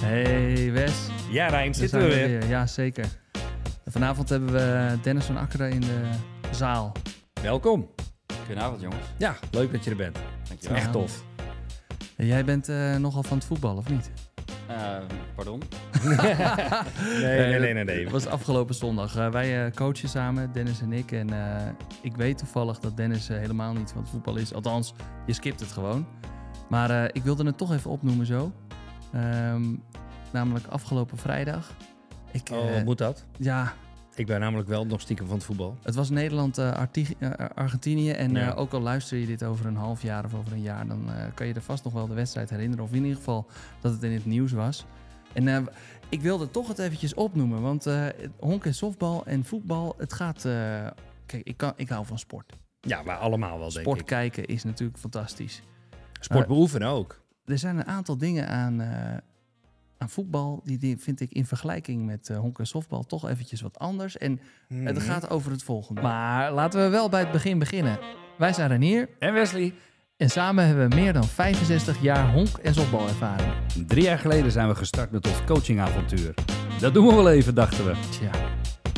Hey Wes. Ja, Rijn, zitten we zijn weer. Ja, zeker. En vanavond hebben we Dennis van Akkeren in de zaal. Welkom. Goedenavond jongens. Ja, leuk dat je er bent. Dankjewel. Echt tof. En jij bent eh, nogal van het voetbal, of niet? Eh, pardon? Nee, nee, nee, nee. nee. Het was afgelopen zondag. Eh, wij eh, coachen samen, Dennis en ik. En eh, ik weet toevallig dat Dennis helemaal niet van het voetbal is. Althans, je skipt het gewoon. Maar eh, ik wilde het toch even opnoemen zo. Ehm, namelijk afgelopen vrijdag. Ik, Oh, eh, moet dat? ja, Ik ben namelijk wel nog stiekem van het voetbal. Het was Nederland-Argentinië. en Ja. eh, ook al luister je dit over een half jaar of over een jaar, dan kan je er vast nog wel de wedstrijd herinneren. Of in ieder geval dat het in het nieuws was. En ik wilde toch het eventjes opnoemen, want honk en softbal en voetbal, het gaat. kijk, ik, kan, ik hou van sport. Ja, maar allemaal wel, denk Sport ik. kijken is natuurlijk fantastisch. Sport beoefenen ook. Er zijn een aantal dingen aan, eh, aan voetbal, die, die vind ik in vergelijking met eh, honk en softbal toch eventjes wat anders. En Mhm. het gaat over het volgende. Maar laten we wel bij het begin beginnen. Wij zijn Renier En Wesley. en samen hebben we meer dan 65 jaar honk- en softbalervaring. Drie jaar geleden zijn we gestart met ons coachingavontuur. Dat doen we wel even, dachten we. Tja,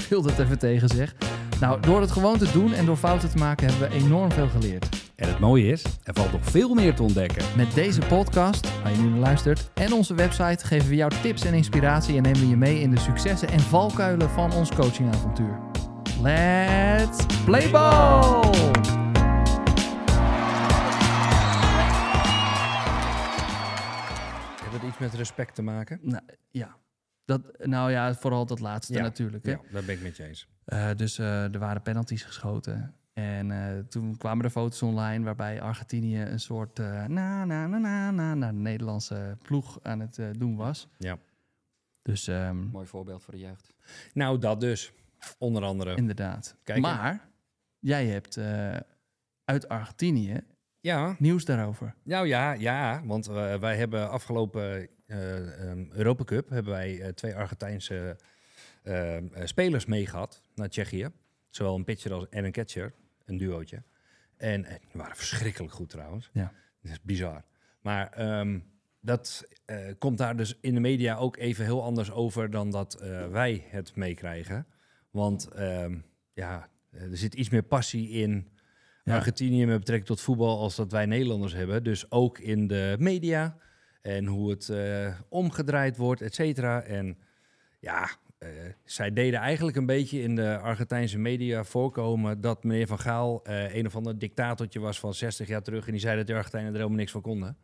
wil dat even tegen zeg. Nou, door het gewoon te doen en door fouten te maken hebben we enorm veel geleerd. En het mooie is, er valt nog veel meer te ontdekken. Met deze podcast, waar je nu naar luistert, en onze website geven we jou tips en inspiratie en nemen we je mee in de successen en valkuilen van ons coachingavontuur. Let's play ball! Heeft het iets met respect te maken? Nou, ja. Dat, nou ja, vooral dat laatste Ja, natuurlijk. Hè? Ja, daar ben ik met je eens. Eh, dus eh, er waren penalties geschoten. En eh, toen kwamen er foto's online waarbij Argentinië een soort eh, na, na, na, na, na, Nederlandse ploeg aan het eh, doen was. Ja. Dus ehm, Mooi voorbeeld voor de jeugd. Nou, dat dus. Onder andere. inderdaad. Kijk, maar jij hebt eh, uit Argentinië Ja, nieuws daarover. nou ja, ja. Want wij hebben afgelopen eh um, Europa Cup... hebben wij eh, twee Argentijnse spelers meegehad naar Tsjechië. Zowel een pitcher als, en een catcher. Een duootje. En eh, die waren verschrikkelijk goed trouwens. Ja. Dat is bizar. Maar ehm, dat eh, komt daar dus in de media ook even heel anders over dan dat eh, wij het meekrijgen. Want ehm, ja, er zit iets meer passie in Ja. Argentinië met betrekking tot voetbal als dat wij Nederlanders hebben. Dus ook in de media en hoe het omgedraaid wordt, et cetera. En ja, zij deden eigenlijk een beetje in de Argentijnse media voorkomen dat meneer Van Gaal eh, een of ander dictatortje was van 60 jaar terug. En die zei dat de Argentijnen er helemaal niks van konden.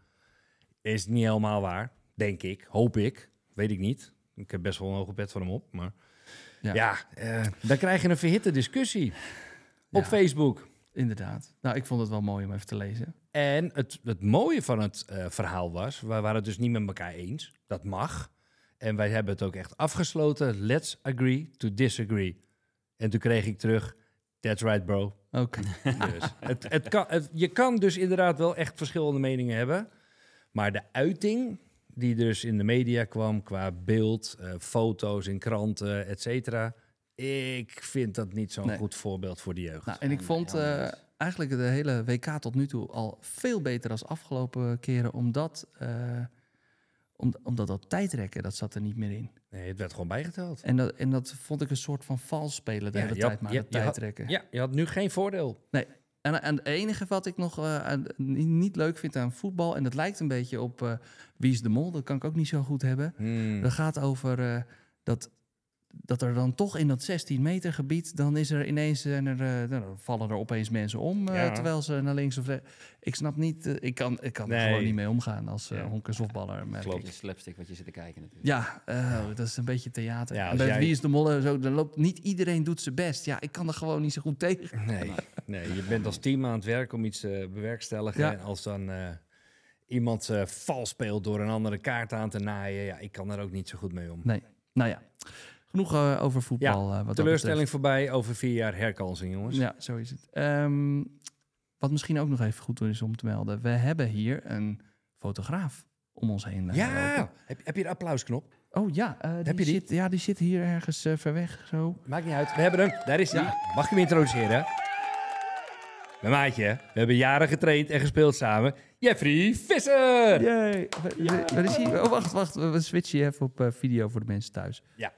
Is niet helemaal waar, denk ik. Hoop ik. Weet ik niet. Ik heb best wel een hoge pet van hem op. Maar Ja. ja, eh, dan krijg je een verhitte discussie op Ja. Facebook. Inderdaad. Nou, ik vond het wel mooi om even te lezen. En het, het mooie van het eh, verhaal was, we waren het dus niet met elkaar eens. Dat mag. En wij hebben het ook echt afgesloten. Let's agree to disagree. En toen kreeg ik terug, that's right bro. Oké. Dus het, het kan, het- je kan dus inderdaad wel echt verschillende meningen hebben. Maar de uiting die dus in de media kwam qua beeld, eh, foto's in kranten, et cetera. Ik vind dat niet zo'n Nee. goed voorbeeld voor de jeugd. Nou, en ik vond eh, eigenlijk de hele WK tot nu toe al veel beter als afgelopen keren, omdat, eh, om, omdat dat tijdrekken, dat zat er niet meer in. Nee, het werd gewoon bijgeteld. En dat, en dat vond ik een soort van vals spelen de Ja, hele je had- tijd, maar je- dat je had- tijdrekken. Ja, je had nu geen voordeel. En, en het enige wat ik nog eh, niet leuk vind aan voetbal, en dat lijkt een beetje op eh, Wie is de Mol, dat kan ik ook niet zo goed hebben. Hmm. Dat gaat over eh, dat, dat er dan toch in dat 16 meter gebied, dan is er ineens, en er, eh, nou, dan vallen er opeens mensen om, eh, Ja. terwijl ze naar links of rechts. Ik snap niet, eh, ik kan, ik kan er gewoon niet mee omgaan als uh, Ja. honk- en softballer. merk Klopt. ik. Je slapstick wat je zit te kijken natuurlijk. Ja, eh, dat is een beetje theater. Ja, en bij jij- Wie is de Mol en zo, dan loopt niet iedereen doet zijn best. Ja, ik kan er gewoon niet zo goed tegen. Nee, nee, je bent als team aan het werk om iets te bewerkstelligen. Ja. En als dan eh, iemand eh, vals speelt door een andere kaart aan te naaien, ja, ik kan daar ook niet zo goed mee om. Nee, nou ja. Genoeg eh, over voetbal. eh, wat Teleurstelling voorbij, over vier jaar herkansing, jongens. Ja, zo is het. Ehm, wat misschien ook nog even goed is om te melden. We hebben hier een fotograaf om ons heen eh, Ja, heb, heb je de applausknop? Oh ja, Heb je die? Zit, ja, die zit hier ergens ver weg. Zo. Maakt niet uit, we hebben hem. Daar is hij. Ja. Mag ik hem introduceren? Mijn maatje, we hebben jaren getraind en gespeeld samen. Jeffrey Visser! Yay. Waar is hij? Oh, wacht, wacht. We switchen je even op video voor de mensen thuis. Ja.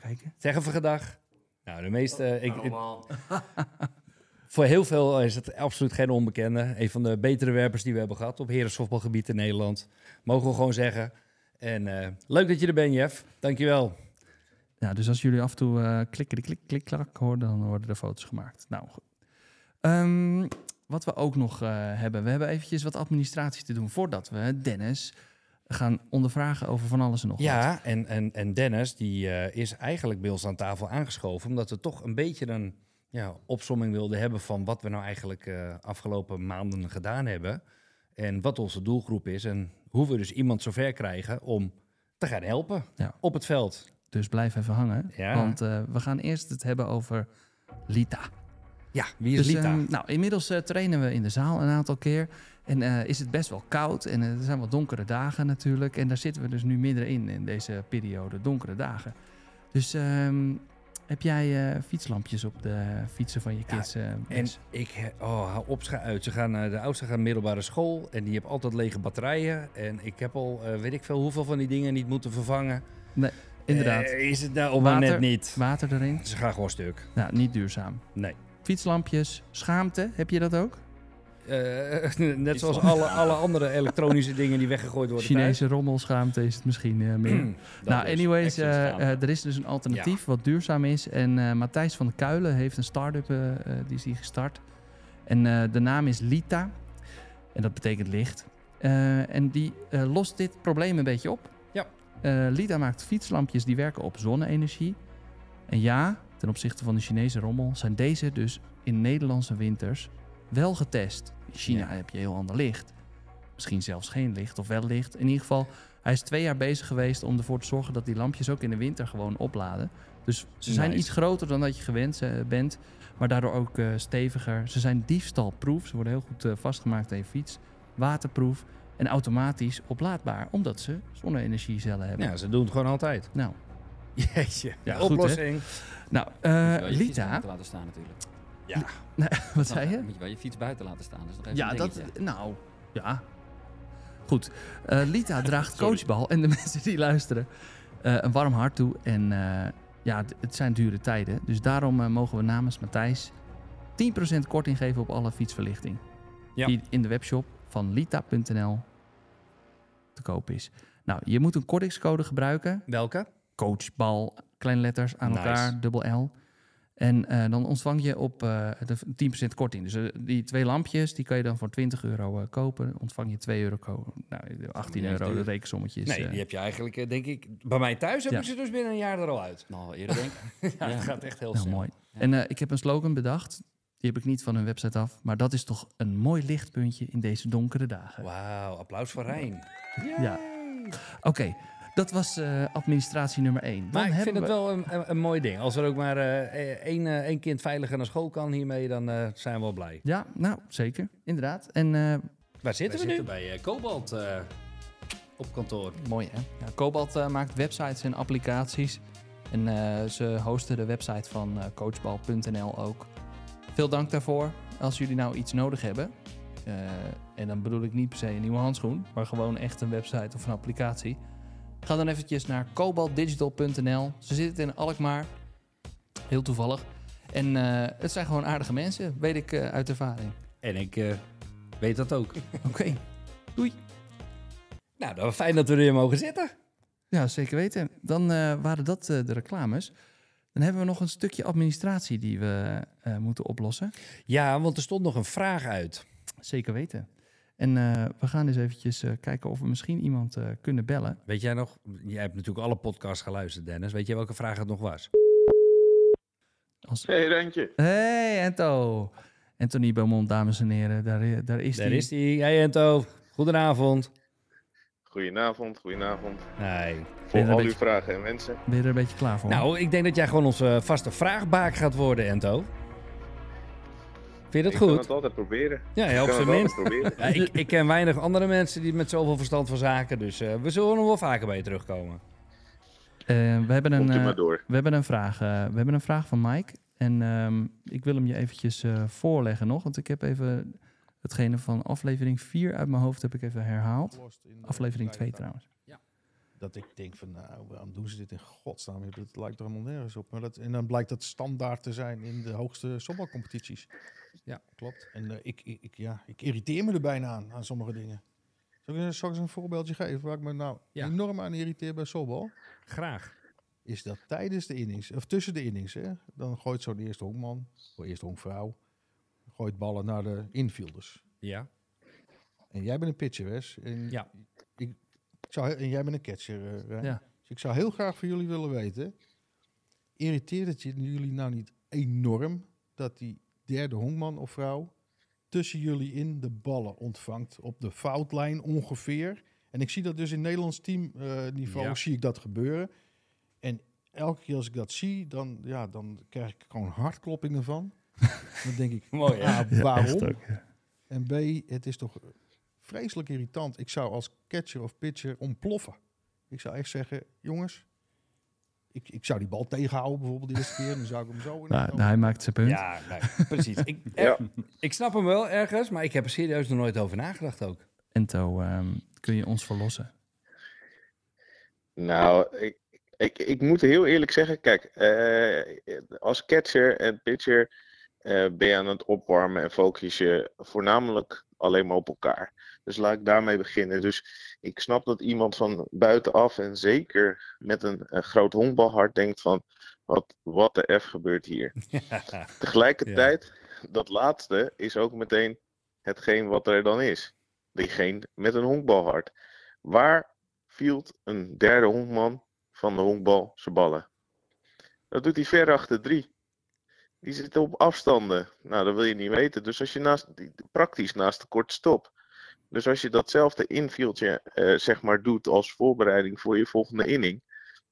Kijken. Zeg even gedag. Nou, de meeste... ik, ik- voor heel veel is het absoluut geen onbekende. Een van de betere werpers die we hebben gehad op herensoftbalgebied in Nederland. Mogen we gewoon zeggen. En eh, leuk dat je er bent, Jeff. Dankjewel. Ja, dus als jullie af en toe eh klikken, klik, klik, klak horen, dan worden er foto's gemaakt. Nou, goed. Ehm, wat we ook nog eh, hebben, we hebben eventjes wat administratie te doen voordat we Dennis gaan ondervragen over van alles en nog wat. Ja, en, en, en Dennis die eh, is eigenlijk bij ons aan tafel aangeschoven... omdat we toch een beetje een ja, opsomming wilden hebben... van wat we nou eigenlijk eh, afgelopen maanden gedaan hebben... en wat onze doelgroep is... en hoe we dus iemand zover krijgen om te gaan helpen Ja. op het veld. Dus blijf even hangen, Ja. want eh, we gaan eerst het hebben over Lita. Ja, wie is Dus, Lita? ehm, nou, inmiddels trainen we in de zaal een aantal keer. En eh, is het best wel koud. En eh, er zijn wat donkere dagen natuurlijk. En daar zitten we dus nu middenin in deze periode, donkere dagen. Dus ehm, heb jij eh, fietslampjes op de fietsen van je Ja, kids? eh, En ik, oh, hou op, uit. Ze gaan, de oudste gaan middelbare school en die heeft altijd lege batterijen. En ik heb al, weet ik veel, hoeveel van die dingen niet moeten vervangen. Inderdaad, Eh, is het nou maar net niet? water erin. Ze gaan gewoon stuk. Nou, niet duurzaam. Nee. Fietslampjes, schaamte, heb je dat ook? Eh, net zoals alle, alle andere elektronische dingen die weggegooid worden Chinese rommelschaamte is het misschien eh, meer. Dat nou, anyways, eh, er is dus een alternatief wat duurzaam is. En Matthijs van der Kuilen heeft een start-up, die is die gestart. En de naam is Lita. En dat betekent licht. En die lost dit probleem een beetje op. Ja. Lita maakt fietslampjes die werken op zonne-energie. En ja, ten opzichte van de Chinese rommel zijn deze dus in Nederlandse winters wel getest. In China Ja. heb je heel ander licht. Misschien zelfs geen licht of wel licht. In ieder geval, hij is twee jaar bezig geweest om ervoor te zorgen dat die lampjes ook in de winter gewoon opladen. Dus ze zijn Nice. iets groter dan dat je gewend eh, bent, maar daardoor ook eh, steviger. Ze zijn diefstalproof, ze worden heel goed eh, vastgemaakt aan je fiets. Waterproof en automatisch oplaadbaar, omdat ze zonne-energiecellen hebben. Ja, ze doen het gewoon altijd. Nou, Jeetje. Ja, De goed, hè? oplossing. nou eh, fiets Lita, laten staan natuurlijk. Ja. wat zei je? Moet je wel je fiets buiten laten staan. Is nog even Ja, een dat, nou, ja. Goed. Eh, Lita draagt coachbal en de mensen die luisteren eh, een warm hart toe. En eh, ja, het zijn dure tijden. Dus daarom mogen we namens Matthijs 10% korting geven op alle fietsverlichting. Ja. Die in de webshop van lita.nl te koop is. Nou, je moet een kortingscode gebruiken. Welke? Coachbal, kleine letters aan Nice. elkaar, dubbel L. En eh, dan ontvang je op eh, de 10% korting. Dus eh, die twee lampjes, die kan je dan voor 20 euro eh, kopen. Ontvang je 2 euro, ko- nou, 18 Niet eens euro, de duur. rekensommetjes. Nee, die heb je eigenlijk, denk ik... Bij mij thuis heb Ja. ik ze dus binnen een jaar er al uit. Nou, eerder denk ik. Ja, Ja. dat gaat echt heel nou, snel. mooi. Ja. En eh, ik heb een slogan bedacht. Die heb ik niet van hun website af. Maar dat is toch een mooi lichtpuntje in deze donkere dagen. Wauw, applaus voor Rijn. Ja. Oké, dat was eh, administratie nummer 1. Maar ik vind het wel een, een, een mooi ding. Als er ook maar eh, één, eh, één kind veiliger naar school kan hiermee, dan eh, zijn we wel blij. Ja, nou, zeker. Inderdaad. En eh, Waar zitten We we nu? zitten bij Cobalt eh, op kantoor. Mooi hè? Ja, Cobalt eh, maakt websites en applicaties. En eh, ze hosten de website van coachbal.nl ook. Veel dank daarvoor. Als jullie nou iets nodig hebben. eh, en dan bedoel ik niet per se een nieuwe handschoen. Maar gewoon echt een website of een applicatie. Ga dan eventjes naar cobaltdigital.nl. Ze zitten in Alkmaar. Heel toevallig. En eh, het zijn gewoon aardige mensen. Weet ik eh, uit ervaring. En ik eh, weet dat ook. Oké. Doei. Nou, dan fijn dat we er weer mogen zitten. Ja, zeker weten. Dan waren dat de reclames. Dan hebben we nog een stukje administratie die we moeten oplossen. Ja, want er stond nog een vraag uit. Zeker weten. En eh, we gaan eens eventjes eh, kijken of we misschien iemand eh, kunnen bellen. Weet jij nog, jij hebt natuurlijk alle podcasts geluisterd, Dennis. Weet jij welke vraag het nog was? Als... Hey Rentje. Hey, Ento. Anthony Beaumont, dames en heren. Daar, daar is Daar hij. is hij. Hey Ento, goedenavond. Goedenavond, goedenavond. Nee. Voor al beetje- uw vragen en wensen. Ben je er een beetje klaar voor? Nou, ik denk dat jij gewoon onze vaste vraagbaak gaat worden, Ento. Vind je ik dat kan goed? het altijd proberen. Ja, Ik ja, op kan zijn het minst. altijd proberen. Ja, ik, ik ken weinig andere mensen die met zoveel verstand van zaken. Dus eh, we zullen nog wel vaker bij je terugkomen. Eh, we, hebben een, Komt u eh, maar door. we, hebben een vraag, eh, we hebben een vraag van Mike. En ehm, ik wil hem je eventjes eh, voorleggen nog, want ik heb even hetgene van aflevering 4 uit mijn hoofd heb ik even herhaald. Aflevering 2 vrijdag. trouwens. Dat ik denk van, nou, waarom doen ze dit in godsnaam? Dat lijkt er helemaal nergens op. Maar dat, en dan blijkt dat standaard te zijn in de hoogste softbalcompetities. Ja, klopt. En eh, ik, ik, ja, ik irriteer me er bijna aan, aan sommige dingen. Zal ik, zal ik eens een voorbeeldje geven waar ik me nou Ja. enorm aan irriteer bij softbal? Graag. Is dat tijdens de innings, of tussen de innings, hè, dan gooit zo'n eerste honkman, of eerste honkvrouw, gooit ballen naar de infielders. Ja. En jij bent een pitcher, Wes. En Ja. Ik, zou, en jij bent een catcher, eh. Ja. Dus ik zou heel graag van jullie willen weten... irriteert het je- jullie nou niet enorm... dat die derde honkman of vrouw... tussen jullie in de ballen ontvangt... op de foutlijn ongeveer? En ik zie dat dus in Nederlands teamniveau Ja. zie ik dat gebeuren. En elke keer als ik dat zie... dan, ja, dan krijg ik gewoon hartkloppingen van. dan denk ik, Mooi, hè? A, waarom? Ook, ja. En B, het is toch vreselijk irritant. Ik zou als catcher of pitcher ontploffen. Ik zou echt zeggen, jongens, ik, ik zou die bal tegenhouden bijvoorbeeld de eerste keer. Dan zou ik hem zo in Nou, nou, hij maakt zijn punt. Ja, nee, precies. Ik, Ja. ik snap hem wel ergens, maar ik heb er serieus nog nooit over nagedacht ook. Ento, ehm, kun je ons verlossen? Nou, ik, ik, ik moet heel eerlijk zeggen, kijk, eh, als catcher en pitcher eh, ben je aan het opwarmen en focus je voornamelijk alleen maar op elkaar. Dus laat ik daarmee beginnen. Dus ik snap dat iemand van buitenaf en zeker met een, een groot honkbalhart denkt van, wat, wat de F gebeurt hier? Tegelijkertijd, dat laatste is ook meteen hetgeen wat er dan is. Diegene met een honkbalhart. Waar viel een derde honkman van de honkbal zijn ballen? Dat doet hij ver achter drie. Die zit op afstanden. Nou, dat wil je niet weten. Dus als je naast, praktisch naast de korte stop. Dus als je datzelfde infieldje eh, zeg maar doet als voorbereiding voor je volgende inning.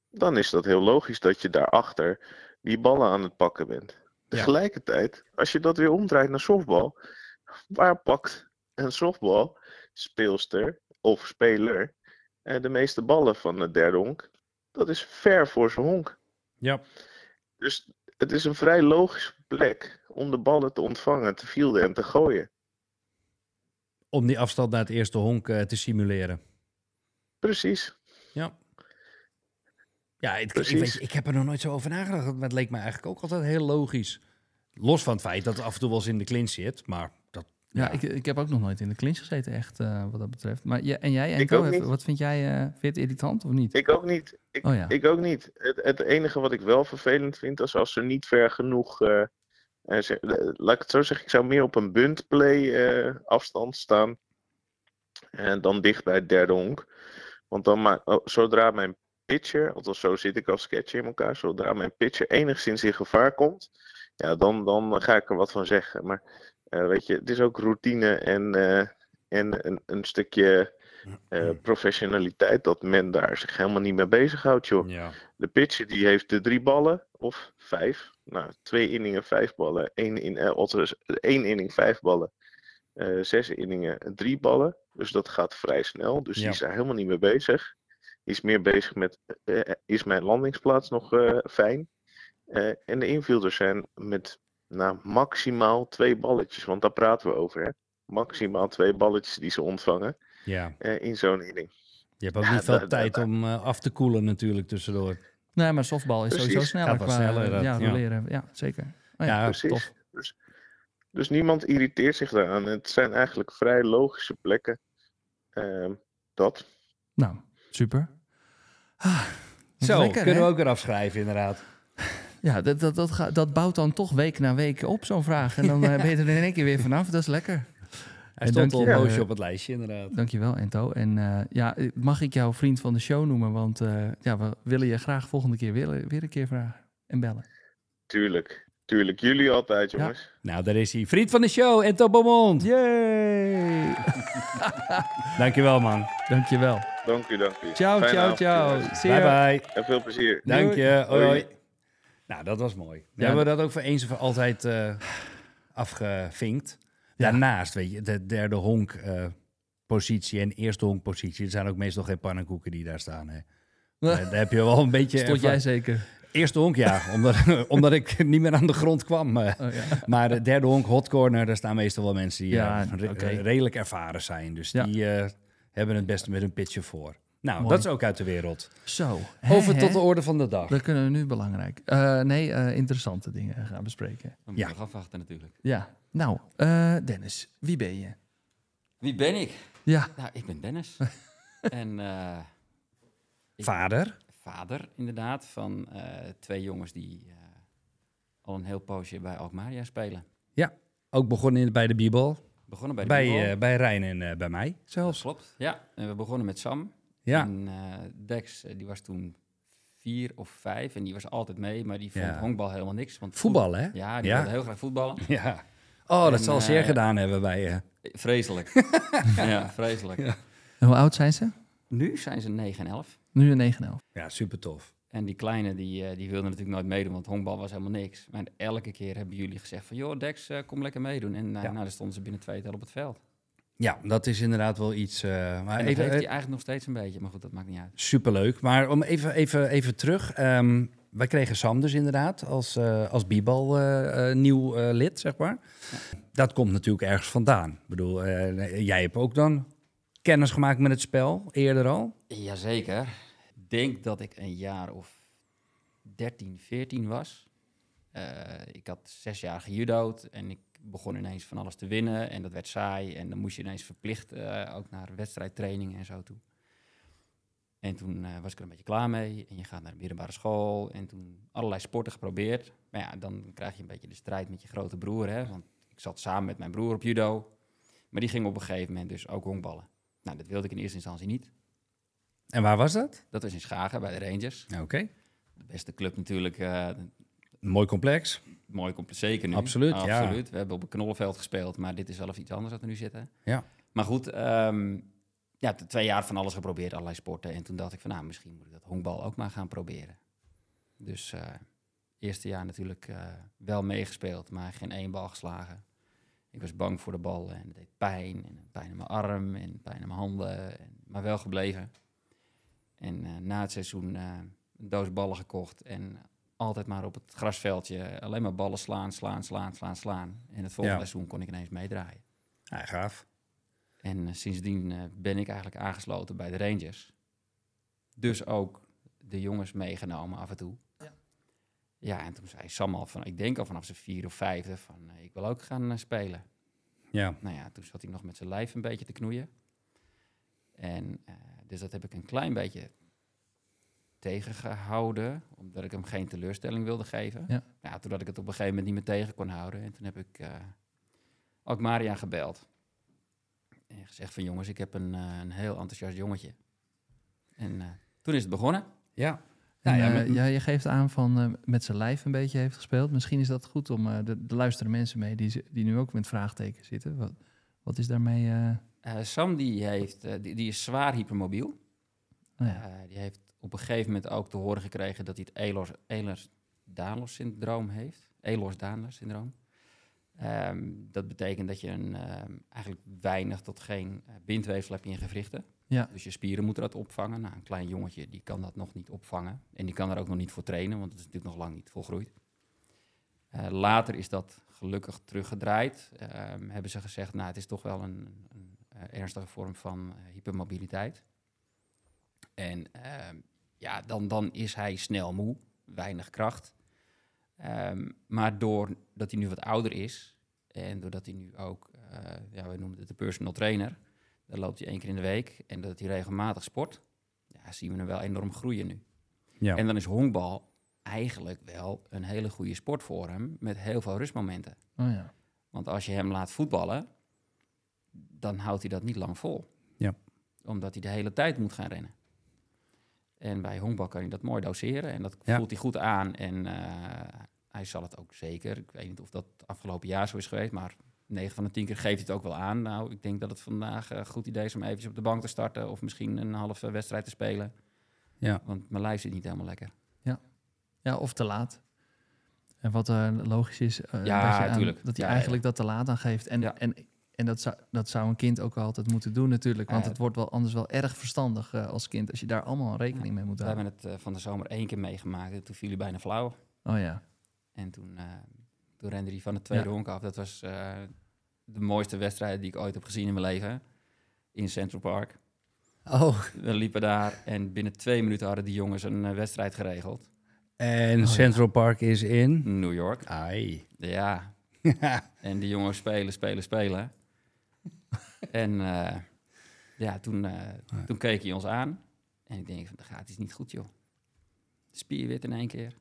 Dan is dat heel logisch dat je daarachter die ballen aan het pakken bent. Tegelijkertijd, als je dat weer omdraait naar softbal. Waar pakt een softbal speelster of speler eh, de meeste ballen van de derde honk? Dat is ver voor zijn honk. Ja. Dus het is een vrij logische plek om de ballen te ontvangen, te fielden en te gooien. Om die afstand naar het eerste honk eh, te simuleren. Precies. Ja. Ja, het, ik, Precies. weet ik heb er nog nooit zo over nagedacht. Maar het leek me eigenlijk ook altijd heel logisch. Los van het feit dat het af en toe wel eens in de clinch zit. Maar dat, Ja, Ik, ik heb ook nog nooit in de clinch gezeten, echt, eh, wat dat betreft. Maar ja, en jij, Ik ook niet. wat vind jij? eh, vind je het irritant of niet? Ik ook niet. Ik, Oh ja. ik ook niet. Het, het enige wat ik wel vervelend vind, is als ze niet ver genoeg. Laat ik het zo zeggen, ik zou meer op een buntplay eh, afstand staan. En dan dicht bij het derde honk. Want dan ma- oh, zodra mijn pitcher, althans zo zit ik als catcher in elkaar, zodra mijn pitcher enigszins in gevaar komt, ja, dan, dan ga ik er wat van zeggen. Maar eh, weet je, het is ook routine en, eh, en een, een stukje eh, professionaliteit dat men daar zich helemaal niet mee bezighoudt, joh. ja. De pitcher die heeft de drie ballen of vijf. Nou, twee inningen vijf ballen. Één, in, eh, althans, één inning vijf ballen. Eh, zes inningen drie ballen. Dus dat gaat vrij snel. Dus Ja. die is daar helemaal niet mee bezig. Die is meer bezig met, is mijn landingsplaats nog fijn? En de infielders zijn met nou, maximaal twee balletjes. Want daar praten we over, hè. Maximaal twee balletjes die ze ontvangen ja. eh, in zo'n inning. Je hebt ook Ja, niet veel tijd om eh, af te koelen natuurlijk tussendoor. Nee, maar softbal is sowieso sneller Gaat wel qua sneller, dat, ja, ja. roleren. Ja, zeker. Oh ja, Ja, Precies. tof. Dus, dus niemand irriteert zich daaraan. Het zijn eigenlijk vrij logische plekken. Ehm, dat. Nou, super. Ah, Zo, lekker, kunnen hè? we ook weer afschrijven inderdaad. Ja, dat, dat, dat, dat bouwt dan toch week na week op, zo'n vraag. En dan eh, ben je er in één keer weer vanaf. Dat is lekker. Hij En stond al je, een poosje op het lijstje inderdaad. Dankjewel, Ento. En eh, ja, mag ik jou vriend van de show noemen? Want eh, ja, we willen je graag volgende keer weer, weer een keer vragen en bellen. Tuurlijk. Tuurlijk. Jullie altijd, jongens. Nou, daar is hij. Vriend van de show, Ento Beaumont. Yay! Dankjewel man. Dankjewel. Dank u, dank u. Ciao, Fijne ciao, ciao. Bye bye. En veel plezier. Dank je. Hoi, Hoi. Nou, dat was mooi. Ja, hebben we dat ook voor eens en voor altijd eh, afgevinkt. Daarnaast, weet je, de derde honk eh, positie en eerste honk positie. Er zijn ook meestal geen pannenkoeken die daar staan. Hè. Eh, daar heb je wel een beetje... Stond jij zeker? Eerste honk, ja. Omdat, omdat ik niet meer aan de grond kwam. eh. Oh, ja. Maar de derde honk, hot corner, daar staan meestal wel mensen die Ja, re- oké. redelijk ervaren zijn. Dus Ja. die eh, hebben het beste met hun pitje voor. Nou, Mooi. dat is ook uit de wereld. Zo. Over tot de orde van de dag. Dat kunnen we nu belangrijk. Eh, nee, eh, interessante dingen gaan bespreken. We moeten Ja. afwachten natuurlijk. Ja. Nou, eh, Dennis, wie ben je? Wie ben ik? Ja. Nou, ik ben Dennis. en eh, ik- Vader. vader inderdaad van eh, twee jongens die al een heel poosje bij Alkmaria spelen. Ook begonnen in, bij de Bibel. Begonnen bij de Bij, Bibel. bij Rijn en bij mij Dat zelfs. klopt. Ja, en we begonnen met Sam. Ja, En Dex, die was toen vier of vijf en die was altijd mee, maar die vond Ja. honkbal helemaal niks. Want voetbal hè? Ja, die Ja. wilde heel graag voetballen. Ja. Oh, dat En, zal zeer eh, gedaan hebben bij je. Vreselijk. ja, vreselijk. Ja. En hoe oud zijn ze? Nu zijn ze 9 en 11. Nu een 9 en 11. Ja, super tof. En die kleine, die, eh, die wilde natuurlijk nooit meedoen, want honkbal was helemaal niks. Maar elke keer hebben jullie gezegd van, joh Dex, eh, kom lekker meedoen. En eh, Ja. nou, dan stonden ze binnen twee tel op het veld. Ja, dat is inderdaad wel iets. eh, maar en dat even, heeft hij eigenlijk nog steeds een beetje, maar goed, dat maakt niet uit. superleuk. Maar om even, even, even terug. ehm, wij kregen Sam dus inderdaad als, eh als Bibal eh, eh, nieuw lid, zeg maar. Dat komt natuurlijk ergens vandaan. Ik bedoel, jij hebt ook dan kennis gemaakt met het spel, eerder al. Jazeker. Ik denk dat ik een jaar of 13, 14 was. Ik had zes jaar gejudo'd en ik begon ineens van alles te winnen. En dat werd saai en dan moest je ineens verplicht ook naar wedstrijdtraining en zo toe. En toen eh, was ik er een beetje klaar mee. En je gaat naar de middelbare school. En toen allerlei sporten geprobeerd. Maar ja, dan krijg je een beetje de strijd met je grote broer. Hè? Want ik zat samen met mijn broer op judo. Maar die ging op een gegeven moment dus ook honkballen. Nou, dat wilde ik in eerste instantie niet. En waar was dat? Dat was in Schagen bij de Rangers. Oké. De beste club natuurlijk. eh, Mooi complex. mooi komt zeker nu. Absoluut, ja. Absoluut. We hebben op een knollenveld gespeeld, maar dit is wel even iets anders wat we nu zitten. Ja. Maar goed, ehm, ja, twee jaar van alles geprobeerd, allerlei sporten. En toen dacht ik van, nou, misschien moet ik dat honkbal ook maar gaan proberen. Dus eh eerste jaar natuurlijk eh, wel meegespeeld, maar geen één bal geslagen. Ik was bang voor de bal en het deed pijn. En pijn in mijn arm en pijn in mijn handen. En, maar wel gebleven. En eh, na het seizoen een doos ballen gekocht. En altijd maar op het grasveldje alleen maar ballen slaan, slaan, slaan, slaan, slaan. En het volgende Ja. seizoen kon ik ineens meedraaien. Ja, gaaf. En eh, sindsdien eh, ben ik eigenlijk aangesloten bij de Rangers. Dus ook de jongens meegenomen af en toe. Ja. Ja, en toen zei Sam al van, ik denk al vanaf zijn vier of vijfde van, eh, ik wil ook gaan spelen. Ja. Nou ja, toen zat hij nog met zijn lijf een beetje te knoeien. En dus dat heb ik een klein beetje tegengehouden, omdat ik hem geen teleurstelling wilde geven. Ja. Ja, totdat ik het op een gegeven moment niet meer tegen kon houden. En toen heb ik eh ook Maria gebeld. En gezegd van jongens, ik heb een, eh, een heel enthousiast jongetje. En eh, toen is het begonnen. Ja. En, Nou ja, eh, met- ja, je geeft aan van met zijn lijf een beetje heeft gespeeld. Misschien is dat goed om... de, de luisteren mensen mee die, die nu ook met vraagtekens zitten. Wat, wat is daarmee... Sam die heeft, die, die is zwaar hypermobiel. nou ja. Die heeft op een gegeven moment ook te horen gekregen dat hij het Ehlers- Ehlers-Danlos-syndroom heeft. Ehlers-Danlos-syndroom. Ehm, dat betekent dat je een, ehm, eigenlijk weinig tot geen eh, bindweefsel hebt in je gewrichten. Ja. Dus je spieren moeten dat opvangen. Nou, een klein jongetje die kan dat nog niet opvangen. En die kan er ook nog niet voor trainen, want het is natuurlijk nog lang niet volgroeid. Eh, later is dat gelukkig teruggedraaid. Ehm, hebben ze gezegd, nou, het is toch wel een, een, eh, ernstige vorm van hypermobiliteit. En ja, dan, dan is hij snel moe, weinig kracht. Ehm, maar doordat hij nu wat ouder is en doordat hij nu ook, eh, ja, we noemen het de personal trainer, dan loopt hij één keer in de week en dat hij regelmatig sport, ja, zien we hem wel enorm groeien nu. Ja. En dan is honkbal eigenlijk wel een hele goede sport voor hem met heel veel rustmomenten. Oh ja. Want als je hem laat voetballen, dan houdt hij dat niet lang vol. Ja. Omdat hij de hele tijd moet gaan rennen. En bij honkbal kan hij dat mooi doseren en dat Ja. voelt hij goed aan. En eh, hij zal het ook zeker. Ik weet niet of dat afgelopen jaar zo is geweest, maar 9 van de 10 keer geeft hij het ook wel aan. Nou, ik denk dat het vandaag een goed idee is om eventjes op de bank te starten of misschien een halve wedstrijd te spelen. Ja. Want mijn lijf zit niet helemaal lekker. ja, of te laat. En wat eh, logisch is, eh, Ja, dat, je aan- hij Ja, eigenlijk dat te laat aangeeft. En, Ja. en En dat zou, dat zou een kind ook altijd moeten doen natuurlijk. Want het wordt wel anders wel erg verstandig eh, als kind... als je daar allemaal rekening mee moet We houden. hebben het eh, van de zomer één keer meegemaakt. En toen viel hij bijna flauw. Oh ja. En toen, eh, toen rende hij van de tweede Ja. honk af. Dat was eh, de mooiste wedstrijd die ik ooit heb gezien in mijn leven. In Central Park. Oh, We liepen daar en binnen twee minuten hadden die jongens een wedstrijd geregeld. en ja. Central Park is in... New York. Ai. Ja. En die jongens spelen, spelen, spelen. En eh, ja, toen, eh, toen keek hij ons aan. En ik denk, van, dat gaat iets niet goed, joh. Spierwit in één keer.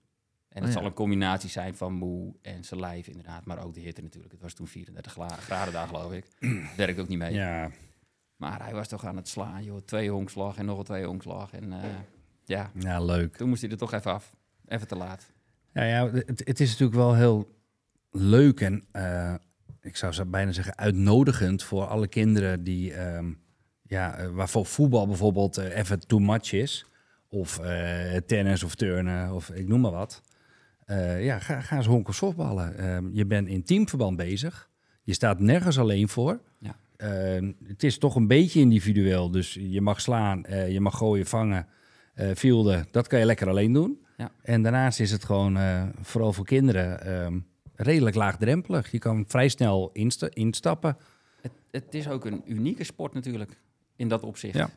En het Oh, ja. zal een combinatie zijn van moe en zijn lijf inderdaad. Maar ook de hitte natuurlijk. Het was toen 34 gla- graden daar, geloof ik. Werkt ook niet mee. Ja, Maar hij was toch aan het slaan, joh. Twee honkslag en nog een twee honkslag. En eh, ja, ja, leuk. toen moest hij er toch even af. Even te laat. Ja, ja het, het is natuurlijk wel heel leuk en ik zou zo bijna zeggen uitnodigend voor alle kinderen die, ehm, ja, eh, waarvoor voetbal bijvoorbeeld eh, even too much is. Of eh, tennis of turnen of ik noem maar wat. Ja, ga, ga eens honken softballen. Ehm, je bent in teamverband bezig. Je staat nergens alleen voor. Ja. Ehm, het is toch een beetje individueel. Dus je mag slaan, je mag gooien, vangen, fielden. Dat kan je lekker alleen doen. Ja. En daarnaast is het gewoon, vooral voor kinderen, redelijk laagdrempelig. Je kan vrij snel insta- instappen. Het, het is ook een unieke sport natuurlijk. In dat opzicht. Ja.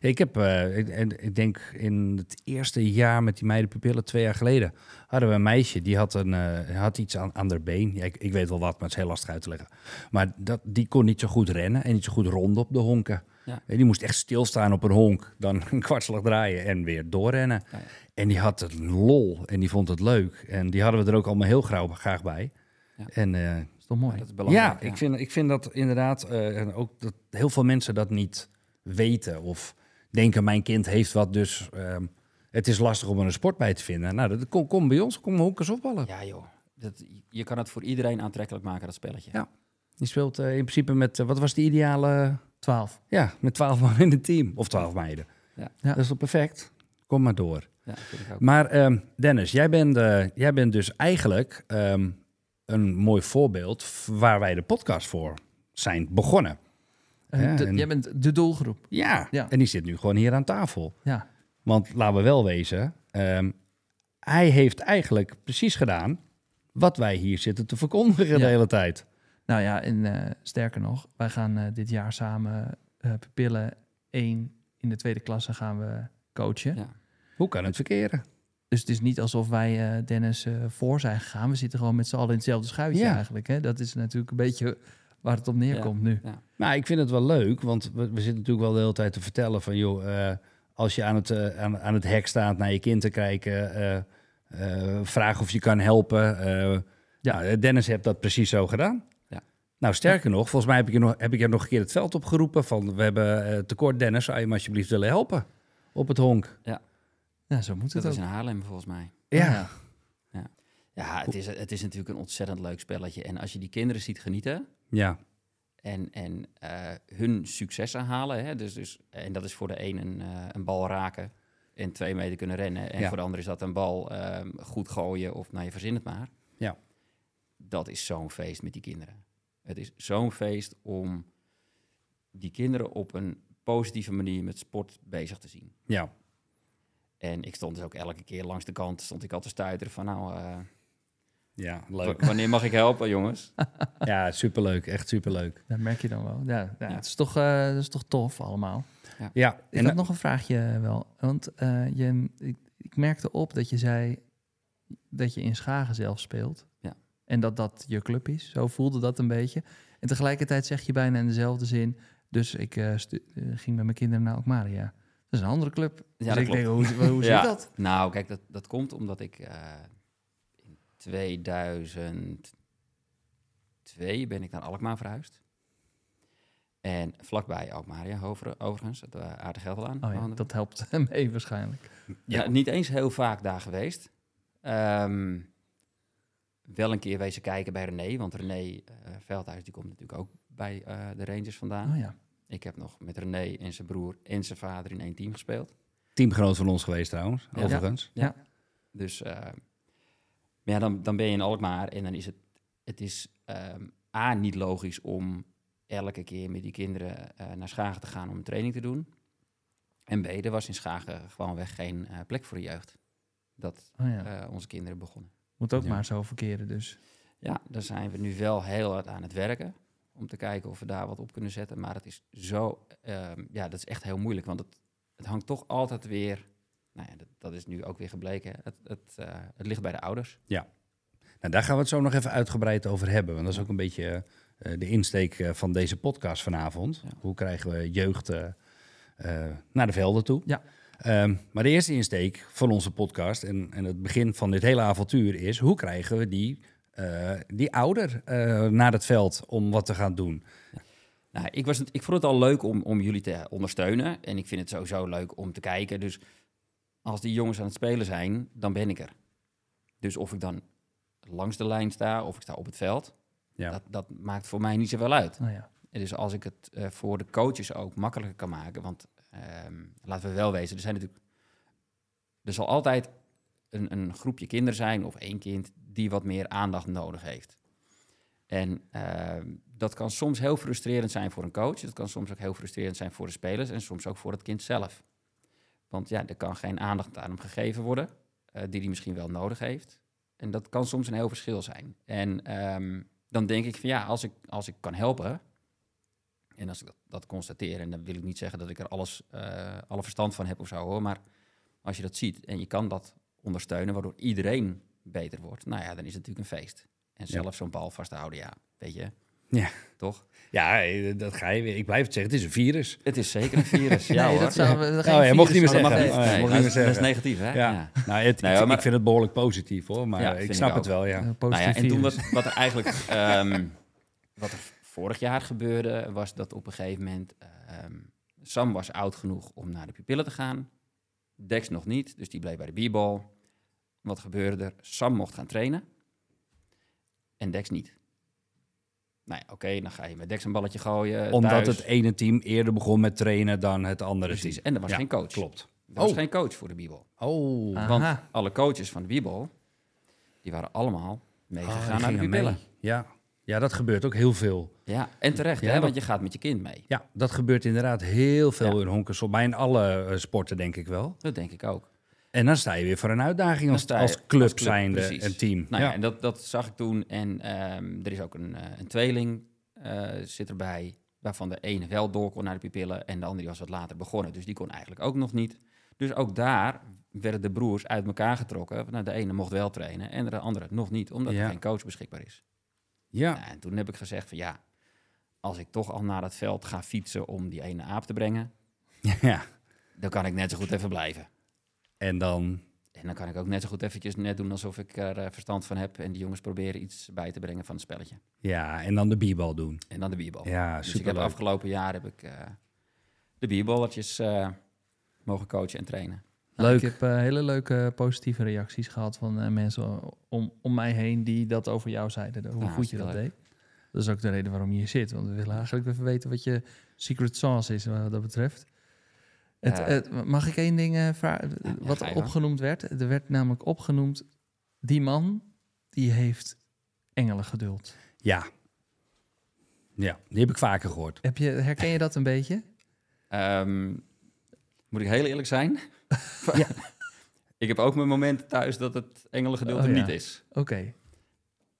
Ja, Ik heb, eh, ik, ik denk in het eerste jaar met die meidenpupillen, twee jaar geleden, hadden we een meisje die had, een, eh, had iets aan, aan haar been. Ja, ik, ik weet wel wat, maar het is heel lastig uit te leggen. Maar dat, die kon niet zo goed rennen en niet zo goed ronden op de honken. Ja. En die moest echt stilstaan op een honk, dan een kwartslag draaien en weer doorrennen. Ja, ja. En die had het lol en die vond het leuk. En die hadden we er ook allemaal heel graag, graag bij. Ja. En eh, Dat is toch mooi? Ja, dat is belangrijk. ja, ik vind, ik vind dat inderdaad, eh, en ook dat heel veel mensen dat niet weten of denken mijn kind heeft wat, dus ehm, het is lastig om er een sport bij te vinden. Nou, dat, kom, kom bij ons, kom honkers opballen. Ja, joh. Dat, je kan het voor iedereen aantrekkelijk maken, dat spelletje. Ja. Die speelt eh, in principe met, wat was de ideale, 12. ja, met twaalf man in het team, of twaalf meiden. Ja. Dat is toch perfect? Kom maar door. Ja. Maar ehm, Dennis, jij bent, eh, jij bent dus eigenlijk ehm, een mooi voorbeeld waar wij de podcast voor zijn begonnen. Eh, Ja, de- en- Jij bent de doelgroep. Ja, Ja. en die zit nu gewoon hier aan tafel. Ja. Want laten we wel wezen, ehm, hij heeft eigenlijk precies gedaan wat wij hier zitten te verkondigen de hele tijd. Nou ja, en eh, sterker nog, wij gaan eh, dit jaar samen eh Pupillen 1 in de tweede klasse gaan we coachen. Ja. Hoe kan het verkeren? Dus het is niet alsof wij eh, Dennis eh, voor zijn gegaan. We zitten gewoon met z'n allen in hetzelfde schuitje Ja. eigenlijk. Hè? Dat is natuurlijk een beetje waar het op neerkomt nu. Nou, ik vind het wel leuk, want we, we zitten natuurlijk wel de hele tijd te vertellen van... joh, eh, als je aan het, aan, aan het hek staat naar je kind te kijken... eh eh, vraag of je kan helpen. eh, Ja. nou, Dennis heeft dat precies zo gedaan. Ja. Nou, sterker nog, volgens mij heb ik, je nog, heb ik je nog een keer het veld opgeroepen... van we hebben eh, tekort Dennis, zou je hem alsjeblieft willen helpen op het honk? Ja, zo moet Dat het is ook. in Haarlem volgens mij. Ja, Ja, het is, het is natuurlijk een ontzettend leuk spelletje. En als je die kinderen ziet genieten ja. en, en eh, hun successen halen, hè, dus, dus, en dat is voor de een een, eh, een bal raken en twee meter kunnen rennen. En Ja. voor de ander is dat een bal ehm, goed gooien of nou je verzin het maar. Ja. Dat is zo'n feest met die kinderen. Het is zo'n feest om die kinderen op een positieve manier met sport bezig te zien. ja. En ik stond dus ook elke keer langs de kant, stond ik al te stuiteren van nou, eh, Ja, leuk. wanneer mag ik helpen jongens? Ja, superleuk. Echt superleuk. Dat merk je dan wel. Ja, ja, Ja. Het is toch, eh, dat is toch tof allemaal. Ja, Ik en had nog een vraagje wel. Want eh, je, ik, ik merkte op dat je zei dat je in Schagen zelf speelt. Ja. En dat dat je club is. Zo voelde dat een beetje. En tegelijkertijd zeg je bijna in dezelfde zin. Dus ik eh, ging met mijn kinderen naar Alkmaria. Dat is een andere club. dus dat ik denk, hoe, hoe Ja. zit dat? Nou, kijk, dat, dat komt omdat ik eh, in 2002 ben ik naar Alkmaar verhuisd. En vlakbij Alkmaar, ja, over, overigens, het uh, Aarde Gelderlaan. Oh ja, dat helpt mee waarschijnlijk. Ja, niet eens heel vaak daar geweest. Ehm, wel een keer wezen kijken bij René, want René eh, Veldhuis die komt natuurlijk ook bij eh, de Rangers vandaan. Oh ja. Ik heb nog met René en zijn broer en zijn vader in één team gespeeld. teamgenoot van ons geweest trouwens, Ja. overigens. Dus eh, maar ja, dan, dan ben je in Alkmaar en dan is het, het is ehm, A, niet logisch om elke keer met die kinderen naar Schagen te gaan om een training te doen. En B, er was in Schagen gewoonweg geen plek voor de jeugd. Dat Oh ja. onze kinderen begonnen. Moet ook Ja. maar zo verkeren dus. Ja, daar zijn we nu wel heel hard aan het werken. Om te kijken of we daar wat op kunnen zetten. Maar het is zo, ehm, ja, dat is echt heel moeilijk. Want het, het hangt toch altijd weer, nou ja, dat, dat is nu ook weer gebleken. Het, het, eh, het ligt bij de ouders. Nou, daar gaan we het zo nog even uitgebreid over hebben. Want dat is ook een beetje eh, de insteek eh, van deze podcast vanavond. Ja. Hoe krijgen we jeugd naar de velden toe? Ja. Ehm, maar de eerste insteek van onze podcast en, en het begin van dit hele avontuur is... hoe krijgen we die, eh, die ouder eh, naar het veld om wat te gaan doen? Nou, ik, was ik vond het al leuk om, om jullie te ondersteunen. En ik vind het sowieso leuk om te kijken. Dus als die jongens aan het spelen zijn, dan ben ik er. Dus of ik dan langs de lijn sta of ik sta op het veld, Ja. dat, dat maakt voor mij niet zoveel uit. Nou ja. Dus als ik het eh, voor de coaches ook makkelijker kan maken, want ehm, laten we wel wezen, er zijn natuurlijk, er zal altijd een, een groepje kinderen zijn of één kind die wat meer aandacht nodig heeft. En ehm, dat kan soms heel frustrerend zijn voor een coach, dat kan soms ook heel frustrerend zijn voor de spelers en soms ook voor het kind zelf. Want ja, er kan geen aandacht aan hem gegeven worden, eh, die hij misschien wel nodig heeft. En dat kan soms een heel verschil zijn. En ehm, dan denk ik van ja, als ik, als ik kan helpen, en als ik dat, dat constateer, en dan wil ik niet zeggen dat ik er alles, eh, alle verstand van heb of zo hoor, maar als je dat ziet en je kan dat ondersteunen, waardoor iedereen beter wordt, nou ja, dan is het natuurlijk een feest. En Ja. zelf zo'n bal vasthouden, ja, weet je. Ja. Toch? Ja, eh, dat ga je weer. Ik blijf het zeggen, het is een virus. Het is zeker een virus. ja nee, hoor. dat zou we geen Oh, ja, mocht niet meer Oh, dat zeggen. mag niet. Nee, mocht dat, niet is, meer dat is zeggen. negatief, hè? Ja. Nou, het, Nee, ik, maar- ik vind het behoorlijk positief hoor, maar Ja, ik snap ik het wel, ja. Nou en toen virus. wat, wat er eigenlijk ehm, wat er vorig jaar gebeurde, was dat op een gegeven moment ehm, Sam was oud genoeg om naar de pupillen te gaan. Dex nog niet, dus die bleef bij de b-ball. Wat gebeurde er? Sam mocht gaan trainen en Dex niet. Nou ja, oké, dan ga je met Dex een balletje gooien. Omdat thuis. het ene team eerder begon met trainen dan het andere Precies, team. en er was Ja, geen coach. Klopt. Er was Oh. geen coach voor de b-ball. Oh. Aha. Want alle coaches van de b-ball, die waren allemaal meegegaan Ah, naar de mee. Ja. Ja, dat gebeurt ook heel veel. Ja, en terecht, Ja, hè, dat- want je gaat met je kind mee. Ja, dat gebeurt inderdaad heel veel Ja. in honkers. Bij in alle eh, sporten denk ik wel. Dat denk ik ook. En dan sta je weer voor een uitdaging als, je als club als club, zijnde, precies. een team. Nou ja, ja. en dat, dat zag ik toen. En ehm, er is ook een, eh, een tweeling eh, zit erbij, waarvan de ene wel door kon naar de pupillen en de andere was wat later begonnen. Dus die kon eigenlijk ook nog niet. Dus ook daar werden de broers uit elkaar getrokken. Nou, de ene mocht wel trainen en de andere nog niet, omdat Ja. er geen coach beschikbaar is. Ja. En toen heb ik gezegd van ja, als ik toch al naar het veld ga fietsen om die ene aap te brengen, ja. dan kan ik net zo goed even blijven. En dan, En dan kan ik ook net zo goed eventjes net doen alsof ik er eh, verstand van heb. En die jongens proberen iets bij te brengen van het spelletje. ja, en dan de b-bal doen. En dan de bierbal. Ja, dus ik heb afgelopen jaar heb ik eh, de bierballetjes eh, mogen coachen en trainen. Nou, Leuk. Ik heb eh, hele leuke positieve reacties gehad van eh, mensen om, om mij heen die dat over jou zeiden. Hoe Ja, goed je dat deed. Dat is ook de reden waarom je hier zit. Want we willen eigenlijk even weten wat je secret sauce is wat dat betreft. Het, Ja. het- mag ik één ding eh, vragen? ja, wat opgenoemd werd. Er werd namelijk opgenoemd, die man die heeft engelengeduld. Ja. Ja, die heb ik vaker gehoord. Heb je, herken je dat een beetje? Ehm, moet ik heel eerlijk zijn? Ja. ik heb ook mijn momenten thuis dat het engelengedeelte Oh, ja. niet is. Oké.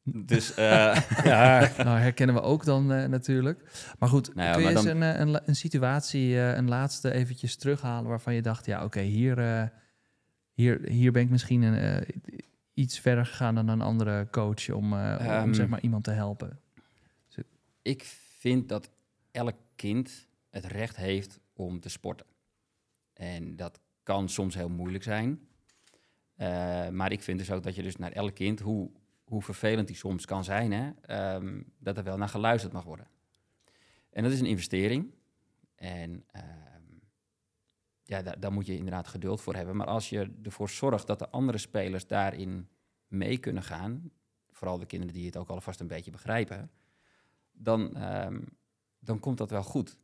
Dus eh, Ja, Nou, herkennen we ook dan eh, natuurlijk. Maar goed, Nou ja, kun je eens dan- een, eh, een, situatie, een laatste eventjes terughalen waarvan je dacht, ja, oké, hier, hier, hier ben ik misschien een, iets verder gegaan dan een andere coach om, om Ehm. zeg maar iemand te helpen. ik vind dat elk kind het recht heeft om te sporten. En dat kan soms heel moeilijk zijn. Eh, maar ik vind dus ook dat je dus naar elk kind, hoe, hoe vervelend die soms kan zijn, hè, ehm, dat er wel naar geluisterd mag worden. En dat is een investering. En ehm, ja, daar, moet je inderdaad geduld voor hebben. Maar als je ervoor zorgt dat de andere spelers daarin mee kunnen gaan, vooral de kinderen die het ook alvast een beetje begrijpen, dan, ehm, dan komt dat wel goed.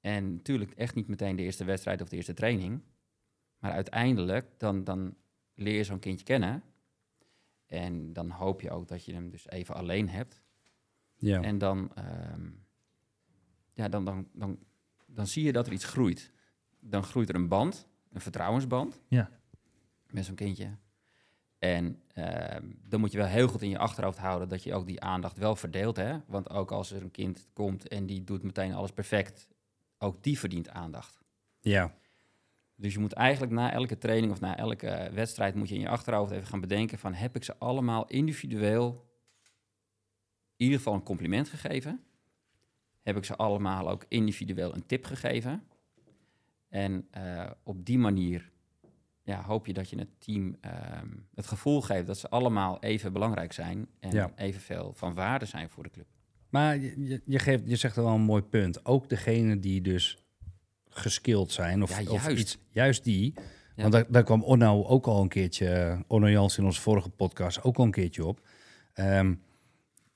En natuurlijk echt niet meteen de eerste wedstrijd of de eerste training. Maar uiteindelijk, dan, dan leer je zo'n kindje kennen. En dan hoop je ook dat je hem dus even alleen hebt. ja. En dan, ehm, ja, dan, dan, dan, dan zie je dat er iets groeit. Dan groeit er een band, een vertrouwensband. Ja. Met zo'n kindje. En ehm, dan moet je wel heel goed in je achterhoofd houden dat je ook die aandacht wel verdeelt. Hè? Want ook als er een kind komt en die doet meteen alles perfect, ook die verdient aandacht. Ja, Dus je moet eigenlijk na elke training of na elke wedstrijd moet je in je achterhoofd even gaan bedenken van heb ik ze allemaal individueel in ieder geval een compliment gegeven? Heb ik ze allemaal ook individueel een tip gegeven? En eh, op die manier ja, hoop je dat je het team ehm, het gevoel geeft dat ze allemaal even belangrijk zijn en Ja. evenveel van waarde zijn voor de club. maar je, je, geeft, je zegt wel een mooi punt. Ook degene die dus geskild zijn, of, Ja, of juist. iets, juist die. Ja. Want daar, daar kwam Onno ook al een keertje, Onno Jans in onze vorige podcast ook al een keertje op. Ehm,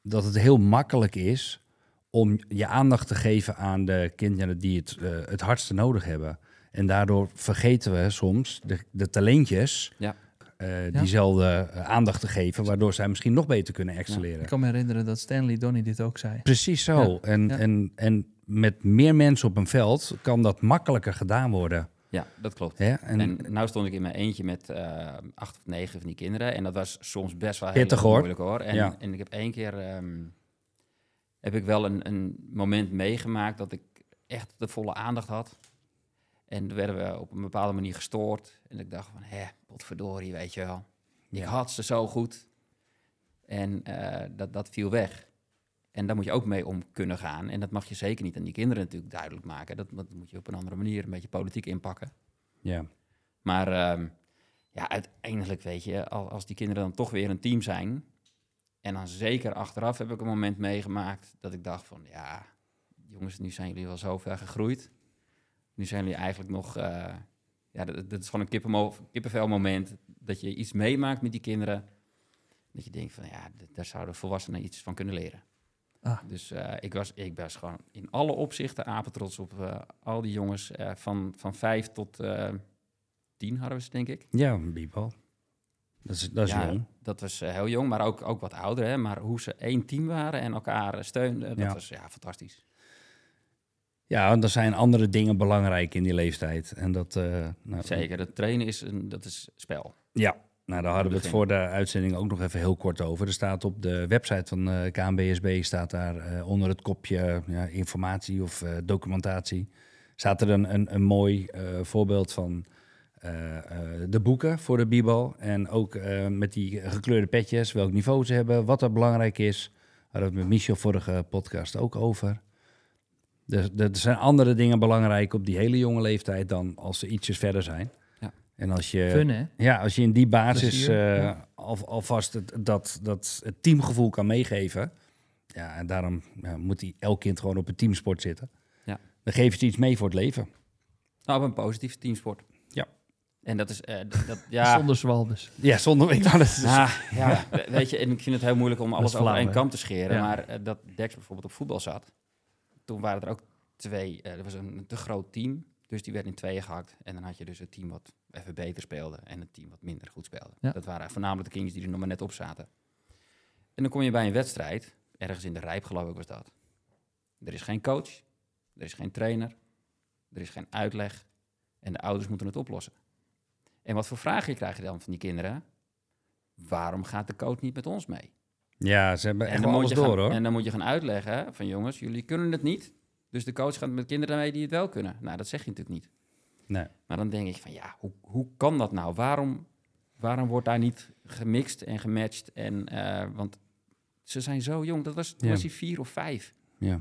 dat het heel makkelijk is om je aandacht te geven aan de kinderen die het, eh, het hardste nodig hebben. En daardoor vergeten we soms de, de talentjes Ja. eh, Ja. diezelfde eh, aandacht te geven, waardoor zij misschien nog beter kunnen excelleren. Ik kan me herinneren dat Stanley Donny dit ook zei. Precies zo. Ja, En, ja. En, en met meer mensen op een veld kan dat makkelijker gedaan worden. Ja, dat klopt. Hè? En, En, nou stond ik in mijn eentje met eh, acht of negen van die kinderen. En dat was soms best wel heel Pittig, hoor. moeilijk hoor. En, Ja. en ik heb één keer ehm, heb ik wel een, een moment meegemaakt dat ik echt de volle aandacht had. En toen werden we op een bepaalde manier gestoord. En ik dacht van, hè, potverdorie, weet je wel. Ik Ja. had ze zo goed. En eh, dat, dat viel weg. En daar moet je ook mee om kunnen gaan. En dat mag je zeker niet aan die kinderen natuurlijk duidelijk maken. Dat, dat moet je op een andere manier een beetje politiek inpakken. ja. Maar ehm, ja, uiteindelijk weet je, al- als die kinderen dan toch weer een team zijn. En dan zeker achteraf heb ik een moment meegemaakt dat ik dacht van ja, jongens, nu zijn jullie wel zo ver gegroeid. Nu zijn jullie eigenlijk nog, eh, ja, dat, dat is gewoon een kippenvel moment. Dat je iets meemaakt met die kinderen. Dat je denkt van ja, daar zouden volwassenen iets van kunnen leren. Ah. Dus eh, ik, was, ik was gewoon in alle opzichten apetrots op eh, al die jongens. eh, van, van vijf tot tien hadden we ze, denk ik. Ja, Biebal. Dat is, dat is Ja, jong. Dat was heel jong, maar ook, ook wat ouder. Hè? Maar hoe ze één team waren en elkaar steunden, dat Ja. was ja, fantastisch. Ja, want er zijn andere dingen belangrijk in die leeftijd. En dat, nou, Zeker, het trainen is, een, dat is spel. Ja, nou, daar hadden we het voor de uitzending ook nog even heel kort over. Er staat op de website van eh KNBSB, staat daar eh, onder het kopje ja, informatie of eh, documentatie, staat er een, een, een mooi voorbeeld van de boeken voor de Bibel. En ook met die gekleurde petjes, welk niveau ze hebben, wat er belangrijk is. Daar hadden we het met Michel vorige podcast ook over. Dus er zijn andere dingen belangrijk op die hele jonge leeftijd dan als ze ietsjes verder zijn. En als je, Fun, hè? ja, als je in die basis eh, ja. al, alvast het, dat, dat het teamgevoel kan meegeven. Ja, en daarom ja, moet die, elk kind gewoon op een teamsport zitten. Ja. Dan geven ze iets mee voor het leven. Nou, op een positieve teamsport. Ja. En dat is, eh, dat, ja... Zonder zwalbes. Ja, zonder ik wou dat is- Ja, ja, we- weet je, en ik vind het heel moeilijk om alles over één kam te scheren. Ja. Maar eh, dat Dex bijvoorbeeld op voetbal zat, toen waren er ook twee, eh, er was een, een te groot team, dus die werd in tweeën gehakt. En dan had je dus het team wat even beter speelde en het team wat minder goed speelde. Ja. Dat waren voornamelijk de kindjes die er nog maar net op zaten. En dan kom je bij een wedstrijd, ergens in de Rijp geloof ik was dat. Er is geen coach, er is geen trainer, er is geen uitleg en de ouders moeten het oplossen. En wat voor vragen krijg je dan van die kinderen? Waarom gaat de coach niet met ons mee? ja, ze hebben echt dan wel moet alles je door gaan, hoor. En dan moet je gaan uitleggen van jongens, jullie kunnen het niet. Dus de coach gaat met kinderen mee die het wel kunnen. Nou, dat zeg je natuurlijk niet. Nee. Maar dan denk ik van ja, hoe, hoe kan dat nou? Waarom, waarom wordt daar niet gemixt en gematcht? En, eh, want ze zijn zo jong. Dat was, Ja. was hij vier of vijf. Ja.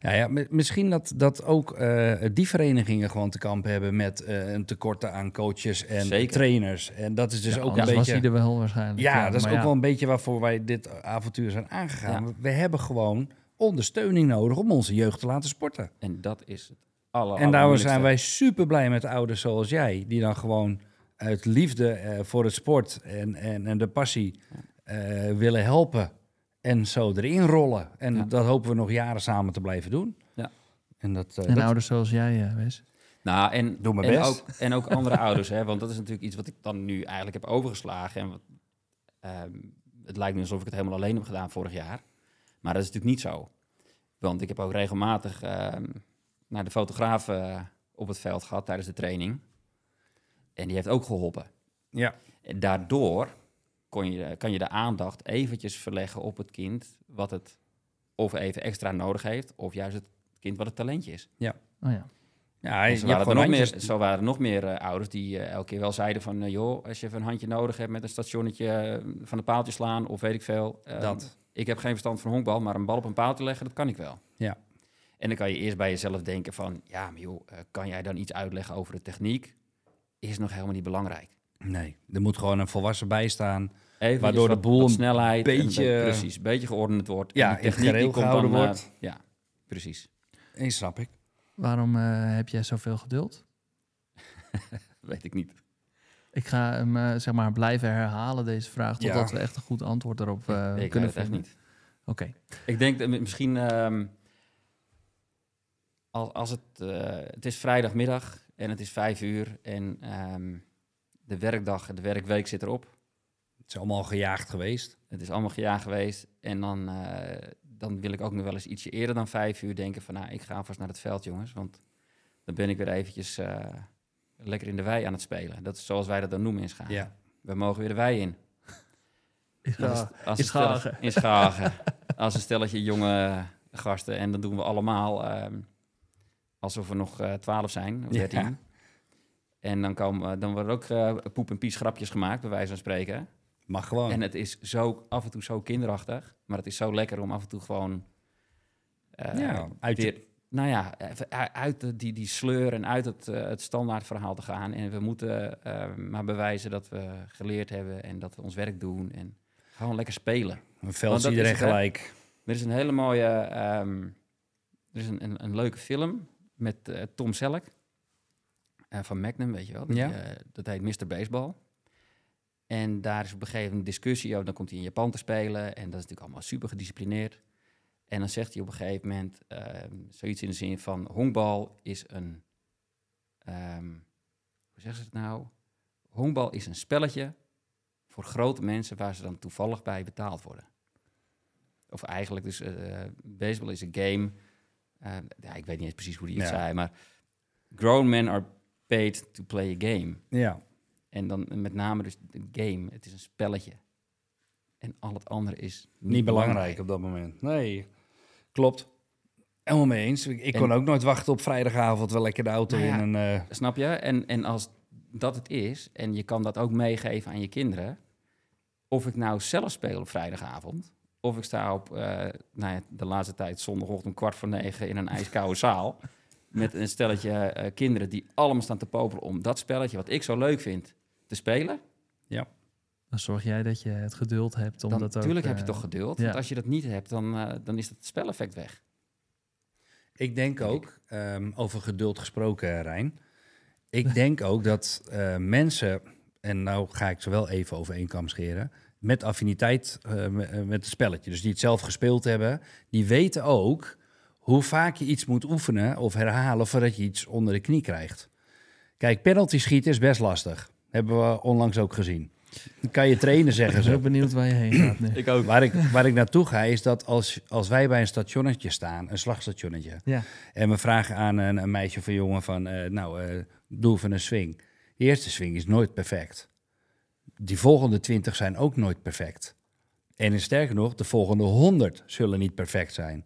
Ja, ja, mi- misschien dat, dat ook eh, die verenigingen gewoon te kampen hebben met eh, een tekort aan coaches en Zeker. trainers. En dat is dus Ja, ook een anders was beetje... hij er wel waarschijnlijk. Ja, dat is ook ja. wel een beetje waarvoor wij dit avontuur zijn aangegaan. We hebben gewoon ondersteuning nodig om onze jeugd te laten sporten. En dat is het aller, en daarom zijn wij super blij met ouders zoals jij, die dan gewoon uit liefde eh, voor het sport en, en, en de passie eh, willen helpen en zo erin rollen. En Ja. dat hopen we nog jaren samen te blijven doen. Ja. En dat, eh, En dat- ouders zoals jij, eh, Wes. Nou, en, Doe mijn en, best. Ook, en ook andere ouders, hè, want dat is natuurlijk iets wat ik dan nu eigenlijk heb overgeslagen. En wat, ehm, het lijkt me alsof ik het helemaal alleen heb gedaan vorig jaar. Maar dat is natuurlijk niet zo. Want ik heb ook regelmatig ehm, naar de fotograaf eh, op het veld gehad tijdens de training. En die heeft ook geholpen. Ja. En daardoor kon je, kan je de aandacht eventjes verleggen op het kind... wat het of even extra nodig heeft... of juist het kind wat het talentje is. Oh ja. Ja, En je zo, waren er nog meer, zo waren er nog meer ouders die eh, elke keer wel zeiden van... eh, joh, als je even een handje nodig hebt met een stationnetje eh, van de paaltje slaan... of weet ik veel. Dat. Ik heb geen verstand van honkbal, maar een bal op een paaltje leggen, dat kan ik wel. Ja. En dan kan je eerst bij jezelf denken van... ja, maar joh, kan jij dan iets uitleggen over de techniek? Is nog helemaal niet belangrijk. Nee, er moet gewoon een volwassen bij staan. Even Waardoor de boel een snelheid en beetje- een precies, een beetje geordend wordt. En Ja, in het techniek die komt dan, wordt. ja, precies. Eens snap ik. Waarom eh, heb jij zoveel geduld? Weet ik niet. Ik ga hem eh, zeg maar blijven herhalen, deze vraag, Ja. totdat we echt een goed antwoord erop eh, ik weet kunnen het echt vinden. niet. Oké. Ik denk dat misschien ehm, als, als het, eh, het is vrijdagmiddag en het is vijf uur en ehm, de werkdag en de werkweek zit erop. Het is allemaal gejaagd geweest. Het is allemaal gejaagd geweest en dan, eh, dan wil ik ook nog wel eens ietsje eerder dan vijf uur denken van nou, ik ga vast naar het veld jongens, want dan ben ik weer eventjes eh, lekker in de wei aan het spelen. Dat is zoals wij dat dan noemen in Schagen. Ja. We mogen weer de wei in. Als, als in een stelletje- Schagen. In Schagen. als een stelletje jonge gasten. En dat doen we allemaal ehm, alsof we nog eh, twaalf zijn, of Ja. dertien. En dan, komen, dan worden ook eh, poep- en pies grapjes gemaakt, bij wijze van spreken. Mag gewoon. En het is zo af en toe zo kinderachtig. Maar het is zo lekker om af en toe gewoon... eh, Ja, uit je- weer, nou ja, uit de, die, die sleur en uit het, eh, het standaard verhaal te gaan. En we moeten eh, maar bewijzen dat we geleerd hebben en dat we ons werk doen. En gewoon lekker spelen. Een veld iedereen is gelijk. Er is een hele mooie, ehm, er is een, een, een leuke film met Tom Selleck van Magnum, weet je wel. Die, Ja. dat heet Mr. Baseball. En daar is op een gegeven moment discussie over. Dan komt hij in Japan te spelen en dat is natuurlijk allemaal super gedisciplineerd. En dan zegt hij op een gegeven moment ehm, zoiets in de zin van... honkbal is een... ehm, hoe zeggen ze het nou? Honkbal is een spelletje voor grote mensen waar ze dan toevallig bij betaald worden. Of eigenlijk dus, eh baseball is een game. eh, ja, ik weet niet eens precies hoe die het Ja. zei, maar grown men are paid to play a game. Ja. En dan met name dus de game, het is een spelletje. En al het andere is niet, Niet belangrijk op dat moment. Nee, klopt. Helemaal mee eens. Ik, ik En- kon ook nooit wachten op vrijdagavond wel lekker de auto Nou ja, in een... eh, Snap je? En, en als dat het is, en je kan dat ook meegeven aan je kinderen, of ik nou zelf speel op vrijdagavond, of ik sta op eh, nou ja, de laatste tijd zondagochtend kwart voor negen in een ijskoude zaal, met een stelletje eh, kinderen die allemaal staan te popelen om dat spelletje, wat ik zo leuk vind, te spelen. Dan zorg jij dat je het geduld hebt om Dan dat ook... natuurlijk heb je eh, toch geduld. ja. Want als je dat niet hebt, dan, eh, dan is het speleffect weg. Ik denk ook, ehm, over geduld gesproken, Rijn. Ik denk ook dat eh, mensen, en nou ga ik ze wel even over één kam scheren, met affiniteit me- met het spelletje, dus die het zelf gespeeld hebben, die weten ook hoe vaak je iets moet oefenen of herhalen voordat je iets onder de knie krijgt. Kijk, penalty schieten is best lastig. Hebben we onlangs ook gezien. Dan kan je trainen, Ik zeggen ben ze. heel benieuwd waar je heen gaat nu. Ik ook. Waar ik, waar ik naartoe ga is dat als, als wij bij een stationnetje staan, een slagstationnetje, Ja. en we vragen aan een, een meisje of een jongen van, eh, nou, eh, doe even een swing. De eerste swing is nooit perfect. Die volgende twintig zijn ook nooit perfect. En sterker nog, de volgende honderd zullen niet perfect zijn.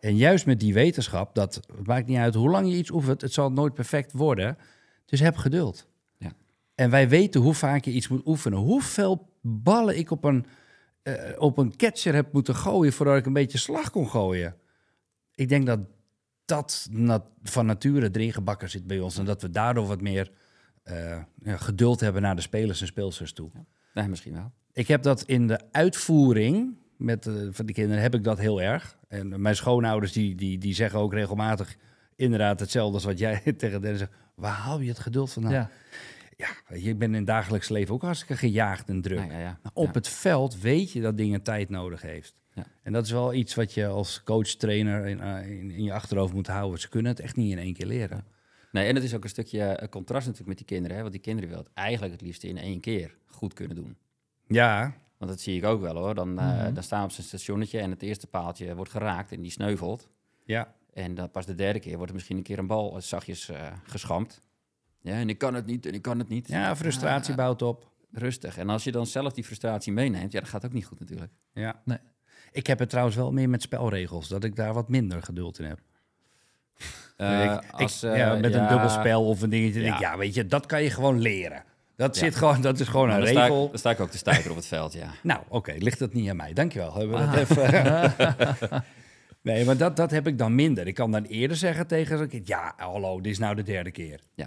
En juist met die wetenschap, dat het maakt niet uit hoe lang je iets oefent, het zal nooit perfect worden. Dus heb geduld. Ja. En wij weten hoe vaak je iets moet oefenen. Hoeveel ballen ik op een, eh, op een catcher heb moeten gooien voordat ik een beetje slag kon gooien. Ik denk dat dat nat- van nature erin gebakken zit bij ons. En dat we daardoor wat meer eh, ja, geduld hebben naar de spelers en speelsters toe. Nee, misschien wel. Ik heb dat in de uitvoering met eh, van die kinderen heb ik dat heel erg. En mijn schoonouders die, die, die zeggen ook regelmatig inderdaad hetzelfde als wat jij tegen Dennis zegt. Waar haal je het geduld vandaan? Ja. Ja. je, ik ben in het dagelijks leven ook hartstikke gejaagd en druk. Ja, ja. Op het veld weet je dat dingen tijd nodig heeft. Ja. En dat is wel iets wat je als coach, trainer in, eh, in, in je achterhoofd moet houden. Ze kunnen het echt niet in één keer leren. Nee, en het is ook een stukje eh, contrast natuurlijk met die kinderen. Hè? Want die kinderen willen het eigenlijk het liefst in één keer goed kunnen doen. Ja, Want dat zie ik ook wel hoor. Dan, eh, Mhm. dan staan we op zijn stationnetje en het eerste paaltje wordt geraakt en die sneuvelt. Ja, En dan pas de derde keer wordt er misschien een keer een bal zachtjes eh geschampt. Ja, en ik kan het niet, en ik kan het niet. ja frustratie Ah, bouwt op. rustig. En als je dan zelf die frustratie meeneemt, ja, dat gaat ook niet goed natuurlijk. Ja. Nee. Ik heb het trouwens wel meer met spelregels, dat ik daar wat minder geduld in heb. Eh, ik, als, ik- eh, ja, met een ja, dubbelspel of een dingetje. ja. Ja. ja, weet je, dat kan je gewoon leren. Dat, zit gewoon, dat is gewoon maar een dan, sta ik, regel. dan sta ik ook te stuiteren op het veld, ja. Nou, oké, ligt dat niet aan mij. Dankjewel. Hebben we Ah. dat even... nee, maar dat, dat heb ik dan minder. Ik kan dan eerder zeggen tegen zo'n kind... Ja, hallo, dit is nou de derde keer. Ja.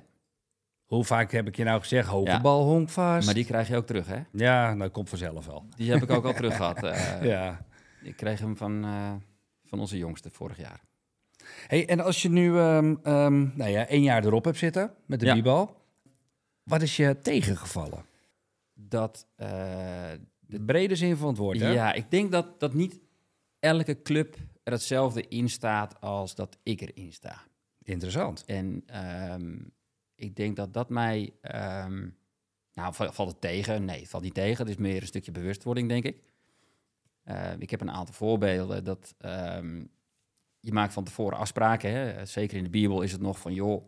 Hoe vaak heb ik je nou gezegd... Hoge Ja. bal, honk vast. Maar die krijg je ook terug, hè? Ja, dat komt vanzelf wel. Die heb ik ook al terug gehad. eh. ja. Ik kreeg hem van, eh, van onze jongste vorig jaar. Hey, en als je nu ehm, ehm, nou ja, één jaar erop hebt zitten met de Ja. bal... Wat is je tegengevallen? Dat, eh, De brede zin van het woord, hè? ja, ik denk dat, dat niet elke club er hetzelfde in staat als dat ik erin sta. Interessant. En ehm, ik denk dat dat mij. ehm, nou, va- valt het tegen? Nee, het valt niet tegen. Het is meer een stukje bewustwording, denk ik. Eh, ik heb een aantal voorbeelden dat ehm, je maakt van tevoren afspraken. Hè? Zeker in de Bijbel is het nog van, joh,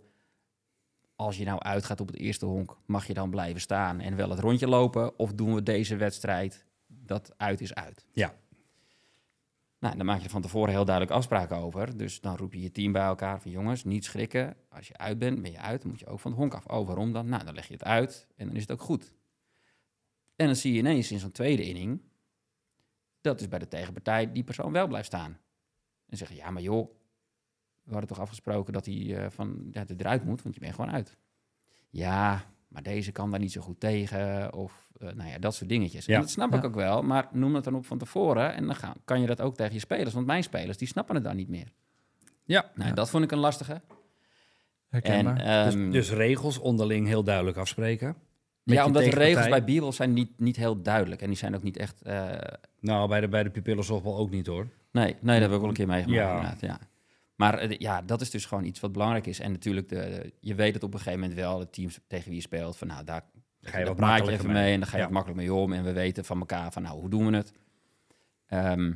als je nou uitgaat op het eerste honk, mag je dan blijven staan en wel het rondje lopen? Of doen we deze wedstrijd dat uit is uit? Ja. Nou, dan maak je er van tevoren heel duidelijk afspraken over. Dus dan roep je je team bij elkaar van jongens, niet schrikken. Als je uit bent, ben je uit. Dan moet je ook van het honk af. Oh, waarom dan? Nou, dan leg je het uit en dan is het ook goed. En dan zie je ineens in zo'n tweede inning, dat is bij de tegenpartij die persoon wel blijft staan. En zeggen, ja, maar joh, we hadden toch afgesproken dat hij eh, van, dat eruit moet, want je bent gewoon uit. Ja, maar deze kan daar niet zo goed tegen. Of eh, nou ja, dat soort dingetjes. Ja. En dat snap ik Ja. ook wel, maar noem dat dan op van tevoren. En dan ga, kan je dat ook tegen je spelers. Want mijn spelers, die snappen het dan niet meer. Ja. Nou, dat vond ik een lastige. En. Dus, ehm, dus regels onderling heel duidelijk afspreken. Ja, omdat de regels bij Bijbel zijn niet, niet heel duidelijk. En die zijn ook niet echt... eh, Nou, bij de, bij de pupillensoftbal ook niet hoor. Nee, nee, dat heb ik wel een keer meegemaakt. Ja. inderdaad, Ja. Maar eh, ja, dat is dus gewoon iets wat belangrijk is. En natuurlijk, de, je weet het op een gegeven moment wel, de teams tegen wie je speelt, van nou, daar, Ga je wat je makkelijker even mee. mee. en dan ga je Ja. makkelijk mee om. En we weten van elkaar van nou, hoe doen we het? Ehm,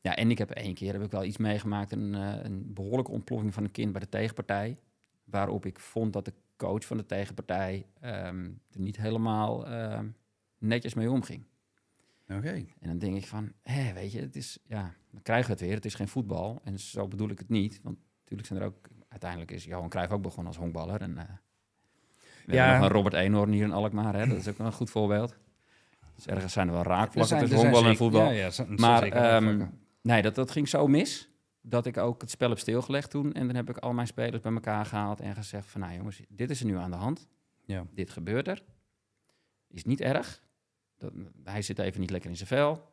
ja, en ik heb één keer heb ik wel iets meegemaakt, een, eh, een behoorlijke ontploffing van een kind bij de tegenpartij. Waarop ik vond dat de coach van de tegenpartij ehm, er niet helemaal ehm, netjes mee omging. Oké. En dan denk ik van, hé, weet je, het is, ja, dan krijgen we het weer. Het is geen voetbal. En zo bedoel ik het niet. Want natuurlijk zijn er ook, uiteindelijk is Johan Cruijff ook begonnen als honkballer. En eh we Ja. hebben nog een Robert Eenhoorn hier in Alkmaar, hè. Dat is ook wel een goed voorbeeld. Dus ergens zijn er wel raakvlakken tussen honkbal en voetbal. Ja, ja, maar ehm, nee, dat, dat ging zo mis dat ik ook het spel heb stilgelegd toen. En dan heb ik al mijn spelers bij elkaar gehaald en gezegd van... nou jongens, dit is er nu aan de hand. Ja. Dit gebeurt er. Is niet erg. Dat, hij zit even niet lekker in zijn vel.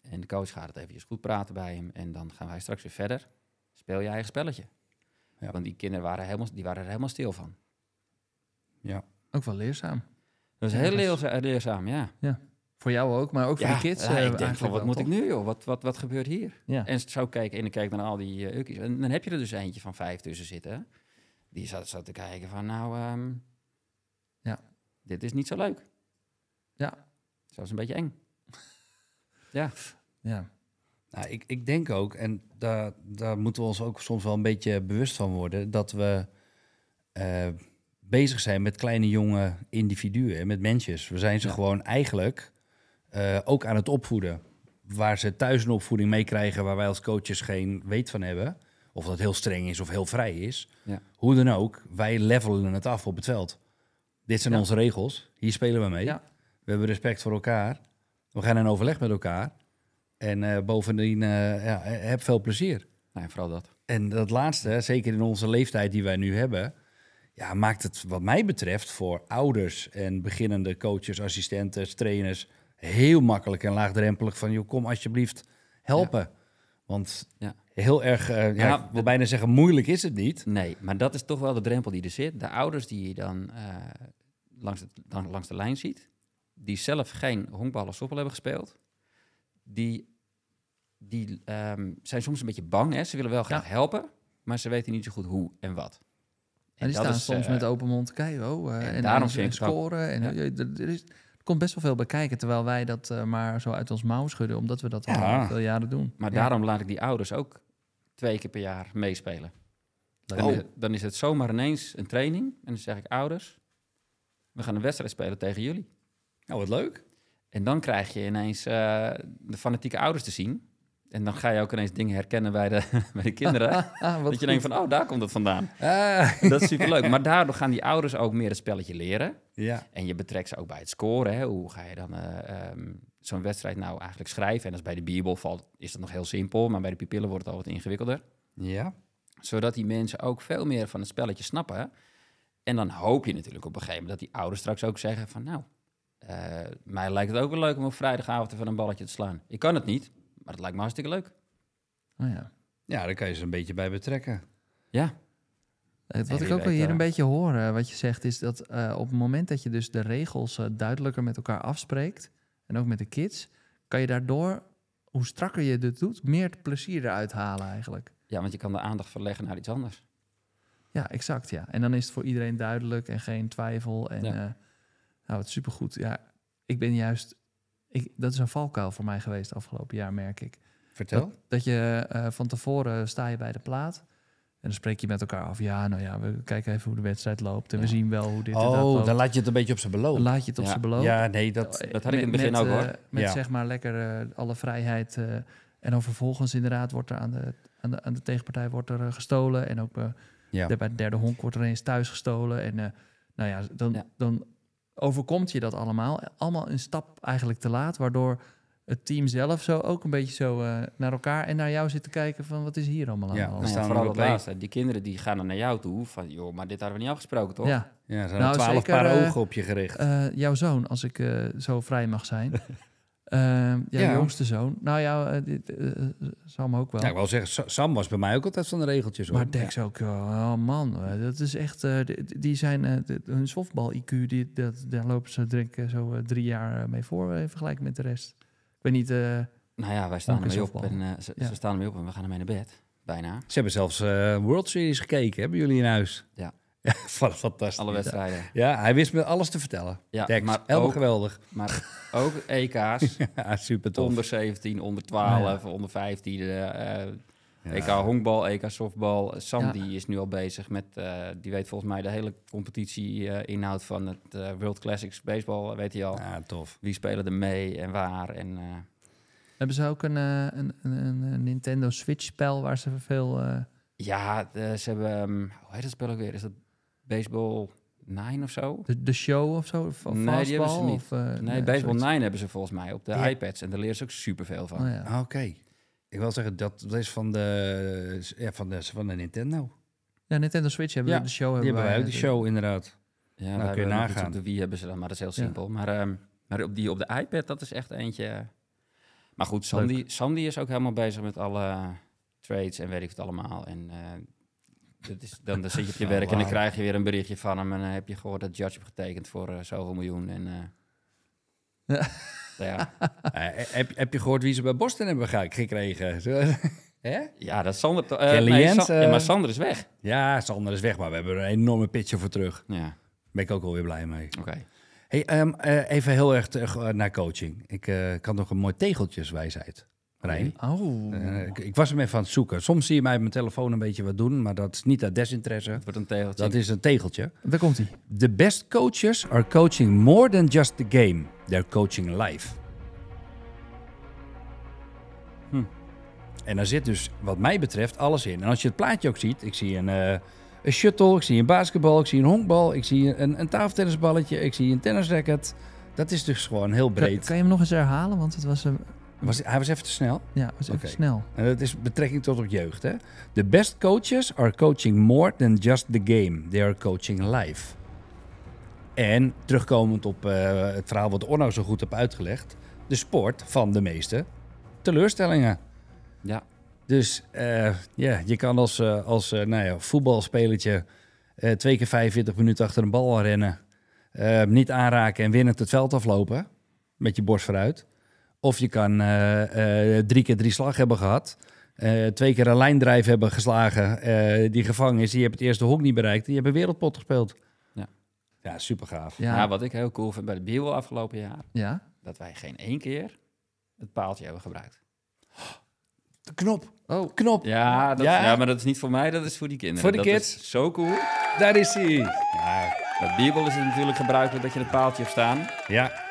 En de coach gaat het eventjes goed praten bij hem. En dan gaan wij straks weer verder. Speel je eigen spelletje. Ja. Want die kinderen waren, helemaal, die waren er helemaal stil van. Ook wel leerzaam. Dat is Ja, heel leerza- leerzaam, ja. Voor jou ook, maar ook voor ja, de kids. ja, eh, ik denk van, wat moet ik nu, joh? Wat, wat, wat gebeurt hier? Ja. En zo keek en ik keek naar al die uh, ukkies. En dan heb je er dus eentje van vijf tussen zitten. Die zat, zat te kijken van, nou, ehm, Ja. dit is niet zo leuk. Ja. Zelfs een beetje eng. ja, ja. Nou, ik, ik denk ook, en daar, daar moeten we ons ook soms wel een beetje bewust van worden, dat we eh, bezig zijn met kleine jonge individuen, en met mensjes. We zijn ze Ja. gewoon eigenlijk eh, ook aan het opvoeden. Waar ze thuis een opvoeding meekrijgen waar wij als coaches geen weet van hebben. Of dat heel streng is of heel vrij is. Ja. Hoe dan ook, wij levelen het af op het veld. Dit zijn Ja. onze regels. Hier spelen we mee. Ja. We hebben respect voor elkaar. We gaan in overleg met elkaar. En eh, bovendien, eh, ja, heb veel plezier. nou, vooral dat. En dat laatste, zeker in onze leeftijd die wij nu hebben, ja, maakt het wat mij betreft voor ouders en beginnende coaches, assistenten, trainers heel makkelijk en laagdrempelig van, joh, kom alsjeblieft helpen. Want Ja. heel erg, eh, ja, Ja, ik wil bijna zeggen, moeilijk is het niet. Nee, maar dat is toch wel de drempel die er zit. De ouders die je dan langs, het, dan langs de lijn ziet, die zelf geen honkbal of softbal hebben gespeeld, die, die ehm, zijn soms een beetje bang. Hè? Ze willen wel graag helpen, maar ze weten niet zo goed hoe en wat. En die dat staan is, soms eh, met open mond kijken. Oh, eh, en en, daarom en, vind en scoren. En, Ja. eh, er, is, komt best wel veel bij kijken, terwijl wij dat maar zo uit ons mouw schudden, omdat we dat Ja. al veel jaren doen. Maar daarom laat ik die ouders ook twee keer per jaar meespelen. Dan, Oh. dan is het zomaar ineens een training. En dan zeg ik, ouders, we gaan een wedstrijd spelen tegen jullie. Nou, wat leuk. En dan krijg je ineens eh, de fanatieke ouders te zien. En dan ga je ook ineens dingen herkennen bij de, bij de kinderen. Ah, dat je denkt van, oh, daar komt het vandaan. Ah, Dat is superleuk. Maar daardoor gaan die ouders ook meer het spelletje leren. ja. En je betrekt ze ook bij het scoren. Hè. Hoe ga je dan eh, ehm, zo'n wedstrijd nou eigenlijk schrijven? En als bij de bierbal valt, is dat nog heel simpel. Maar bij de pupillen wordt het al wat ingewikkelder. Ja. Zodat die mensen ook veel meer van het spelletje snappen. En dan hoop je natuurlijk op een gegeven moment dat die ouders straks ook zeggen van... nou, eh, mij lijkt het ook wel leuk om op vrijdagavond even een balletje te slaan. Ik kan het niet, maar het lijkt me hartstikke leuk. Oh ja. Ja, daar kan je ze een beetje bij betrekken. Ja, Eh, Wat ik ook wel hier een beetje hoor, eh, wat je zegt, is dat eh, op het moment dat je dus de regels eh, duidelijker met elkaar afspreekt, en ook met de kids, kan je daardoor, hoe strakker je dit doet, meer plezier eruit halen eigenlijk. ja, want je kan de aandacht verleggen naar iets anders. Ja, exact, ja. En dan is het voor iedereen duidelijk en geen twijfel. En Ja. Nou, het is supergoed. Ja, ik ben juist, ik, dat is een valkuil voor mij geweest afgelopen jaar, merk ik. Vertel. Dat, dat je eh, van tevoren sta je bij de plaat. En dan spreek je met elkaar af. Ja, nou ja, we kijken even hoe de wedstrijd loopt. En we zien wel hoe dit en dat Oh, loopt. dan laat je het een beetje op zijn Dan beloop. laat je het op Ja. zijn beloop. Ja, nee, dat... Eh, dat had ik in het begin met, ook, eh, hoor. met Ja. zeg maar lekker eh, alle vrijheid. eh, en dan vervolgens inderdaad wordt er aan de, aan de, aan de tegenpartij wordt er eh, gestolen. En ook eh, bij de derde honk wordt er eens thuis gestolen. En eh, nou ja, dan, Ja. dan overkomt je dat allemaal. Allemaal een stap eigenlijk te laat. Waardoor het team zelf zo ook een beetje zo eh, naar elkaar en naar jou zit te kijken van wat is hier allemaal aan Ja, de we hand? Ja, staan vooral er één. laatste. Die kinderen die gaan dan naar jou toe van... joh, maar dit hadden we niet afgesproken, toch? Ja, Ja, er zijn Nou, twaalf zeker, paar eh, ogen op je gericht. Eh, jouw zoon, als ik eh, zo vrij mag zijn. Ehm jouw Ja. jongste zoon. Nou ja, eh, dit, eh, Sam ook wel. ja, ik wil zeggen, Sa- Sam was bij mij ook altijd van de regeltjes. Hoor. maar Dex ook, oh man, eh, dat is echt, eh, die- zijn, eh, hun softbal-IQ, die, dat, daar lopen ze ik zo eh, drie jaar eh, mee voor eh, in vergelijking met de rest. Ik weet niet, eh, Nou ja, wij staan ermee op en eh, ze, Ja. ze staan ermee op en we gaan ermee naar bed. Bijna. Ze hebben zelfs eh, World Series gekeken, hebben jullie in huis? Ja. Ja, fa- fantastisch. Alle wedstrijden. Ja, hij wist me alles te vertellen. Ja, Dex, maar helemaal ook, geweldig. maar ook EK's. Ja, super tof. onder 17, onder 12, onder 15. eh, Ja. EK honkbal, EK softbal. Sam Ja. die is nu al bezig met, eh, die weet volgens mij de hele competitie eh, inhoud van het World Classics baseball, weet hij al. Ja, tof. Wie spelen er mee en waar en... eh, hebben ze ook een, eh, een, een, een Nintendo Switch-spel waar ze veel... eh, ja, ze hebben, ehm, hoe heet dat spel ook weer? Is dat Baseball 9 of zo? de, de show of zo? Of Nee, die hebben ze niet. Of, eh, Nee, Baseball zoiets. 9 hebben ze volgens mij op de Ja. iPads. En daar leren ze ook superveel van. Oh, ja. Ah, Oké. Ik wil zeggen, dat, dat is van de, ja, van, de, van de Nintendo. Ja, Nintendo Switch hebben Ja, we de show. Die hebben wij ook, die show inderdaad. Ja, Nou, daar kun je hebben nagaan. De Wii hebben ze dan, maar dat is heel Ja. simpel. Maar, ehm, maar op, die, op de iPad, dat is echt eentje... Maar goed, Sandy, Sandy is ook helemaal bezig met alle trades en weet ik het allemaal. En eh, dat is, dan, dan zit je op je Oh, werk en dan krijg je weer een berichtje van hem. En dan heb je gehoord dat Judge heeft getekend voor eh, zoveel miljoen. En, eh, Ja. ja. Eh, heb, heb je gehoord wie ze bij Boston hebben ge- gekregen? Hè? ja, dat is Sander... to- Kelly nee, Jens, Sa- ja, eh, maar Sander is weg. Ja, Sander is weg, maar we hebben er een enorme pitcher voor terug. Ja, Daar ben ik ook wel weer blij mee. oké. Hey, ehm, eh, even heel erg terug naar coaching. Ik kan nog een mooi tegeltjeswijsheid. Rijn. Oh. Eh, ik, ik was hem even aan het zoeken. Soms zie je mij op mijn telefoon een beetje wat doen, maar dat is niet uit desinteresse. Het wordt een tegeltje. Dat is een tegeltje. Daar komt hij. The best coaches are coaching more than just the game. They're coaching life. Hm. En daar zit dus, wat mij betreft, alles in. En als je het plaatje ook ziet, ik zie een, eh, een shuttle, ik zie een basketbal, ik zie een honkbal, ik zie een, een tafeltennisballetje, ik zie een tennisracket. Dat is dus gewoon heel breed. kan je hem nog eens herhalen? Want het was, een Was, hij was even te snel. ja, was even Oké. snel. En dat is betrekking tot op jeugd. Hè? The best coaches are coaching more than just the game. They are coaching life. En terugkomend op eh, het verhaal wat Orno zo goed heeft uitgelegd. De sport van de meeste teleurstellingen. Ja, Dus eh, ja, je kan als, eh, als nou ja, voetbalspelertje eh, twee keer 45 minuten achter een bal rennen. eh, niet aanraken en winnend het veld aflopen. Met je borst vooruit. Of je kan eh, eh, drie keer drie slag hebben gehad. eh, twee keer een lijndrijf hebben geslagen. eh, die gevangen is. Die hebben het eerste hok niet bereikt. Die hebben wereldpot gespeeld. Ja. Ja, super gaaf. Ja, Nou, wat ik heel cool vind bij de Bierbal afgelopen jaar... ja. dat wij geen één keer het paaltje hebben gebruikt. De knop. Oh, Knop. Ja, dat, Ja. ja. maar dat is niet voor mij, dat is voor die kinderen. Voor de dat kids. is zo cool. Daar is hij. Ja. Bij Bibel is het natuurlijk gebruikelijk dat je het paaltje hebt staan. ja.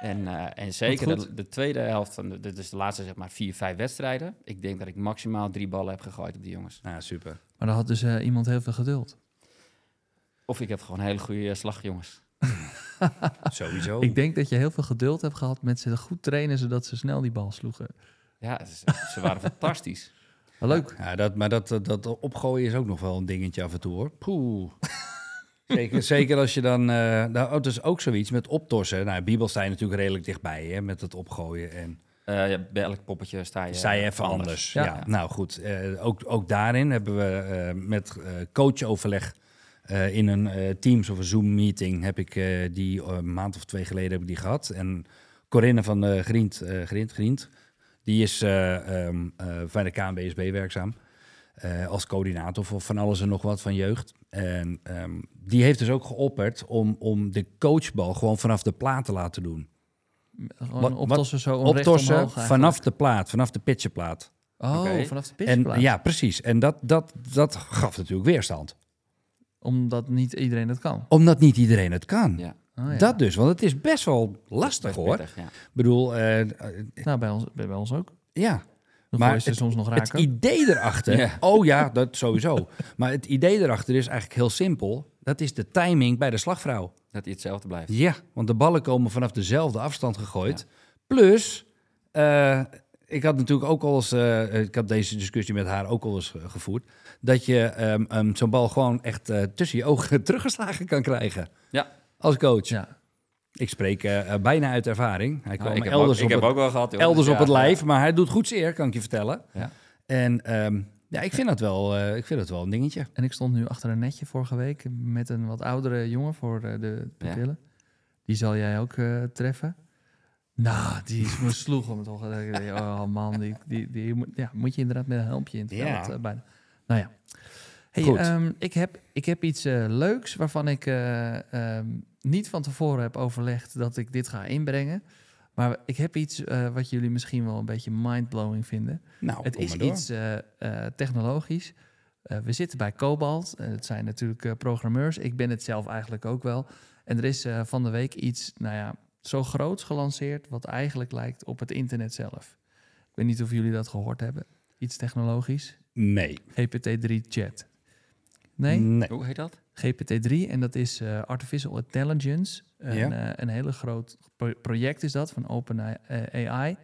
En, eh, en zeker de, de tweede helft van de, dus de laatste zeg maar vier, vijf wedstrijden. Ik denk dat ik maximaal drie ballen heb gegooid op die jongens. Nou, super. maar dan had dus eh, iemand heel veel geduld. Of ik heb gewoon hele goede slagjongens. Sowieso. Ik denk dat je heel veel geduld hebt gehad met ze goed trainen, zodat ze snel die bal sloegen. Ja, het is- ze waren fantastisch. Leuk. Ja, dat, maar dat, dat opgooien is ook nog wel een dingetje af en toe hoor. Poeh. Zeker, zeker als je dan... eh nou, oh, dus ook zoiets met optorsen. Nou, Bibel sta je natuurlijk redelijk dichtbij hè, met het opgooien. En Eh, ja, bij elk poppetje sta je, sta je even anders. Ja. Ja. Nou goed, eh, ook, ook daarin hebben we eh, met eh, coachoverleg... eh, in een eh, Teams of een Zoom-meeting heb ik eh, die eh, een maand of twee geleden heb ik die gehad. En Corinne van eh Grient, eh Grient, Grient, die is eh, ehm, eh, bij de KNBSB werkzaam. eh, als coördinator voor van alles en nog wat van jeugd. En ehm, die heeft dus ook geopperd om, om de coachbal gewoon vanaf de plaat te laten doen. Gewoon Wat- optossen zo onrecht Optorsen omhoog eigenlijk. vanaf de plaat, vanaf de pitcherplaat. Oh, vanaf de En pitchplaats. ja, precies. En dat, dat, dat gaf natuurlijk weerstand. Omdat niet iedereen dat kan. Omdat niet iedereen het kan. Ja, Oh, ja. Dat dus, want het is best wel lastig best hoor. pittig, ja. Ik bedoel, eh, Nou, bij ons, bij, bij ons ook. ja. Dan Maar het- soms nog Het raken. idee erachter, Ja. oh ja, dat sowieso. Maar het idee erachter is eigenlijk heel simpel. Dat is de timing bij de slagvrouw. Dat hij hetzelfde blijft. Ja, want de ballen komen vanaf dezelfde afstand gegooid. Plus, eh, ik had natuurlijk ook al eens, eh, ik had deze discussie met haar ook al eens ge- gevoerd, dat je ehm, ehm, zo'n bal gewoon echt eh, tussen je ogen teruggeslagen kan krijgen. Ja. Als coach. Ja. Ik spreek eh, eh, bijna uit ervaring. Hij kwam Nou, ik heb, ook, ik op, heb het, ook wel gehad. joh. elders op het lijf, ja. maar hij doet goed zeer, kan ik je vertellen. Ja. En ehm, ja, ik vind dat wel, eh, ik vind dat wel een dingetje. En ik stond nu achter een netje vorige week met een wat oudere jongen voor eh, de pupillen. Die zal jij ook eh, treffen. Nou, die is me sloeg om het oog. Ik dacht, Oh man, die, die, die moet, ja, moet je inderdaad met een helmpje in het Ja. veld bijna. Nou ja. Hey, Goed. ehm, ik, heb, ik heb iets leuks waarvan ik eh, ehm, niet van tevoren heb overlegd dat ik dit ga inbrengen. Maar ik heb iets eh, wat jullie misschien wel een beetje mindblowing vinden. Nou, Het kom is maar door. iets eh, eh, technologisch. Eh, we zitten bij Cobalt. het zijn natuurlijk eh, programmeurs. Ik ben het zelf eigenlijk ook wel. En er is eh, van de week iets, nou ja, zo groots gelanceerd... wat eigenlijk lijkt op het internet zelf. Ik weet niet of jullie dat gehoord hebben. Iets technologisch. Nee. GPT-3 chat. Nee? nee. Hoe heet dat? GPT-3 en dat is eh, Artificial Intelligence. Een, Ja. eh, een hele groot pro- project is dat van OpenAI.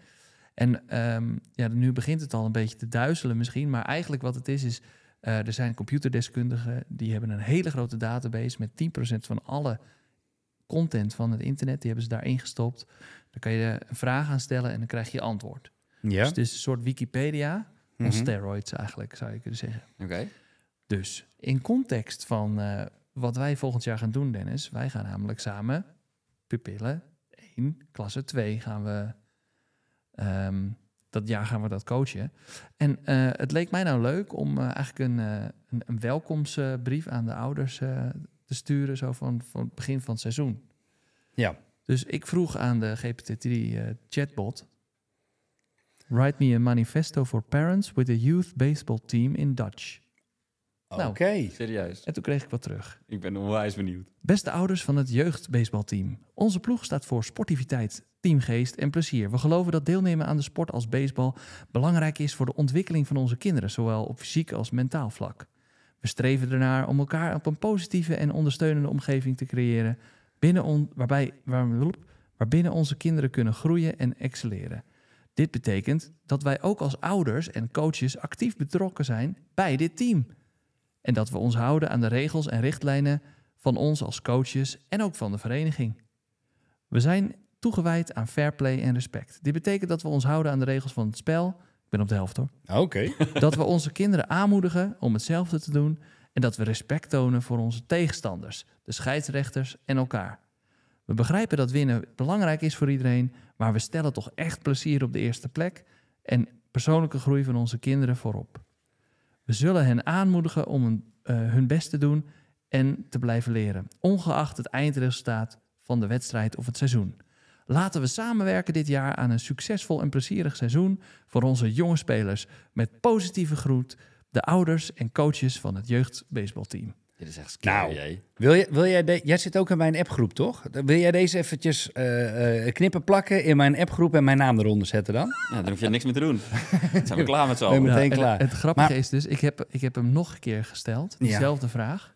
En ehm, ja, nu begint het al een beetje te duizelen misschien, maar eigenlijk wat het is is, eh, er zijn computerdeskundigen die hebben een hele grote database met 10% van alle content van het internet, die hebben ze daarin gestopt. Dan kan je een vraag aan stellen en dan krijg je antwoord. Ja. Dus het is een soort Wikipedia on Mhm. steroids eigenlijk, zou je kunnen zeggen. Oké. Dus in context van eh, wat wij volgend jaar gaan doen, Dennis, wij gaan namelijk samen pupillen 1, klasse 2 gaan we. ehm, dat jaar gaan we dat coachen. En eh, het leek mij nou leuk om eh, eigenlijk een, een, een welkomstbrief aan de ouders te sturen, zo van, van het begin van het seizoen. Ja. Dus ik vroeg aan de GPT-3 eh, chatbot. Write me a manifesto for parents with a youth baseball team in Dutch. Nou. Oké. Serieus. En toen kreeg ik wat terug. Ik ben onwijs benieuwd. Beste ouders van het jeugdbaseballteam. Onze ploeg staat voor sportiviteit, teamgeest en plezier. We geloven dat deelnemen aan de sport als baseball belangrijk is voor de ontwikkeling van onze kinderen, zowel op fysiek als mentaal vlak. We streven ernaar om elkaar op een positieve en ondersteunende omgeving te creëren, binnen on, waarbij, waar, waarbinnen onze kinderen kunnen groeien en excelleren. Dit betekent dat wij ook als ouders en coaches actief betrokken zijn bij dit team. En dat we ons houden aan de regels en richtlijnen van ons als coaches en ook van de vereniging. We zijn toegewijd aan fair play en respect. Dit betekent dat we ons houden aan de regels van het spel. Ik ben op de helft hoor. Oké. Dat we onze kinderen aanmoedigen om hetzelfde te doen. En dat we respect tonen voor onze tegenstanders, de scheidsrechters en elkaar. We begrijpen dat winnen belangrijk is voor iedereen, maar we stellen toch echt plezier op de eerste plek en persoonlijke groei van onze kinderen voorop. We zullen hen aanmoedigen om hun, eh, hun best te doen en te blijven leren, ongeacht het eindresultaat van de wedstrijd of het seizoen. Laten we samenwerken dit jaar aan een succesvol en plezierig seizoen voor onze jonge spelers. Met positieve groet, de ouders en coaches van het jeugdbaseballteam. Dit is echt scary, Nou. Wil je, wil jij, de- jij zit ook in mijn appgroep, toch? Wil jij deze eventjes eh, eh, knippen plakken in mijn appgroep en mijn naam eronder zetten dan? Ja, dan hoef je niks meer te doen. Dan zijn we klaar met z'n je allen. meteen en klaar. Het grappige Maar- is dus, ik heb, ik heb hem nog een keer gesteld, Ja. diezelfde vraag.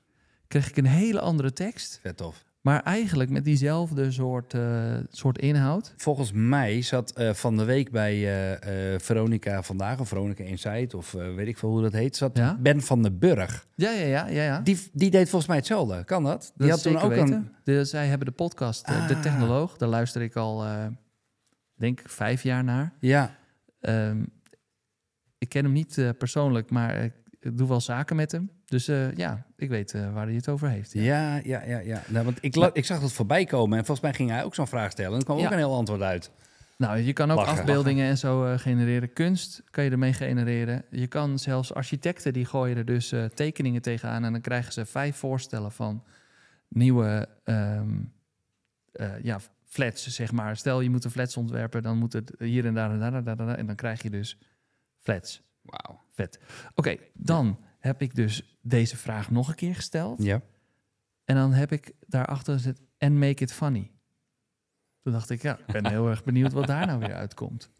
Kreeg ik een hele andere tekst, Vet tof. Maar eigenlijk met diezelfde soort, eh, soort inhoud. Volgens mij zat eh, van de week bij eh, Veronica Vandaag, of Veronica Insight, of weet ik veel hoe dat heet, zat Ja? Ben van den Burg. Ja, ja, ja, ja. ja. Die, die deed volgens mij hetzelfde. Kan dat? Die Dat had toen ook weten. een... De, zij hebben de podcast De Ah. Technoloog. Daar luister ik al, denk ik, vijf jaar naar. Ja, Ehm, ik ken hem niet persoonlijk, maar ik doe wel zaken met hem. Dus eh, ja, ik weet eh, waar hij het over heeft. Ja. ja, ja, ja. ja. Nou, want ik, la- ik zag dat voorbij komen en volgens mij ging hij ook zo'n vraag stellen. En er kwam Ja. ook een heel antwoord uit. Nou, je kan ook Lachen. afbeeldingen en zo eh, genereren. Kunst kan je ermee genereren. Je kan zelfs architecten, die gooien er dus tekeningen tegenaan. En dan krijgen ze vijf voorstellen van nieuwe eh, ja, flats, zeg maar. Stel, je moet een flats ontwerpen, dan moet het hier en daar en daar en daar. En, daar, en dan krijg je dus flats. Wauw. Oké, dan heb ik dus deze vraag nog een keer gesteld. Ja. En dan heb ik daarachter gezet, en make it funny. Toen dacht ik, ja, ik ben heel erg benieuwd wat daar nou weer uitkomt.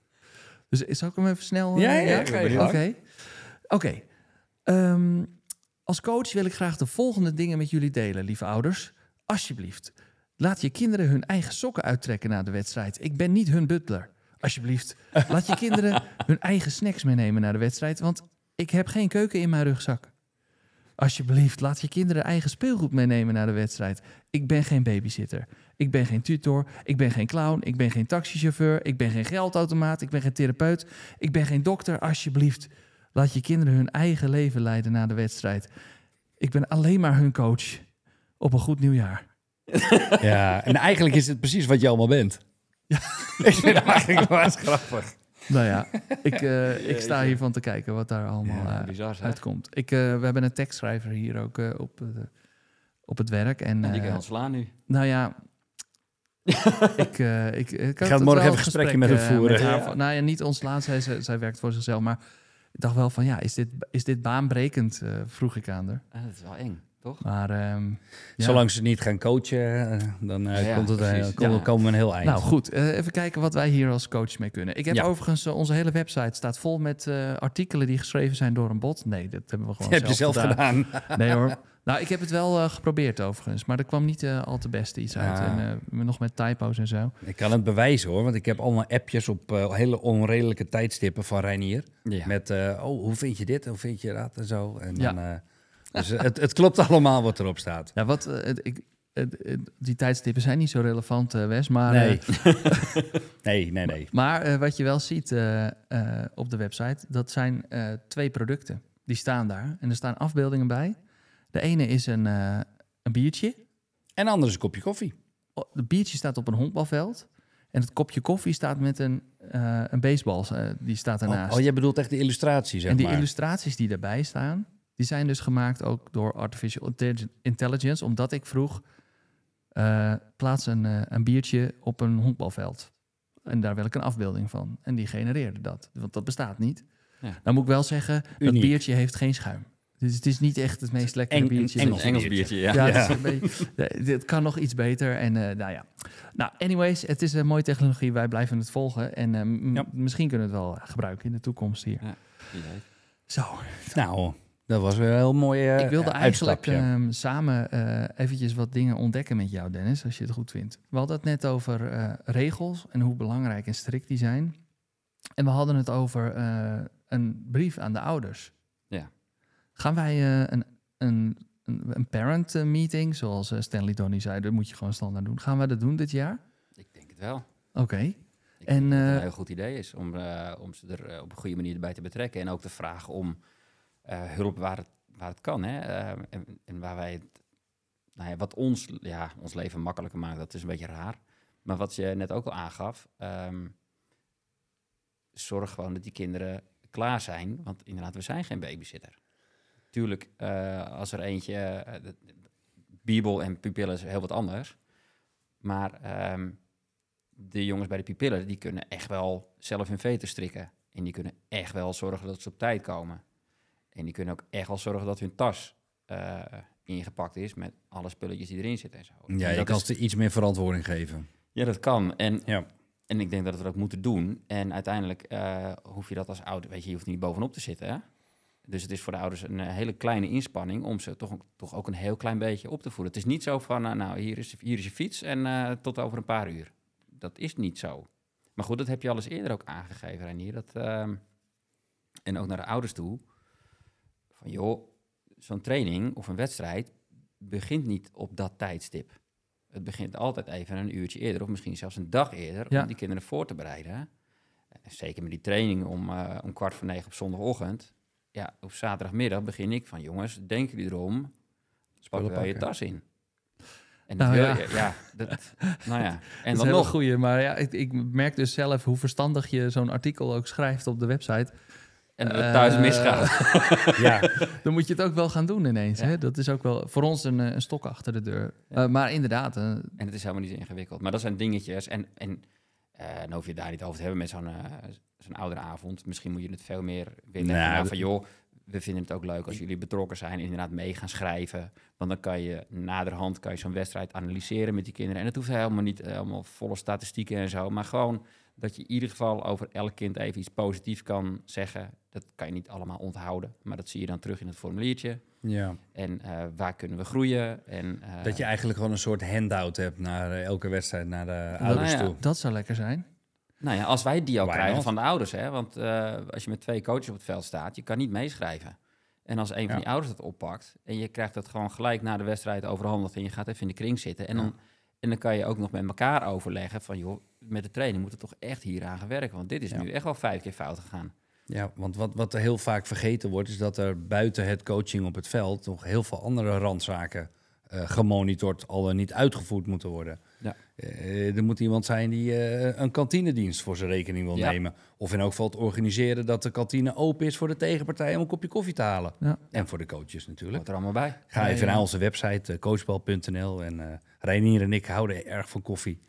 Dus zal ik hem even snel... Ja, eh, ja, benieuwd. Oké. Oké. Ehm, als coach wil ik graag de volgende dingen met jullie delen, lieve ouders. Alsjeblieft, laat je kinderen hun eigen sokken uittrekken na de wedstrijd. Ik ben niet hun butler. Alsjeblieft, laat je kinderen hun eigen snacks meenemen naar de wedstrijd, want ik heb geen keuken in mijn rugzak. Alsjeblieft, laat je kinderen eigen speelgoed meenemen naar de wedstrijd. Ik ben geen babysitter. Ik ben geen tutor. Ik ben geen clown. Ik ben geen taxichauffeur. Ik ben geen geldautomaat. Ik ben geen therapeut. Ik ben geen dokter. Alsjeblieft, laat je kinderen hun eigen leven leiden na de wedstrijd. Ik ben alleen maar hun coach. Op een goed nieuwjaar. ja, en eigenlijk is het precies wat je allemaal bent. Ja. ik vind het eigenlijk wel eens grappig. Nou ja, ik, eh, ik sta hiervan te kijken wat daar allemaal Ja, eh, bizar uitkomt. Ik, eh, we hebben een tekstschrijver hier ook eh, op, op het werk. En, Nou, die kan eh, je ontslaan nu. Nou ja, ik, eh, ik, ik Ga het morgen even gesprekje met hem voeren. haar Ja. van- nou ja, niet ontslaan, zij, zij, zij werkt voor zichzelf. Maar ik dacht wel van, ja, is dit, is dit baanbrekend? eh, vroeg ik aan haar. Ah, dat is wel eng, toch? Maar ehm, ja. Zolang ze niet gaan coachen, eh, dan eh, Ja, komt het, eh, komen, Ja. komen we een heel eind. Nou goed, even kijken wat wij hier als coach mee kunnen. Ik heb Ja. overigens, onze hele website staat vol met eh, artikelen die geschreven zijn door een bot. Nee, dat hebben we gewoon heb je zelf gedaan. Nee hoor. Nou, ik heb het wel geprobeerd overigens, maar er kwam niet al te beste iets uit. En eh, nog met typo's en zo. Ik kan het bewijzen hoor, want ik heb allemaal appjes op hele onredelijke tijdstippen van Reinier. Ja. Met, eh, oh, hoe vind je dit? Hoe vind je dat? En zo. En Ja. dan, eh, dus het, het klopt allemaal wat erop staat. Ja, wat, eh, ik, die tijdstippen zijn niet zo relevant, eh, Wes. Maar, Nee. eh, nee, nee, nee. maar eh, wat je wel ziet eh, eh, op de website, dat zijn eh, twee producten. Die staan daar. En er staan afbeeldingen bij. De ene is een, eh, een biertje. En anders een kopje koffie. Oh, Het biertje staat op een honkbalveld. En het kopje koffie staat met een, eh, een baseball. eh, die staat Oh, ernaast. oh, jij bedoelt echt de illustratie, zeg en die maar. illustraties die daarbij staan, die zijn dus gemaakt ook door artificial intellig- intelligence. Omdat ik vroeg, eh, plaats een, eh, een biertje op een honkbalveld. En daar wil ik een afbeelding van. En die genereerde dat, want dat bestaat niet. Ja. Dan moet ik wel zeggen, dat biertje heeft geen schuim. Dus het is niet echt het meest lekkere Eng- biertje. Engels Engels biertje. ja. Ja, Ja. Het, is een beetje- nee, dit kan nog iets beter. En eh, nou ja. Nou, anyways, het is een mooie technologie. Wij blijven het volgen. En eh, Ja. misschien kunnen we het wel gebruiken in de toekomst hier. Zo, Nou, dat was weer een heel mooi eh, ik wilde eigenlijk uitstapje. ehm, samen eh, eventjes wat dingen ontdekken met jou, Dennis, als je het goed vindt. We hadden het net over eh, regels en hoe belangrijk en strikt die zijn. En we hadden het over eh, een brief aan de ouders. Ja. Gaan wij eh, een, een, een, een parent eh, meeting, zoals eh, Stanley Donny zei, dat moet je gewoon standaard doen. Gaan wij dat doen dit jaar? Ik denk het wel. Oké. Ik En, denk dat het eh, een heel goed idee is om, eh, om ze er eh, op een goede manier bij te betrekken. En ook te vragen om eh, hulp waar het, kan. Hè? Eh, en, en waar wij nou ja, wat ons, ons leven makkelijker maakt, dat is een beetje raar. Maar wat je net ook al aangaf, ehm, zorg gewoon dat die kinderen klaar zijn. Want inderdaad, we zijn geen babysitter. Tuurlijk, eh, als er eentje, eh, Bibel en pupillen is heel wat anders. Maar ehm, de jongens bij de pupillen, die kunnen echt wel zelf hun veten strikken. En die kunnen echt wel zorgen dat ze op tijd komen. En die kunnen ook echt wel zorgen dat hun tas eh, ingepakt is met alle spulletjes die erin zitten en zo. Ja, En je kan is- ze iets meer verantwoording geven. ja, dat kan. En, Ja. en ik denk dat we dat ook moeten doen. En uiteindelijk eh, hoef je dat als ouder... Weet je, je hoeft niet bovenop te zitten, hè? Dus het is voor de ouders een eh, hele kleine inspanning... om ze toch, toch ook een heel klein beetje op te voeden. Het is niet zo van, nou, hier is, hier is je fiets en tot over een paar uur. Dat is niet zo. Maar goed, dat heb je al eens eerder ook aangegeven, Reinier. Dat, ehm, en ook naar de ouders toe. Van joh, zo'n training of een wedstrijd begint niet op dat tijdstip. Het begint altijd even een uurtje eerder, of misschien zelfs een dag eerder, Ja. om die kinderen voor te bereiden. En zeker met die training om, eh, om kwart voor negen op zondagochtend. Ja, op zaterdagmiddag begin ik van, jongens, denken jullie erom? Pak wel je tas in. En dat Nou wil ja. je, ja, dat, nou ja. En dat is dan nog, goeie, maar ja, ik, ik merk dus zelf hoe verstandig je zo'n artikel ook schrijft op de website. En dat het thuis Eh, misgaat. Ja, Dan moet je het ook wel gaan doen ineens. Ja. Hè? Dat is ook wel voor ons een, eh, een stok achter de deur. Ja. Eh, maar inderdaad, En het is helemaal niet zo ingewikkeld. Maar dat zijn dingetjes. En, en eh, dan hoef je het daar niet over te hebben met zo'n zo'n oudere avond. Misschien moet je het veel meer willen. Nou, Nou, van joh, we vinden het ook leuk als jullie betrokken zijn. Inderdaad mee gaan schrijven. Want dan kan je naderhand kan je zo'n wedstrijd analyseren met die kinderen. En het hoeft helemaal niet eh, allemaal volle statistieken en zo. Maar gewoon dat je in ieder geval over elk kind even iets positiefs kan zeggen. Dat kan je niet allemaal onthouden. Maar dat zie je dan terug in het formuliertje. ja. En eh, waar kunnen we groeien? En, eh, Dat je eigenlijk gewoon een soort handout hebt naar eh, elke wedstrijd, naar de ouders ja. toe. dat zou lekker zijn. Nou ja, als wij die al Why krijgen not? van de ouders, hè? want eh, als je met twee coaches op het veld staat, je kan niet meeschrijven. En als een van die ouders dat oppakt en je krijgt dat gewoon gelijk na de wedstrijd overhandigd en je gaat even in de kring zitten en dan, en dan kan je ook nog met elkaar overleggen van joh, met de training moet er toch echt hier aan gewerkt, want dit is Ja. nu echt wel vijf keer fout gegaan. Ja, want wat, wat er heel vaak vergeten wordt, is dat er buiten het coaching op het veld nog heel veel andere randzaken eh, gemonitord, al dan niet uitgevoerd moeten worden. Ja. Eh, er moet iemand zijn die eh, een kantinedienst voor zijn rekening wil Ja. nemen. Of in elk geval het organiseren dat de kantine open is voor de tegenpartij om een kopje koffie te halen. Ja. En voor de coaches natuurlijk. Hoort er allemaal bij. Ga Ja, even ja. naar onze website eh, coachbal.nl en eh Reinier en ik houden erg van koffie.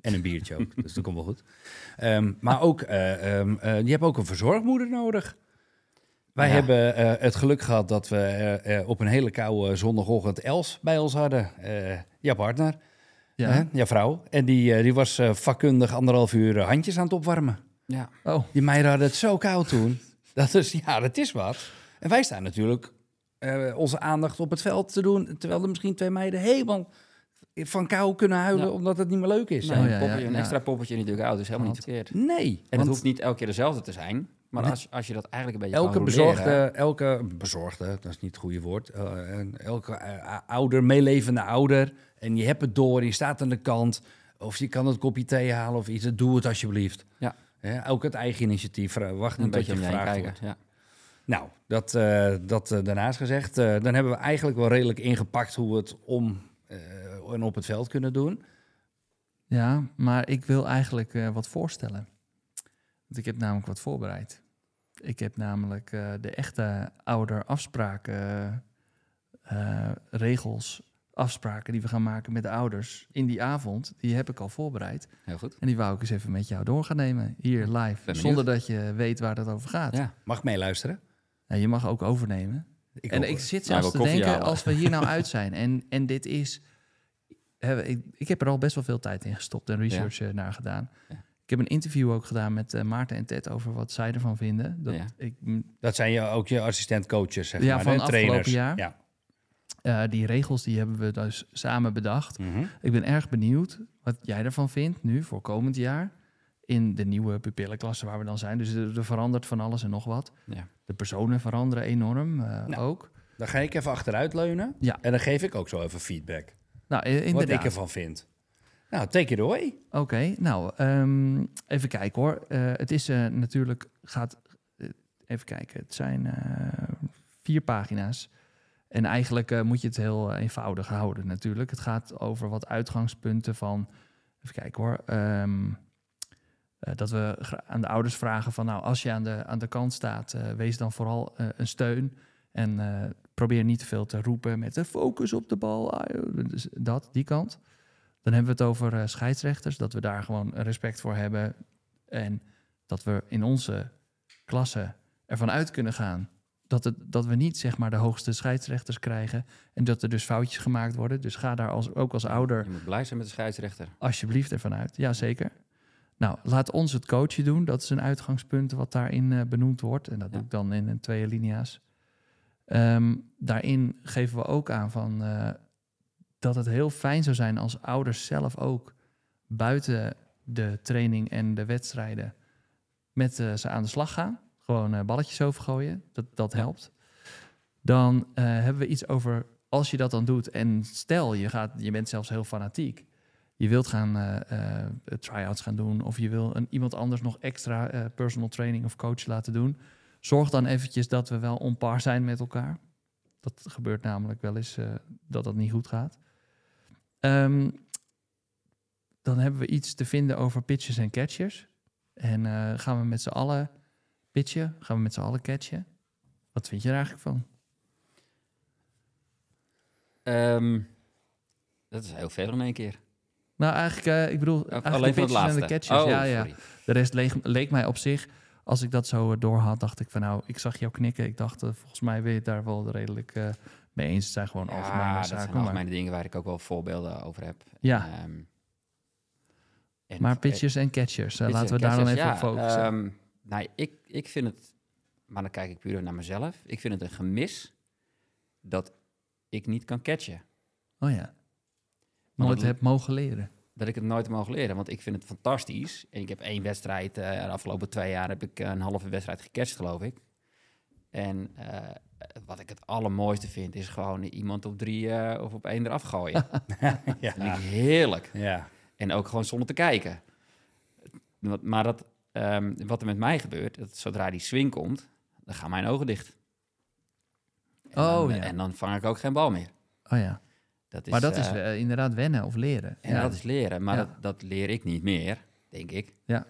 En een biertje ook, dus dat komt wel goed. Ehm, maar ook, eh, ehm, eh, je hebt ook een verzorgmoeder nodig. Wij Ja. hebben het geluk gehad dat we op een hele koude zondagochtend Els bij ons hadden. Jouw partner, Ja. hè, jouw vrouw. En die, eh, die was eh, vakkundig anderhalf uur eh, handjes aan het opwarmen. Ja. Oh, Die meiden hadden het zo koud toen. Dat is, ja, dat is wat. En wij staan natuurlijk onze aandacht op het veld te doen. Terwijl er misschien twee meiden helemaal van kou kunnen huilen Ja. omdat het niet meer leuk is. Ja, poppetje, ja, een ja. extra poppetje in die dugout is helemaal niet verkeerd. Nee. En het hoeft niet elke keer dezelfde te zijn, maar als, als je dat eigenlijk een beetje elke roleren- bezorgde, elke bezorgde, dat is niet het goede woord. en elke ouder, meelevende ouder. En je hebt het door, je staat aan de kant. Of je kan het kopje thee halen of iets. Doe het alsjeblieft. Ja. Hè, ook het eigen initiatief. vra- Wacht een beetje gevraagd kijken. wordt. Ja. Nou, dat, eh, dat eh, daarnaast gezegd. eh, dan hebben we eigenlijk wel redelijk ingepakt hoe we het om eh, en op het veld kunnen doen. ja, maar ik wil eigenlijk eh, wat voorstellen. Want ik heb namelijk wat voorbereid. Ik heb namelijk eh, de echte ouder afspraken, eh, regels, afspraken die we gaan maken met de ouders in die avond. Die heb ik al voorbereid. Heel goed. En die wou ik eens even met jou door gaan nemen. Hier live. Zonder dat je weet waar het over gaat. Ja. Mag ik meeluisteren? Ja, je mag ook overnemen. Ik en ook, ik zit zelfs te denken, halen. als we hier nou uit zijn en, en dit is... Hè, ik, ik heb er al best wel veel tijd in gestopt en research eh, naar gedaan. Ja. Ik heb een interview ook gedaan met eh, Maarten en Ted over wat zij ervan vinden. Dat Ja. ik, Dat zijn je, ook je assistent-coaches, zeg Ja, maar. van hè, afgelopen trainers. jaar. Ja. Eh, die regels die hebben we dus samen bedacht. Mhm. Ik ben erg benieuwd wat jij ervan vindt nu voor komend jaar. In de nieuwe pupillenklasse waar we dan zijn. Dus er, er verandert van alles en nog wat. Ja. De personen veranderen enorm eh, Nou. ook. Dan ga ik even achteruit leunen. Ja. En dan geef ik ook zo even feedback. Nou, Wat ik ervan vind. Nou, take it away. Oké, nou, ehm, even kijken hoor. Eh, het is natuurlijk, gaat, even kijken, het zijn vier pagina's. En eigenlijk eh, moet je het heel eh, eenvoudig houden natuurlijk. Het gaat over wat uitgangspunten van, even kijken hoor, ehm, eh, dat we aan de ouders vragen van, nou, als je aan de, aan de kant staat, wees dan vooral een steun. En probeer niet te veel te roepen met de focus op de bal. ah, dat, die kant. Dan hebben we het over scheidsrechters, dat we daar gewoon respect voor hebben. En dat we in onze klasse ervan uit kunnen gaan dat, het, dat we niet zeg maar de hoogste scheidsrechters krijgen. En dat er dus foutjes gemaakt worden. Dus ga daar als, ook als ouder Je moet blij zijn met de scheidsrechter. alsjeblieft ervan uit. Jazeker. Nou, laat ons het coachen doen. Dat is een uitgangspunt wat daarin eh, benoemd wordt. En dat Ja. doe ik dan in, een twee linia's. Ehm, daarin geven we ook aan van, eh, dat het heel fijn zou zijn als ouders zelf ook buiten de training en de wedstrijden met eh, ze aan de slag gaan. Gewoon eh, balletjes overgooien. Dat, dat helpt. Dan eh, hebben we iets over als je dat dan doet en stel je, gaat, je bent zelfs heel fanatiek. Je wilt gaan eh, try-outs gaan doen of je wil een, iemand anders nog extra personal training of coach laten doen. Zorg dan eventjes dat we wel on par zijn met elkaar. Dat gebeurt namelijk wel eens dat dat niet goed gaat. Ehm, dan hebben we iets te vinden over pitches en catches. En gaan we met z'n allen pitchen? Gaan we met z'n allen catchen? Wat vind je er eigenlijk van? Ehm, dat is heel veel in één keer. Nou, eigenlijk, eh, ik bedoel, Of eigenlijk alleen de van het pitches en de laatste. catches. Oh, ja, ja. sorry. De rest leek, leek mij op zich, als ik dat zo door had, dacht ik van nou, ik zag jou knikken. Ik dacht, eh, volgens mij ben je het daar wel redelijk eh, mee eens. Het zijn gewoon Ja, algemene dat zaken. zijn maar- algemene dingen waar ik ook wel voorbeelden over heb. Ja. Ehm, en maar pitches en catchers, laten we daar dan even ja, op focussen. ehm, nou, ik, ik vind het, maar dan kijk ik puur naar mezelf. Ik vind het een gemis dat ik niet kan catchen. oh ja. Nooit het- heb mogen leren. Dat ik het nooit heb mogen leren, want ik vind het fantastisch. En ik heb één wedstrijd, eh, de afgelopen twee jaar heb ik een halve wedstrijd gecatcht, geloof ik. En eh, wat ik het allermooiste vind, is gewoon iemand op drie eh, of op één eraf gooien. Dat vind ik ja. heerlijk. ja. En ook gewoon zonder te kijken. Maar dat, ehm, wat er met mij gebeurt, dat zodra die swing komt, dan gaan mijn ogen dicht. En Oh, dan, ja. En dan vang ik ook geen bal meer. Oh ja. Dat is, maar dat is eh, eh, inderdaad wennen of leren. en dat is leren. Maar Ja. dat, dat leer ik niet meer, denk ik. Ja.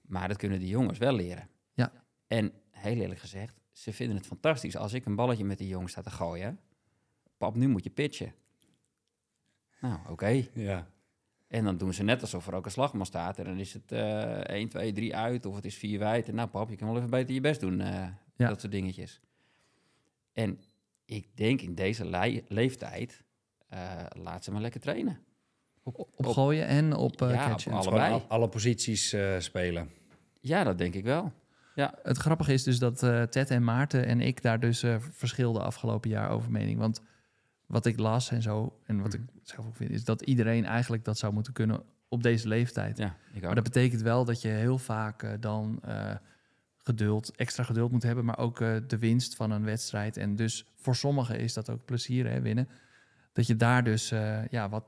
Maar dat kunnen die jongens wel leren. Ja. En heel eerlijk gezegd, ze vinden het fantastisch. Als ik een balletje met die jongens sta te gooien, pap, nu moet je pitchen. Nou, oké. ja. En dan doen ze net alsof er ook een slagman staat. En dan is het eh 1, 2, 3 uit of het is 4 wijd. En nou pap, je kan wel even beter je best doen. eh, Ja. Dat soort dingetjes. En ik denk in deze leeftijd, eh, laat ze maar lekker trainen. Op, op gooien en op eh Ja, catchen. Allebei. al- alle posities eh, spelen. Ja, dat denk ik wel. Het grappige is dus dat eh, Ted en Maarten en ik daar dus eh, verschilden afgelopen jaar over mening. Want wat ik las en zo, en wat ik zelf ook vind, is dat iedereen eigenlijk dat zou moeten kunnen op deze leeftijd. Ja, ik ook. Maar dat betekent wel dat je heel vaak eh, dan eh, geduld, extra geduld moet hebben, maar ook eh, de winst van een wedstrijd. En dus voor sommigen is dat ook plezier, hè, winnen. Dat je daar dus ja, wat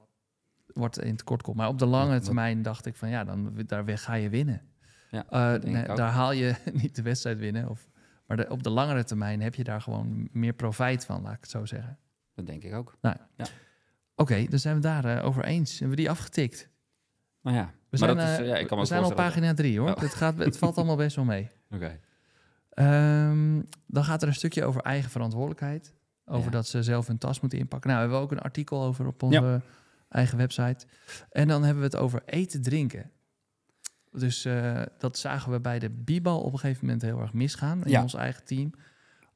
wordt in tekort komt. Maar op de lange termijn dacht ik van ja, dan daar weer ga je winnen. Ja, nee, daar haal je niet de wedstrijd winnen. Of, maar de- op de langere termijn heb je daar gewoon meer profijt van, laat ik het zo zeggen. Dat denk ik ook. Oké, dan zijn we daar eh, over eens. Hebben we die afgetikt? Nou ja, We zijn, dat is, eh, ja, ik kan we zijn op pagina drie hoor. Oh. Het, gaat, het valt allemaal best wel mee. Oké. Ehm, dan gaat er een stukje over eigen verantwoordelijkheid. Over Ja. dat ze zelf hun tas moeten inpakken. Nou, we hebben ook een artikel over op onze eigen website. En dan hebben we het over eten, drinken. Dus eh, dat zagen we bij de bibal op een gegeven moment heel erg misgaan in Ja. ons eigen team.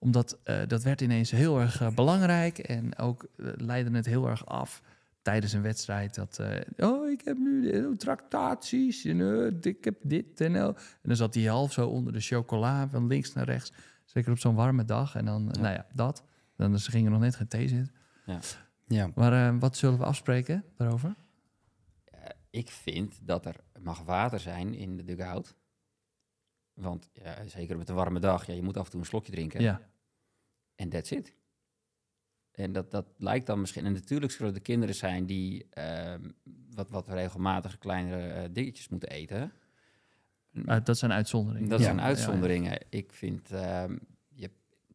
Omdat eh, dat werd ineens heel erg eh, belangrijk. En ook eh, leidde het heel erg af tijdens een wedstrijd. Dat, eh, oh, ik heb nu de, tractaties en eh, ik heb dit en. En dan zat hij half zo onder de chocola van links naar rechts. Zeker op zo'n warme dag. En dan, Ja. nou ja, dat. Dan ze gingen nog net geen thee zitten. Ja. Maar eh, wat zullen we afspreken daarover? Ik vind dat er mag water zijn in de dugout. Want ja, zeker met een warme dag, ja, je moet af en toe een slokje drinken. Ja. En that's it. En dat, dat lijkt dan misschien... En natuurlijk zullen er kinderen zijn die ehm, wat, wat regelmatig kleinere eh, dingetjes moeten eten. Uh, dat zijn uitzonderingen. Dat Ja. zijn uitzonderingen. Ik vind... ehm, je,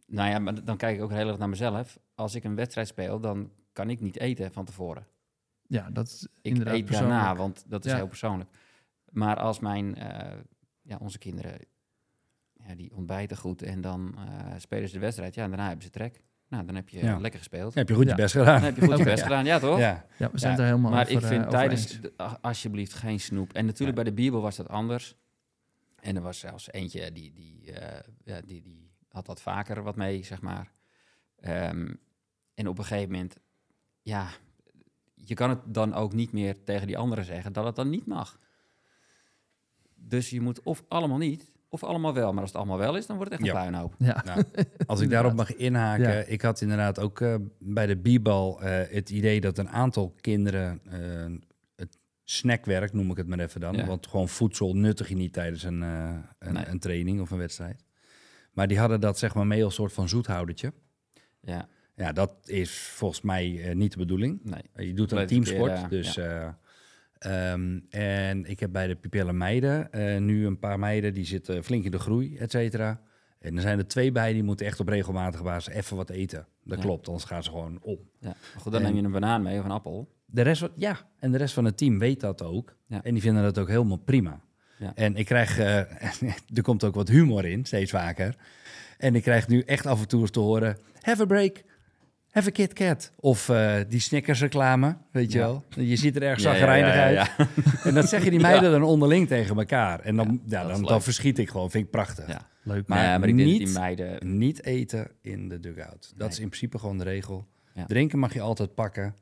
nou ja, maar dan kijk ik ook heel erg naar mezelf. Als ik een wedstrijd speel, dan kan ik niet eten van tevoren. Ja, dat is Ik inderdaad eet daarna, want dat is Ja. heel persoonlijk. Maar als mijn, eh, ja, onze kinderen, ja, die ontbijten goed en dan eh, spelen ze de wedstrijd, ja, en daarna hebben ze trek. Nou, dan heb je Ja. lekker gespeeld. heb je goed Ja. je best gedaan. Dan heb je goed je best gedaan, ja toch? Ja. Ja, we zijn er helemaal Maar over, ik eh, vind over tijdens, de- alsjeblieft geen snoep. En natuurlijk bij de Bibel was dat anders. En er was zelfs eentje die, die, eh, ja, die, die had wat vaker wat mee, zeg maar. Ehm, en op een gegeven moment, ja, je kan het dan ook niet meer tegen die anderen zeggen dat het dan niet mag. Dus je moet of allemaal niet, of allemaal wel. Maar als het allemaal wel is, dan wordt het echt Ja. een puinhoop. Ja, Nou, als ik daarop mag inhaken, Ja. ik had inderdaad ook eh, bij de bibal eh, het idee dat een aantal kinderen eh, het snackwerk, noem ik het maar even dan, Ja. want gewoon voedsel nuttig je niet tijdens een, eh, een, Nee. een training of een wedstrijd. Maar die hadden dat zeg maar mee als soort van zoethoudertje. Ja, Ja, dat is volgens mij eh, niet de bedoeling. nee. Je doet een teamsport, dus... eh, ehm, en ik heb bij de Pupille meiden eh, nu een paar meiden die zitten flink in de groei, et cetera. En er zijn er twee bij die moeten echt op regelmatige basis even wat eten. Dat Ja. klopt, anders gaan ze gewoon om. Ja. Goed, dan En- neem je een banaan mee of een appel. De rest, van- ja, en de rest van het team weet dat ook. Ja. En die vinden dat ook helemaal prima. Ja. En ik krijg, eh, er komt ook wat humor in, steeds vaker. En ik krijg nu echt af en toe eens te horen, have a break, have a Kit Kat. Of eh, die Snickers reclame, weet je Ja. wel. Je ziet er erg Ja, ja, zagrijnig ja, ja, uit. En dat zeggen die meiden dan onderling tegen elkaar. En dan, Ja, dan, verschiet ik gewoon, vind ik prachtig. Ja. leuk. Maar Maar, maar ik denk dat niet- die meiden... Niet eten in de dugout. Dat Nee. is in principe gewoon de regel. Ja. Drinken mag je altijd pakken.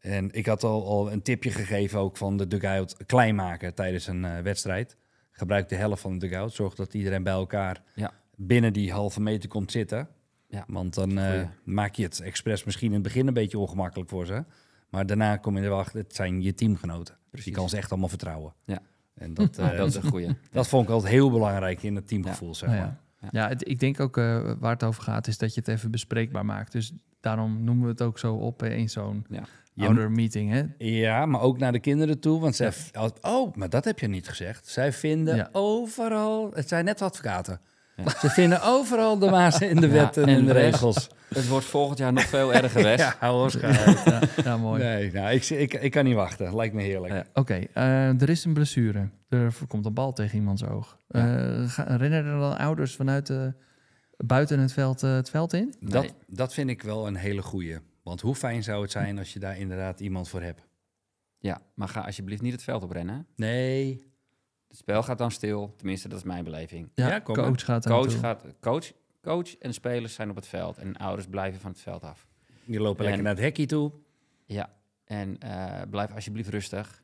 En ik had al, al een tipje gegeven ook van de dugout klein maken tijdens een eh, wedstrijd. Gebruik de helft van de dugout. Zorg dat iedereen bij elkaar Ja. binnen die halve meter komt zitten. Ja, Want dan eh, maak je het expres misschien in het begin een beetje ongemakkelijk voor ze. Maar daarna kom je er wel achter, het zijn je teamgenoten. Dus je kan ze echt allemaal vertrouwen. Ja. En dat, eh, dat is een goeie. dat vond ik altijd heel belangrijk in het teamgevoel, zeg Nou maar. ja. Ja. Ja, het- ik denk ook eh, waar het over gaat, is dat je het even bespreekbaar maakt. Dus daarom noemen we het ook zo op in zo'n Ja. Ouder meeting. Hè? Ja, maar ook naar de kinderen toe. Want zij... Oh, maar dat heb je niet gezegd. Zij vinden Ja. overal... Het zijn net advocaten. Ze vinden overal de mazen in de Ja, wet en de de regels. Het wordt volgend jaar nog veel erger, Wes. Ja, hou ons gehouden. Ja, ja, mooi. Nee, nou, ik, ik, ik kan niet wachten. Lijkt me heerlijk. Oké, eh, er is een blessure. Er komt een bal tegen iemands oog. Eh, ga- rennen er dan ouders vanuit eh, buiten het veld eh, het veld in? Nee. Dat, dat vind ik wel een hele goeie. Want hoe fijn zou het zijn als je daar inderdaad iemand voor hebt? Ja, maar ga alsjeblieft niet het veld oprennen. Nee. Het spel gaat dan stil. Tenminste, dat is mijn beleving. Ja, Ja, kom maar. coach gaat Coach, gaat, coach, coach en spelers zijn op het veld. En ouders blijven van het veld af. Die lopen En- lekker naar het hekje toe. Ja, en eh, blijf alsjeblieft rustig.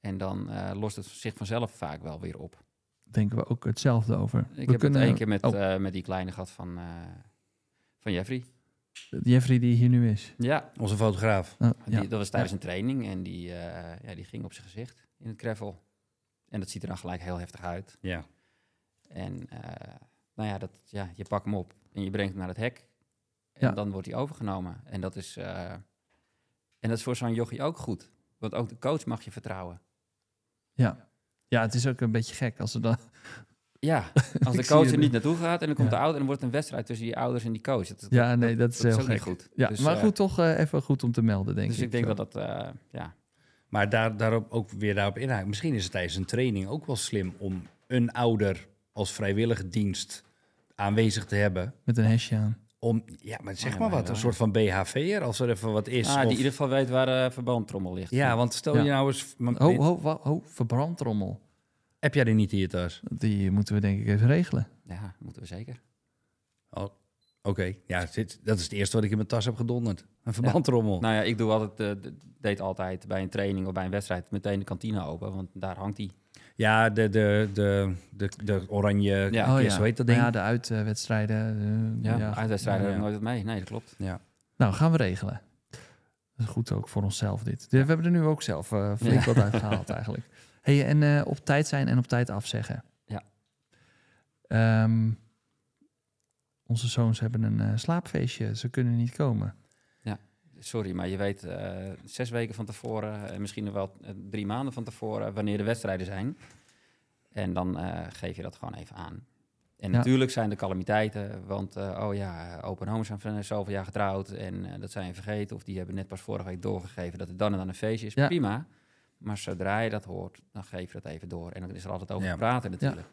En dan eh, lost het zich vanzelf vaak wel weer op. Denken we ook hetzelfde over. Ik we heb het één keer met, oh, eh, met die kleine gehad van, eh, van Jeffrey. Jeffrey die hier nu is. Ja, Onze fotograaf. Oh, ja. die, dat was tijdens een training en die, eh, ja, die ging op zijn gezicht in het gravel. En dat ziet er dan gelijk heel heftig uit. Ja. En eh, nou ja, dat, ja, je pakt hem op en je brengt hem naar het hek. En Ja. dan wordt hij overgenomen. En dat is, eh, en dat is voor zo'n jochie ook goed. Want ook de coach mag je vertrouwen. Ja. ja, het is ook een beetje gek als ze dan... Ja, als de Ik coach er niet naartoe gaat en dan komt Ja. de ouder en dan wordt het een wedstrijd tussen die ouders en die coach. Dat, Ja, nee, dat is heel ook gek. niet goed. Ja, Dus, maar eh, goed, toch even goed om te melden, denk dus ik. ik denk Zo. dat dat, eh, ja, Maar daar, daarop ook weer daarop inhaken. Misschien is het tijdens een training ook wel slim om een ouder als vrijwillige dienst aanwezig te hebben. Met een hesje aan. Om, ja, maar zeg maar wat, een soort van BHV'er, als er even wat is. ah, die of- in ieder geval weet waar de verbandtrommel ligt. ja, want stel Ja. je nou eens... Ho, ho, ho, ho, verbrandtrommel. Heb jij die niet in je tas? Die moeten we denk ik even regelen. Ja, moeten we zeker. Oh, Oké, ja, dit- dat is het eerste wat ik in mijn tas heb gedonderd. Een verbandrommel. Nou ja, ik doe altijd, eh, d- deed altijd bij een training of bij een wedstrijd meteen de kantine open, want daar hangt die. Ja, de, de, de, de, de oranje Ja. kist, hoe heet dat ding? Ja, de uitwedstrijden. eh, Ja, ja. uitwedstrijden Ja, heb ik ja. nooit wat mee. Nee, dat klopt. Ja. Nou, gaan we regelen. Dat is goed ook voor onszelf dit. We hebben er nu ook zelf eh, flink Ja. wat uitgehaald eigenlijk. Hey, en eh, op tijd zijn en op tijd afzeggen. Ja. Ehm, onze zoons hebben een eh, slaapfeestje. Ze kunnen niet komen. Sorry, maar je weet eh, zes weken van tevoren, en misschien wel eh, drie maanden van tevoren, wanneer de wedstrijden zijn. En dan eh, geef je dat gewoon even aan. En Ja. natuurlijk zijn er calamiteiten, want oh ja, open homes zijn zoveel jaar getrouwd en eh, dat zijn je vergeten. Of die hebben net pas vorige week doorgegeven dat er dan en dan een feestje is. Ja. Prima. Maar zodra je dat hoort, dan geef je dat even door. En dan is er altijd over Ja. te praten natuurlijk.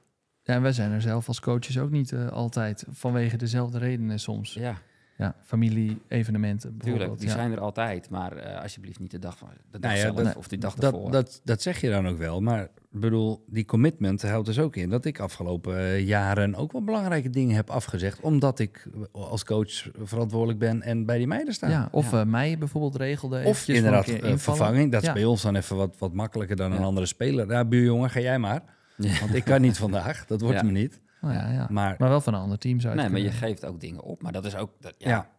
Ja, en wij zijn er zelf als coaches ook niet eh, altijd vanwege dezelfde redenen soms. Ja, Ja, familie-evenementen Tuurlijk, bijvoorbeeld. die ja. zijn er altijd. Maar eh, alsjeblieft niet de dag van de dag Nou ja, zelf dat- of die dag ervoor. Dat, dat, dat zeg je dan ook wel. Maar ik bedoel, die commitment houdt dus ook in dat ik afgelopen eh, jaren ook wel belangrijke dingen heb afgezegd. Omdat ik als coach verantwoordelijk ben en bij die meiden sta. Ja, of Ja. mij bijvoorbeeld regelde Of inderdaad een vervanging. Dat is Ja. bij ons dan even wat, wat makkelijker dan een andere speler. Ja, buurjongen, ga jij maar. Ja. Want ik kan niet vandaag. Dat wordt Ja. me niet. Oh, ja, ja. Maar Maar wel van een ander team zou je Nee, maar je geeft ook dingen op. Maar dat is ook... Dat, ja, ja.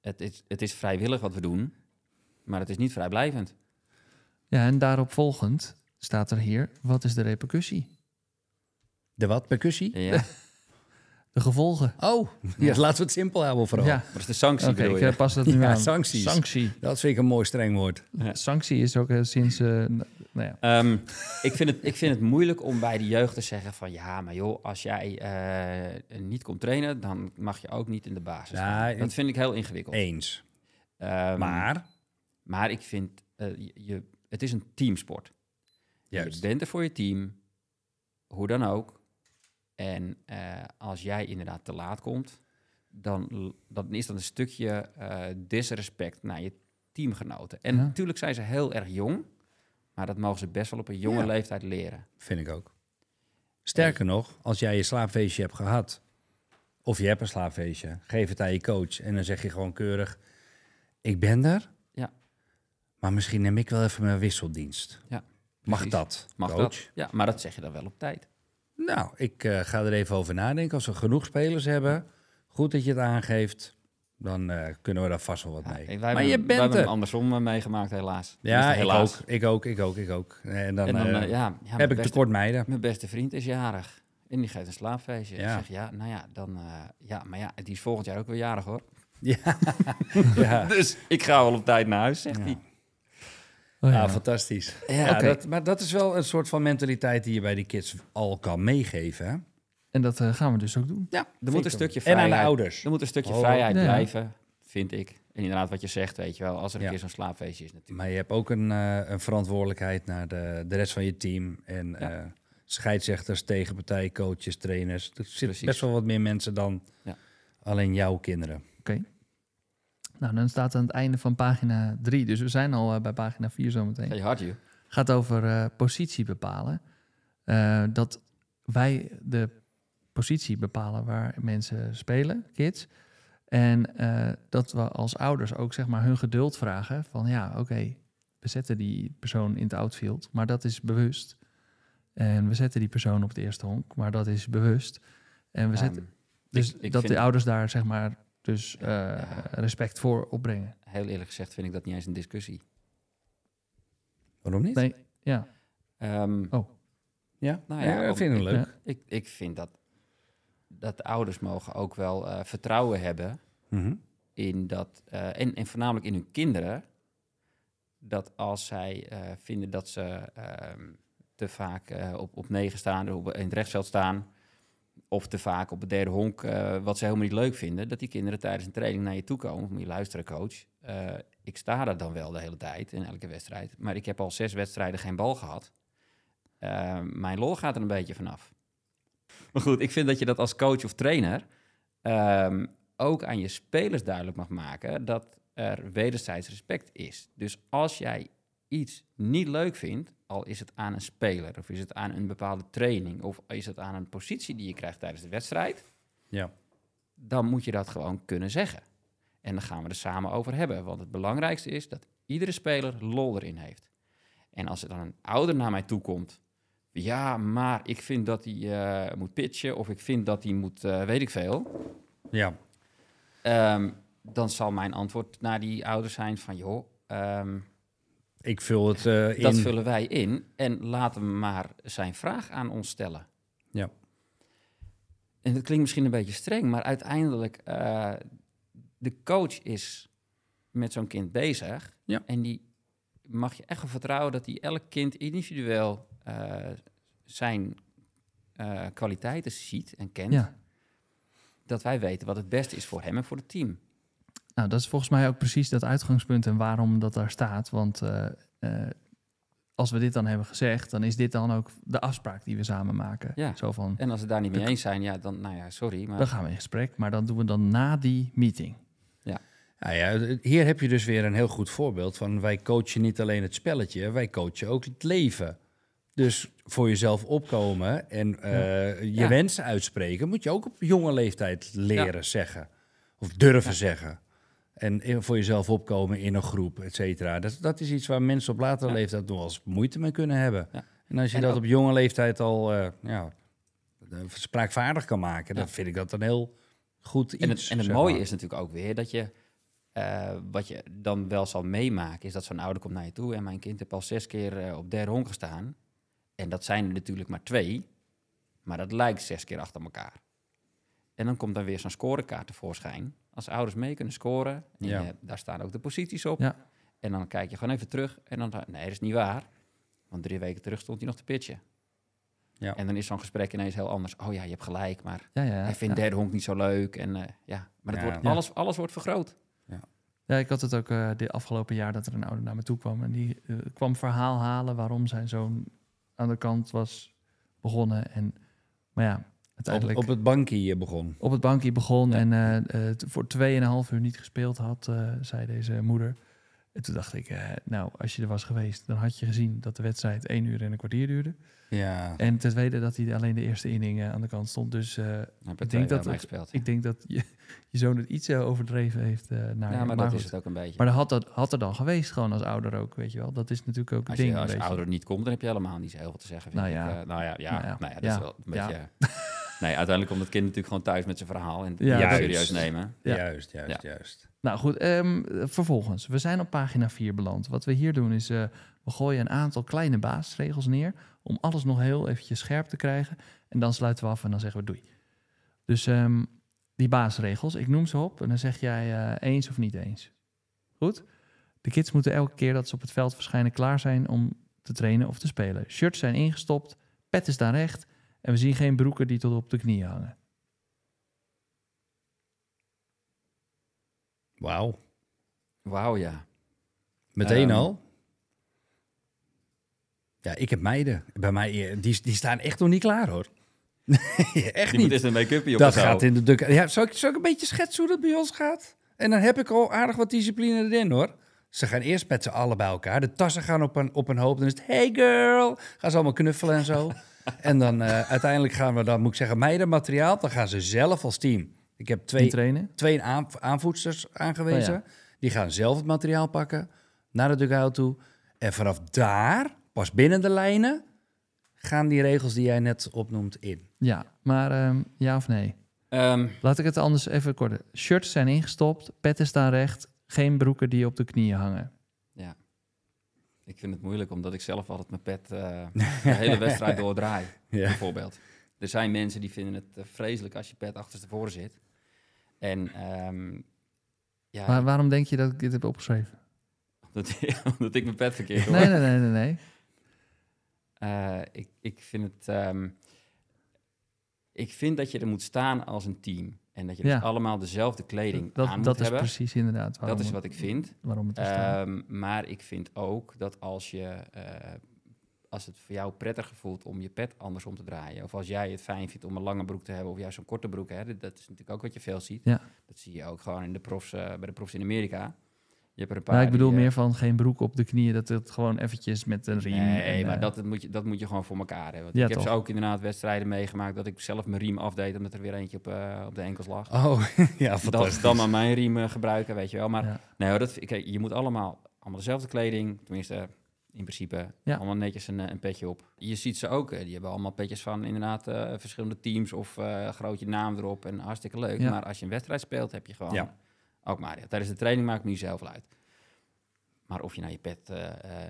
Het, is, het is vrijwillig wat we doen. Maar het is niet vrijblijvend. Ja, en daarop volgend staat er hier, wat is de repercussie? de wat? Percussie? Ja, De gevolgen. Oh, ja. laten we het simpel houden vooral. Ja, wat is de sanctie oké, bedoel ik eh, pas dat nu Ja, aan. sancties. Sanctie. Dat vind ik een mooi streng woord. Ja. Sanctie is ook eh, sinds... eh, nou ja. Ehm, ik, vind het, ik vind het moeilijk om bij de jeugd te zeggen van... ja, maar joh, als jij eh, niet komt trainen... dan mag je ook niet in de basis Ja, Dat vind ik heel ingewikkeld. Eens. Ehm, Maar, maar ik vind... eh, je, het is een teamsport. juist. Je bent er voor je team, hoe dan ook. En eh, als jij inderdaad te laat komt, dan, dan is dat een stukje disrespect naar je teamgenoten. En Ja. natuurlijk zijn ze heel erg jong, maar dat mogen ze best wel op een jonge Ja. leeftijd leren. Vind ik ook. Sterker nog, als jij je slaapfeestje hebt gehad, of je hebt een slaapfeestje, geef het aan je coach en dan zeg je gewoon keurig: Ik ben er, Ja. maar misschien neem ik wel even mijn wisseldienst. Ja, Mag dat? Mag coach? dat? Ja, maar dat zeg je dan wel op tijd. Nou, ik eh, ga er even over nadenken. Als we genoeg spelers hebben, goed dat je het aangeeft, dan eh, kunnen we daar vast wel wat Ja, mee. wij maar hebben, je wij bent hebben hem er. andersom eh, meegemaakt, helaas. Ja, Tenminste, ik helaas. ook, ik ook, ik ook, ik ook. En dan, En dan, eh, ja, ja, heb ik beste- tekort meiden. Mijn beste vriend is jarig. En die geeft een slaapfeestje. Ja. Ik zeg, ja, nou ja, dan... eh, ja, maar ja, die is volgend jaar ook weer jarig, hoor. Ja, ja. Dus ik ga wel op tijd naar huis, zegt Ja. hij. Oh, ja. Ah, fantastisch. Ja, dat, maar dat is wel een soort van mentaliteit die je bij die kids al kan meegeven. Hè? En dat eh, gaan we dus ook doen. Ja, Er moet een stukje ook. En aan vrijheid. de ouders. Er moet een stukje Oh. vrijheid blijven, vind ik. En inderdaad, wat je zegt, weet je wel, als er een Ja. keer zo'n slaapfeestje is natuurlijk. Maar je hebt ook een, eh, een verantwoordelijkheid naar de, de rest van je team. En Ja. eh, scheidsrechters, tegenpartij, coaches, trainers. Er zitten Precies. best wel wat meer mensen dan Ja. alleen jouw kinderen. Oké. Nou, dan staat aan het einde van pagina 3. Dus we zijn al bij pagina 4 zometeen. Ga je hard, joh. gaat over eh, positie bepalen. Eh, dat wij de positie bepalen waar mensen spelen, kids. En eh, dat we als ouders ook zeg maar hun geduld vragen van ja, oké, we zetten die persoon in het outfield, maar dat is bewust. En we zetten die persoon op het eerste honk, maar dat is bewust. En we Ja, zetten dus ik- ik dat vind- de ouders daar zeg maar dus eh, Ja. respect voor opbrengen. Heel eerlijk gezegd vind ik dat niet eens een discussie. Waarom niet? Nee, ja. Ehm, Ja, Nou ja, ja, ik vind het leuk. Ja. ik, ik vind dat, dat de ouders mogen ook wel eh, vertrouwen hebben Mhm. in dat, eh, en, en voornamelijk in hun kinderen, dat als zij eh, vinden dat ze ehm, te vaak op, op negen staan, op, in het rechtsveld staan, of te vaak op het derde honk, wat ze helemaal niet leuk vinden, dat die kinderen tijdens een training naar je toe komen. Moet je luisteren, coach. Ik sta daar dan wel de hele tijd in elke wedstrijd, maar ik heb al zes wedstrijden geen bal gehad. Eh, mijn lol gaat er een beetje vanaf. Maar goed, ik vind dat je dat als coach of trainer ehm, ook aan je spelers duidelijk mag maken dat er wederzijds respect is. Dus als jij iets niet leuk vindt, al is het aan een speler, of is het aan een bepaalde training, of is het aan een positie die je krijgt tijdens de wedstrijd, Ja. dan moet je dat gewoon kunnen zeggen. En dan gaan we er samen over hebben. Want het belangrijkste is dat iedere speler lol erin heeft. En als er dan een ouder naar mij toe komt. Ja, maar ik vind dat hij eh, moet pitchen. Of ik vind dat hij moet, eh, weet ik veel. ja. Ehm, dan zal mijn antwoord naar die ouder zijn van... joh, ehm, Ik vul het eh, in. dat vullen wij in. En laat hem maar zijn vraag aan ons stellen. Ja. En dat klinkt misschien een beetje streng, maar uiteindelijk, de coach is met zo'n kind bezig. Ja. En die mag je echt vertrouwen dat hij elk kind individueel zijn eh, kwaliteiten ziet en kent. Ja. Dat wij weten wat het beste is voor hem en voor het team. Nou, dat is volgens mij ook precies dat uitgangspunt en waarom dat daar staat. Want eh, eh, als we dit dan hebben gezegd, dan is dit dan ook de afspraak die we samen maken. Ja. Zo van, En als ze het daar niet mee eens zijn, ja, dan, nou ja, sorry. Maar dan gaan we in gesprek, maar dat doen we dan na die meeting. Nou ja, hier heb je dus weer een heel goed voorbeeld van wij coachen niet alleen het spelletje, wij coachen ook het leven. Dus voor jezelf opkomen en eh, je Ja. wensen uitspreken, moet je ook op jonge leeftijd leren zeggen. Of durven zeggen. En voor jezelf opkomen in een groep, et cetera. Dat, dat is iets waar mensen op latere leeftijd nog wel eens moeite mee kunnen hebben. En als je En dat op jonge leeftijd al eh, ja, eh, spraakvaardig kan maken, dan vind ik dat een heel goed iets. En het, en het mooie maar. is natuurlijk ook weer dat je, wat je dan wel zal meemaken, is dat zo'n ouder komt naar je toe en mijn kind heeft al zes keer op derde honk gestaan. En dat zijn er natuurlijk maar twee, maar dat lijkt zes keer achter elkaar. En dan komt dan weer zo'n scorekaart tevoorschijn. Als ouders mee kunnen scoren, en Ja. je- daar staan ook de posities op. Ja. En dan kijk je gewoon even terug en dan, nee, dat is niet waar. Want drie weken terug stond hij nog te pitchen. Ja. En dan is zo'n gesprek ineens heel anders. Oh ja, je hebt gelijk, maar Ja, ja, hij vindt ja. derde honk niet zo leuk. En eh, ja, maar het Ja. wordt, Ja. alles, alles wordt vergroot. Ja, ik had het ook eh de afgelopen jaar dat er een ouder naar me toe kwam. En die eh, kwam verhaal halen waarom zijn zoon aan de kant was begonnen. En, maar ja, op, uiteindelijk op op, het bankje begon. het bankje begon Ja. en t- voor 2,5 uur niet gespeeld had, eh, zei deze moeder. En toen dacht ik, eh, nou, als je er was geweest, dan had je gezien dat de wedstrijd 1 uur en een kwartier duurde. Ja. En ten tweede dat hij alleen de eerste inning eh, aan de kant stond. Dus eh, Ik denk dat het- ik denk dat je, je zoon het iets eh, overdreven heeft eh, naar ja, maar dat goed. is het ook een beetje. Maar dat had, dat had er dan geweest, gewoon als ouder ook, weet je wel. Dat is natuurlijk ook een als ding. je een als beetje. ouder niet komt, dan heb je helemaal niet zo heel veel te zeggen. Vind Nou ik. ja. Eh, nou ja, ja, Nou ja. Nou ja, dat Ja. is wel een Ja. beetje... nee, uiteindelijk komt het kind natuurlijk gewoon thuis met zijn verhaal en Ja, ja, dat- serieus nemen. Ja. Juist, juist, juist. Nou goed, ehm, vervolgens. We zijn op pagina 4 beland. Wat we hier doen is, eh, we gooien een aantal kleine basisregels neer... om alles nog heel eventjes scherp te krijgen. En dan sluiten we af en dan zeggen we doei. Dus ehm, die basisregels, ik noem ze op... en dan zeg jij eh, eens of niet eens. Goed? De kids moeten elke keer dat ze op het veld verschijnen... klaar zijn om te trainen of te spelen. Shirts zijn ingestopt, pet is daar recht... en we zien geen broeken die tot op de knieën hangen. Wauw. Wauw, ja. Meteen Ehm, al? Ja, ik heb meiden. Bij mij, eh, die, die staan echt nog niet klaar, hoor. Nee, echt Die niet. eens een make-upje op Dat gaat in de duk. Ja, ik, zal ik een beetje schetsen hoe dat bij ons gaat? En dan heb ik al aardig wat discipline erin, hoor. Ze gaan eerst met z'n allen bij elkaar. De tassen gaan op een, op een hoop. Dan is het, hey girl. Gaan ze allemaal knuffelen en zo. en dan eh, uiteindelijk gaan we dan, moet ik zeggen, meidenmateriaal. Dan gaan ze zelf als team. Ik heb twee, trainen? twee aan, aanvoedsters aangewezen. Oh Die gaan zelf het materiaal pakken, naar de dugout toe. En vanaf daar, pas binnen de lijnen, gaan die regels die jij net opnoemt in. Ja, maar ehm, ja of nee? Ehm, Laat ik het anders even korten. Shirts zijn ingestopt, petten staan recht, geen broeken die op de knieën hangen. ja. Ik vind het moeilijk, omdat ik zelf altijd mijn pet eh, de hele wedstrijd doordraai, Ja. bijvoorbeeld. Er zijn mensen die vinden het eh, vreselijk als je pet achterstevoren zit. En ehm, ja, Maar waarom denk je dat ik dit heb opgeschreven? omdat, omdat ik mijn pet verkeerd hoor. Nee, nee, nee, nee, nee. Eh, ik, ik vind het. ehm, ik vind dat je er moet staan als een team. En dat je dus allemaal dezelfde kleding Dat, aan moet dat is hebben. precies inderdaad waarom, dat is wat ik vind. waarom het. Ehm, maar ik vind ook dat als je. eh, als het voor jou prettiger voelt om je pet andersom te draaien. Of als jij het fijn vindt om een lange broek te hebben of juist een korte broek. Hè, dat is natuurlijk ook wat je veel ziet. Ja. Dat zie je ook gewoon in de profs, eh, bij de profs in Amerika. Je hebt er een paar. Nou, ik bedoel die, eh, meer van geen broek op de knieën, dat het gewoon eventjes met een riem. Nee, en, maar eh, dat, dat moet je, dat moet je gewoon voor elkaar hebben. Want Ja, ik heb toch? ze ook inderdaad wedstrijden meegemaakt dat ik zelf mijn riem afdeed omdat er weer eentje op, op de enkels lag. Oh, ja, dat fantastisch. dan maar mijn riem gebruiken, weet je wel. Maar Ja. nee, dat, kijk, je moet allemaal, allemaal dezelfde kleding, tenminste in principe, Ja. allemaal netjes een, eh, een petje op. Je ziet ze ook, die hebben allemaal petjes van inderdaad eh, verschillende teams of eh groot je naam erop en hartstikke leuk. Ja. Maar als je een wedstrijd speelt, heb je gewoon Ja. ook maar. Ja, tijdens de training maakt het niet zelf uit. Maar of je nou je pet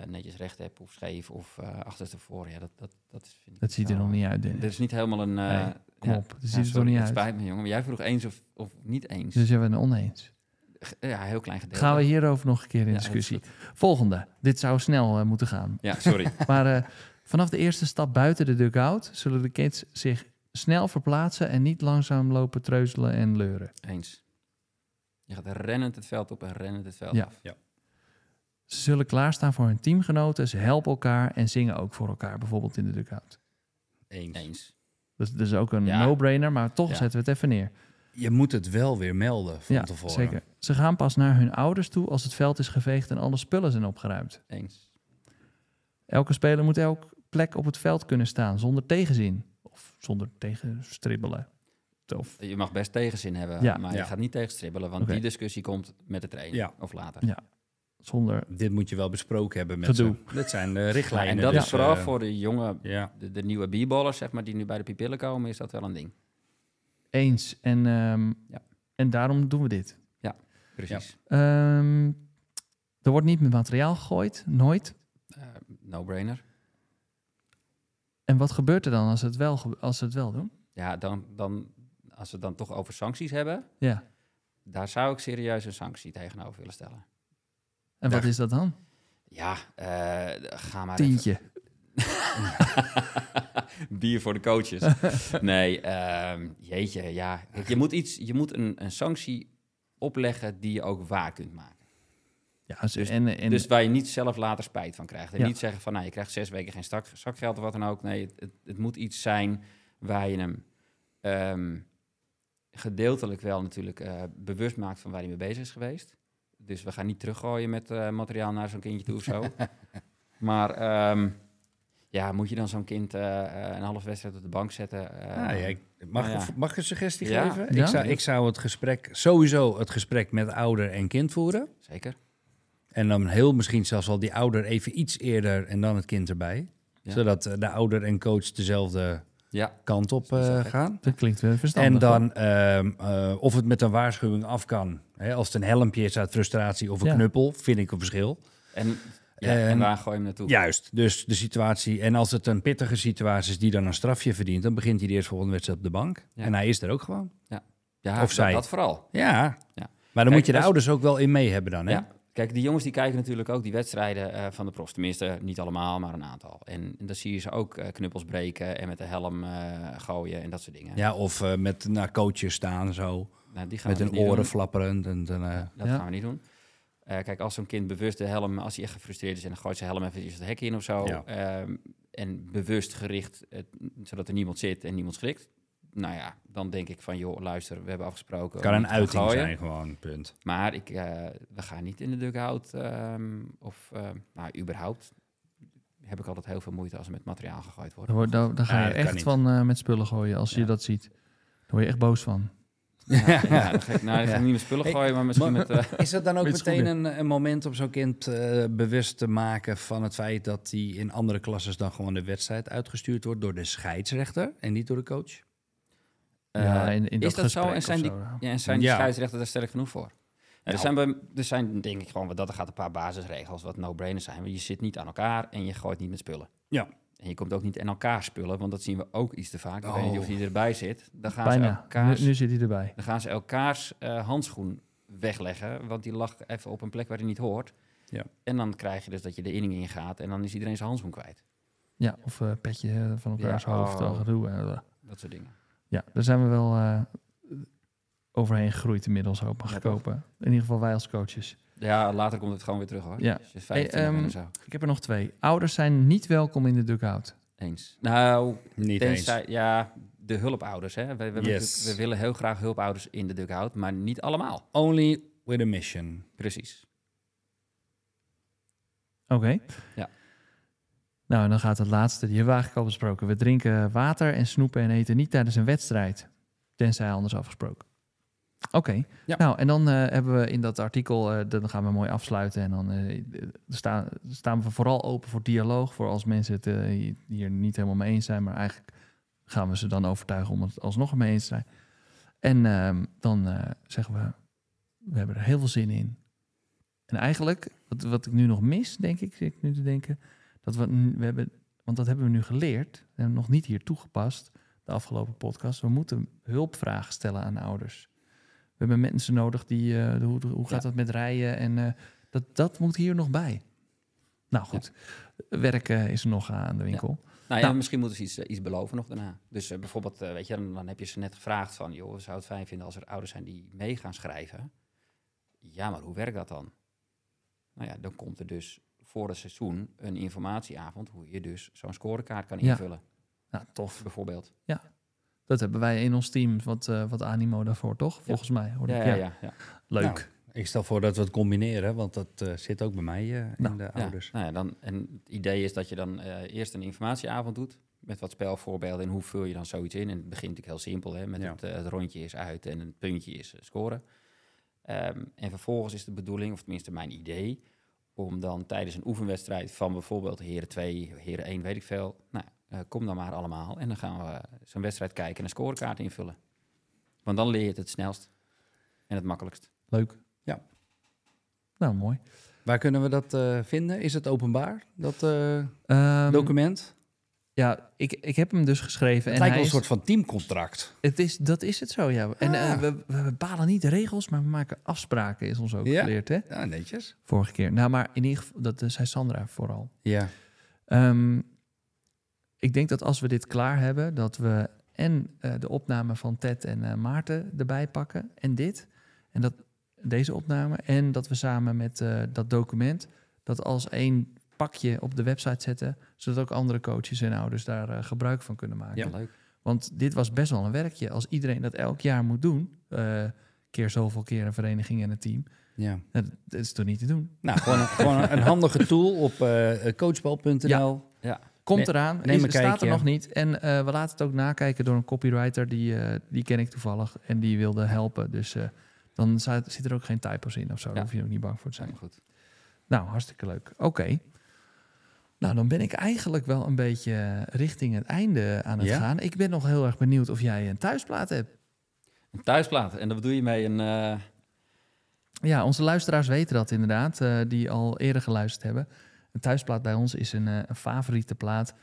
netjes recht hebt of scheef of achterstevoren, ja, dat, dat, dat is, vind ik dat ziet er nog niet uit, Dennis. Dit is niet helemaal een... Nee, Kom op, dat ziet er toch niet uit. spijt me, jongen. Maar jij vroeg eens of, of niet eens. Dus hebben we een oneens. Ja, heel klein gedeelte. Gaan we hierover nog een keer in Ja, discussie. Volgende. Dit zou snel eh, moeten gaan. Ja, sorry. Maar eh, vanaf de eerste stap buiten de dugout zullen de kids zich snel verplaatsen en niet langzaam lopen treuzelen en leuren. eens. Je gaat rennend het veld op en rennend het veld Ja. af. Ze zullen klaarstaan voor hun teamgenoten, ze helpen elkaar en zingen ook voor elkaar, bijvoorbeeld in de dugout. Eens. Eens. Dus dat is ook een Ja. no-brainer, maar toch Ja. zetten we het even neer. Je moet het wel weer melden van ja, tevoren. zeker. Ze gaan pas naar hun ouders toe als het veld is geveegd en alle spullen zijn opgeruimd. Eens. Elke speler moet elke plek op het veld kunnen staan zonder tegenzin. Of zonder tegenstribbelen. Of, Je mag best tegenzin hebben, Ja. maar Ja. je gaat niet tegenstribbelen, want die discussie komt met de trainer Ja. of later. Ja. zonder... Dit moet je wel besproken hebben met ze. Dit zijn de Ja, richtlijnen. en dat dus, is vooral eh, voor de jonge, Ja, de, de nieuwe b-ballers, zeg maar, die nu bij de pupillen komen, is dat wel een ding. Eens. En, ehm, Ja. en daarom doen we dit. Precies. Ehm, er wordt niet met materiaal gegooid, nooit. Eh, no-brainer. En wat gebeurt er dan als ze het wel, als het wel doen? Ja, dan, dan, als we het dan toch over sancties hebben, Ja. daar zou ik serieus een sanctie tegenover willen stellen. En wat Ja. is dat dan? Ja, eh, ga maar even- Tientje. Bier voor de coaches. nee, ehm, jeetje, ja. Kijk, je moet, iets, je moet een, een sanctie opleggen die je ook waar kunt maken. Ja, ze- Dus- en, en, dus waar je niet zelf later spijt van krijgt. En Ja. niet zeggen van, nou, je krijgt zes weken geen stak, zakgeld of wat dan ook. Nee, het, het, het moet iets zijn waar je hem ehm, gedeeltelijk wel natuurlijk eh, bewust maakt van waar hij mee bezig is geweest. Dus we gaan niet teruggooien met eh, materiaal naar zo'n kindje toe of zo. maar ehm, ja, moet je dan zo'n kind eh, eh, een half wedstrijd op de bank zetten? Eh, Ah, ja, ik- mag, nou ja. mag ik een suggestie Ja. geven? Ja. Ik, zou, ik zou het gesprek, sowieso het gesprek met ouder en kind voeren. Zeker. En dan heel misschien zelfs al die ouder even iets eerder en dan het kind erbij. Ja. Zodat de ouder en coach dezelfde Ja, kant op eh, gaan. dat klinkt wel verstandig. En dan ehm, eh, of het met een waarschuwing af kan. Hè, als het een helmpje is uit frustratie of een Ja. knuppel, vind ik een verschil. en, ja, en, En- waar gooi je hem naartoe? Juist, dus de situatie. En als het een pittige situatie is die dan een strafje verdient, dan begint hij de eerstvolgende wedstrijd op de bank. Ja. En hij is er ook gewoon. Ja, Of dat, zij. dat vooral. Ja. Ja. Maar dan Kijk, moet je de als- ouders ook wel in mee hebben dan. Hè? Ja. Kijk, die jongens die kijken natuurlijk ook die wedstrijden eh, van de profs. Tenminste, niet allemaal, maar een aantal. En, en dan zie je ze ook eh, knuppels breken en met de helm eh, gooien en dat soort dingen. Ja, of eh, met naar coaches staan zo. Nou, die gaan Met we hun niet oren doen. flapperend. En dan, eh, Dat Ja. gaan we niet doen. Eh, kijk, als zo'n kind bewust de helm, als hij echt gefrustreerd is en dan gooit zijn helm even het hek in of zo. Ja. ehm, en bewust gericht, eh, zodat er niemand zit en niemand schrikt. Nou ja, dan denk ik van, joh, luister, we hebben afgesproken. kan om een uiting gooien. zijn gewoon, punt. Maar ik, eh, we gaan niet in de dugout. ehm of, eh, nou, überhaupt heb ik altijd heel veel moeite als er met materiaal gegooid wordt. Dan, wordt- dan, dan ga je kan echt niet. van eh, met spullen gooien als je dat ziet. Daar word je echt boos van. Ja, ja, dan ga ik, nou, ga ik Ja. niet met spullen Hey, gooien, maar misschien maar- met... eh, Is dat dan ook Met meteen een, een moment om zo'n kind eh, bewust te maken van het feit dat hij in andere klasses dan gewoon de wedstrijd uitgestuurd wordt door de scheidsrechter en niet door de coach? ja, eh, in, in is dat zo? En zijn die, zo, ja. ja, en zijn die Ja. scheidsrechters daar sterk genoeg voor? Ja, er, Nou. zijn bij, er zijn denk ik gewoon, wat dat er gaat, een paar basisregels wat no-brainers zijn. Maar je zit niet aan elkaar en je gooit niet met spullen. Ja. En je komt ook niet in elkaar spullen, want dat zien we ook iets te vaak. Ik weet niet of Oh. hij erbij zit. Dan gaan ze Bijna. elkaars, Nu, nu zit hij erbij. dan gaan ze elkaars eh, handschoen wegleggen, want die lag even op een plek waar hij niet hoort. Ja. En dan krijg je dus dat je de inning ingaat en dan is iedereen zijn handschoen kwijt. Ja, of eh, petje eh, van elkaars Ja, hoofd. oh. al gedoe. Dat soort dingen. ja, daar zijn we wel eh, overheen gegroeid inmiddels, hoop ik Ja, gekopen. In ieder geval wij als coaches. Ja, later komt het gewoon weer terug hoor. Ja. Als je 25 Hey, bent ehm, en zo. Ik heb er nog twee. Ouders zijn niet welkom in de dugout. Eens. Nou, Niet tenzij, eens. ja, de hulpouders. Hè. We, we, Yes. we willen heel graag hulpouders in de dugout, maar niet allemaal. Only with a mission. Precies. Oké. Ja. Nou, en dan gaat het laatste. Die hebben we eigenlijk al besproken. We drinken water en snoepen en eten niet tijdens een wedstrijd. Tenzij anders afgesproken. Oké. Ja. Nou, en dan eh, hebben we in dat artikel, eh, dan gaan we mooi afsluiten. En dan eh, staan, staan we vooral open voor dialoog. Voor als mensen het hier- niet helemaal mee eens zijn. Maar eigenlijk gaan we ze dan overtuigen om het alsnog ermee eens te zijn. En ehm, dan zeggen we, we hebben er heel veel zin in. En eigenlijk, wat, wat ik nu nog mis, denk ik, zit ik nu te denken, dat we, we hebben, want dat hebben we nu geleerd, we hebben nog niet hier toegepast, de afgelopen podcast. We moeten hulpvragen stellen aan ouders. We hebben mensen nodig die, eh, hoe, hoe gaat Ja. dat met rijden? En eh, dat, dat moet hier nog bij. Nou goed, werken is er nog aan de winkel. Nou ja, Nou. misschien moeten ze iets, eh, iets beloven nog daarna. Dus bijvoorbeeld, weet je, dan, dan heb je ze net gevraagd van... joh, we zouden het fijn vinden als er ouders zijn die mee gaan schrijven. Ja, maar hoe werkt dat dan? Nou ja, dan komt er dus voor het seizoen een informatieavond... hoe je dus zo'n scorekaart kan Ja. invullen, Nou, tof. bijvoorbeeld. Dat hebben wij in ons team wat, eh, wat animo daarvoor, toch? Volgens mij. Hoorde Ja, ik. ja, ja. ja. Leuk. Nou, ik stel voor dat we het combineren, want dat eh, zit ook bij mij eh, in Nou, de Ja, ouders. nou ja, dan, en het idee is dat je dan eh, eerst een informatieavond doet. Met wat spelvoorbeelden en hoe vul je dan zoiets in. En het begint natuurlijk heel simpel. Hè, met Ja. het, het rondje is uit en het puntje is scoren. Ehm, en vervolgens is de bedoeling, of tenminste mijn idee... om dan tijdens een oefenwedstrijd van bijvoorbeeld Heren 2, Heren 1, weet ik veel... Nou, eh, kom dan maar allemaal. En dan gaan we zo'n wedstrijd kijken en een scorekaart invullen. Want dan leer je het het snelst en het makkelijkst. Leuk. Ja. Nou, mooi. Waar kunnen we dat eh, vinden? Is het openbaar, dat eh, Ehm, document? ja, ik, ik heb hem dus geschreven. Het en lijkt hij wel een is- soort van teamcontract. Het is, dat is het zo, ja. En Ah. we, we bepalen niet de regels, maar we maken afspraken, is ons ook Ja. geleerd, hè? Ja, netjes. Vorige keer. Nou, maar in ieder geval, dat zei Sandra vooral. Ja. Ehm, ik denk dat als we dit klaar hebben, dat we en eh, de opname van Ted en eh, Maarten erbij pakken en dit. En dat, deze opname. En dat we samen met eh, dat document dat als één pakje op de website zetten, zodat ook andere coaches en ouders daar gebruik van kunnen maken. Ja. Leuk. Want dit was best wel een werkje. Als iedereen dat elk jaar moet doen, keer zoveel keer een vereniging en een team, ja. dat, is toch niet te doen. Nou, gewoon, een, gewoon een handige tool op coachbal.nl. Komt Ne- eraan, neem is, staat er nog niet. En eh, we laten het ook nakijken door een copywriter, die, eh, die ken ik toevallig. En die wilde helpen. Dus eh, dan zit er ook geen typos in of zo. Daar hoef je ook niet bang voor te zijn. Goed. Nou, hartstikke leuk. Oké. Nou, dan ben ik eigenlijk wel een beetje richting het einde aan het Ja? gaan. Ik ben nog heel erg benieuwd of jij een thuisplaat hebt. Een thuisplaat. En dat bedoel je mee een... Ja, onze luisteraars weten dat inderdaad, die al eerder geluisterd hebben. Een thuisplaat bij ons is een, eh, een favoriete plaat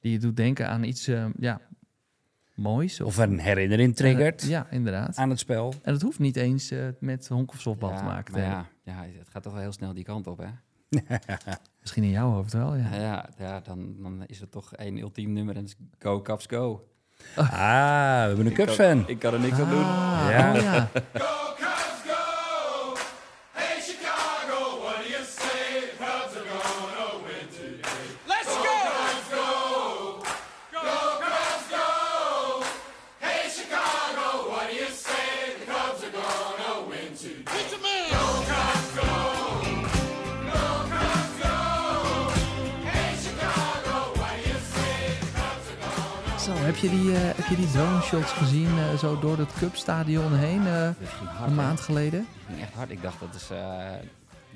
die je doet denken aan iets eh, ja, moois. Of een herinnering triggert Eh, ja, inderdaad. aan het spel. En dat hoeft niet eens met honk of softbal ja, te maken te ja, ja, het gaat toch wel heel snel die kant op, hè? Misschien in jouw hoofd wel, ja. Ja, ja, dan, dan is het toch één ultiem nummer en is Go Caps Go. Ah, we hebben een Cubs-fan. Ik kan er niks aan doen. Ah, Ja. oh ja. je die, eh, heb je die drone shots gezien eh, zo door het Cupstadion heen eh, hard, een hè? maand geleden? Dat ging echt hard. Ik dacht, dat is, eh,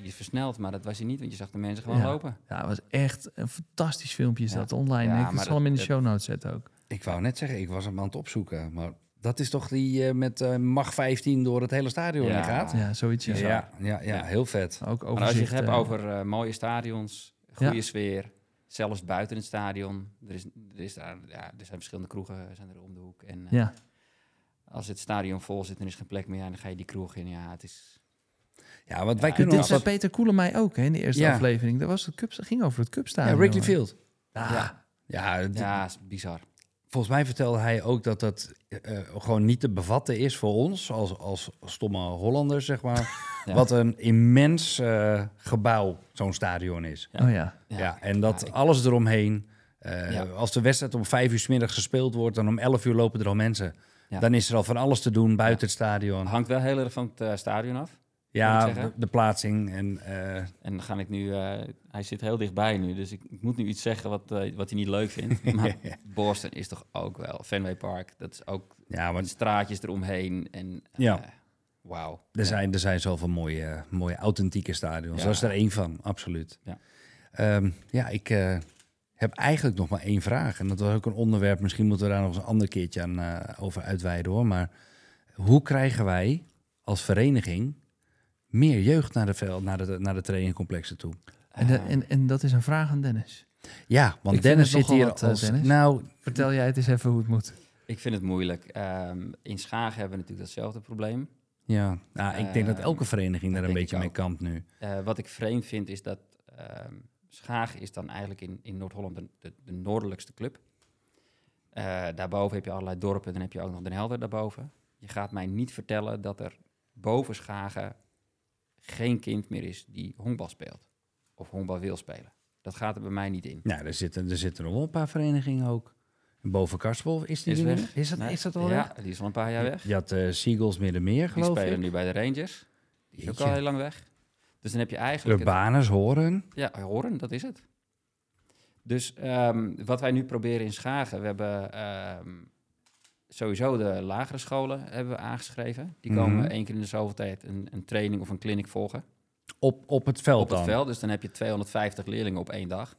is versneld, maar dat was hij niet, want je zag de mensen gewoon Ja. lopen. Ja, het was echt een fantastisch filmpje is Ja. dat online. Ja, ik zal hem in de show notes zetten ook. Ik wou net zeggen, ik was hem aan het opzoeken. Maar dat is toch die eh, met eh, mag 15 door het hele stadion Ja. heen gaat? Ja, zoiets Ja, ja, ja, Ja. heel vet. Ook Maar als je het hebt over mooie stadions, goede Ja. sfeer, zelfs buiten het stadion. Er, is, er, is daar, ja, er zijn verschillende kroegen zijn er om de hoek. En eh, Ja, als het stadion vol zit en er is geen plek meer, ja, dan ga je die kroeg in. Ja, het is... Ja, want wij Ja, kunnen dit zei. Peter Koelen mij ook hè, in de eerste Ja. aflevering. Dat was het Cup, ging over het Ja, Cupstadion. Wrigley Field. Ja, Ja. Ja, Ja, is bizar. volgens mij vertelde hij ook dat dat eh, gewoon niet te bevatten is voor ons als, als stomme Hollanders, zeg maar. Ja. Wat een immens eh, gebouw zo'n stadion is. Ja. Oh ja. Ja, en dat Ja, ik- alles eromheen. eh, Ja. Als de wedstrijd om vijf uur 's middags gespeeld wordt, dan om elf uur lopen er al mensen. Ja. Dan is er al van alles te doen buiten het stadion. Hangt wel heel erg van het eh, stadion af. Ja, de, de plaatsing. En, eh, En dan ga ik nu... eh, hij zit heel dichtbij nu, dus ik, ik moet nu iets zeggen wat, wat hij niet leuk vindt. Maar Boston is toch ook wel... Fenway Park, dat is ook ja, de want straatjes eromheen. En Ja. Wauw. er, Ja. zijn, er zijn zoveel mooie, mooie authentieke stadions. Ja. Dat is er één van, absoluut. Ja. Ehm, ja, ik eh, heb eigenlijk nog maar één vraag. En dat was ook een onderwerp. Misschien moeten we daar nog eens een ander keertje aan, eh, over uitweiden hoor. Maar hoe krijgen wij als vereniging meer jeugd naar de, veld, naar de, naar de trainingcomplexen toe? En, de- en, en dat is een vraag aan Dennis. Ja, want Ik Dennis zit hier wat, eh, als... Dennis. Nou, Vertel jij het eens even hoe het moet. Ik vind het moeilijk. Ehm, in Schagen hebben we natuurlijk datzelfde probleem. Ja, nou, ik denk dat Ehm, elke vereniging daar een beetje mee kampt nu. Eh, wat ik vreemd vind is dat ehm, Schagen is dan eigenlijk in, in Noord-Holland de, de, de noordelijkste club. Eh, daarboven heb je allerlei dorpen, dan heb je ook nog Den Helder daarboven. Je gaat mij niet vertellen dat er boven Schagen geen kind meer is die honkbal speelt. Of honkbal wil spelen. Dat gaat er bij mij niet in. Ja, er zitten, er zitten nog wel een paar verenigingen ook. Boven Karspel, is die Is weg. Is dat, Nee, is dat al Ja, weg? die is al een paar jaar weg. Je had eh Seagulls Middenmeer, Die geloof spelen ik. nu bij de Rangers. Die is ook al heel lang weg. Dus dan heb je eigenlijk... het- Urbanus, Horen. Ja, horen, dat is het. Dus ehm, wat wij nu proberen in Schagen, we hebben ehm, sowieso de lagere scholen hebben we aangeschreven. Die komen Mhm. één keer in de zoveel tijd een, een training of een clinic volgen Op, op het veld op het dan. veld. Dus dan heb je 250 leerlingen op één dag.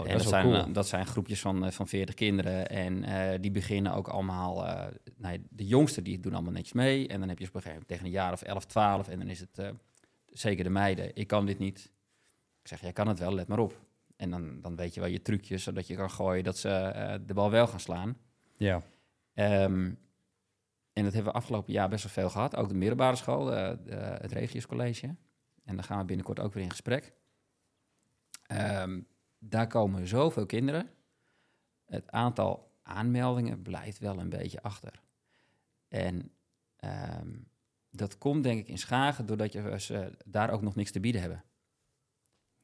Oh, en dat dat zijn, cool. eh, dat zijn groepjes van, eh, van 40 kinderen. En eh, die beginnen ook allemaal... de jongsten die doen allemaal netjes mee. En dan heb je op een gegeven moment tegen een jaar of 11, 12... en dan is het zeker de meiden. Ik kan dit niet. Ik zeg, jij kan het wel, let maar op. En dan, dan weet je wel je trucjes, zodat je kan gooien... dat ze de bal wel gaan slaan. Ja. Ehm, en dat hebben we afgelopen jaar best wel veel gehad. Ook de middelbare school, de- het Regius College. En daar gaan we binnenkort ook weer in gesprek. Ehm, daar komen zoveel kinderen. Het aantal aanmeldingen blijft wel een beetje achter. En ehm, dat komt denk ik in Schagen doordat je, ze daar ook nog niks te bieden hebben.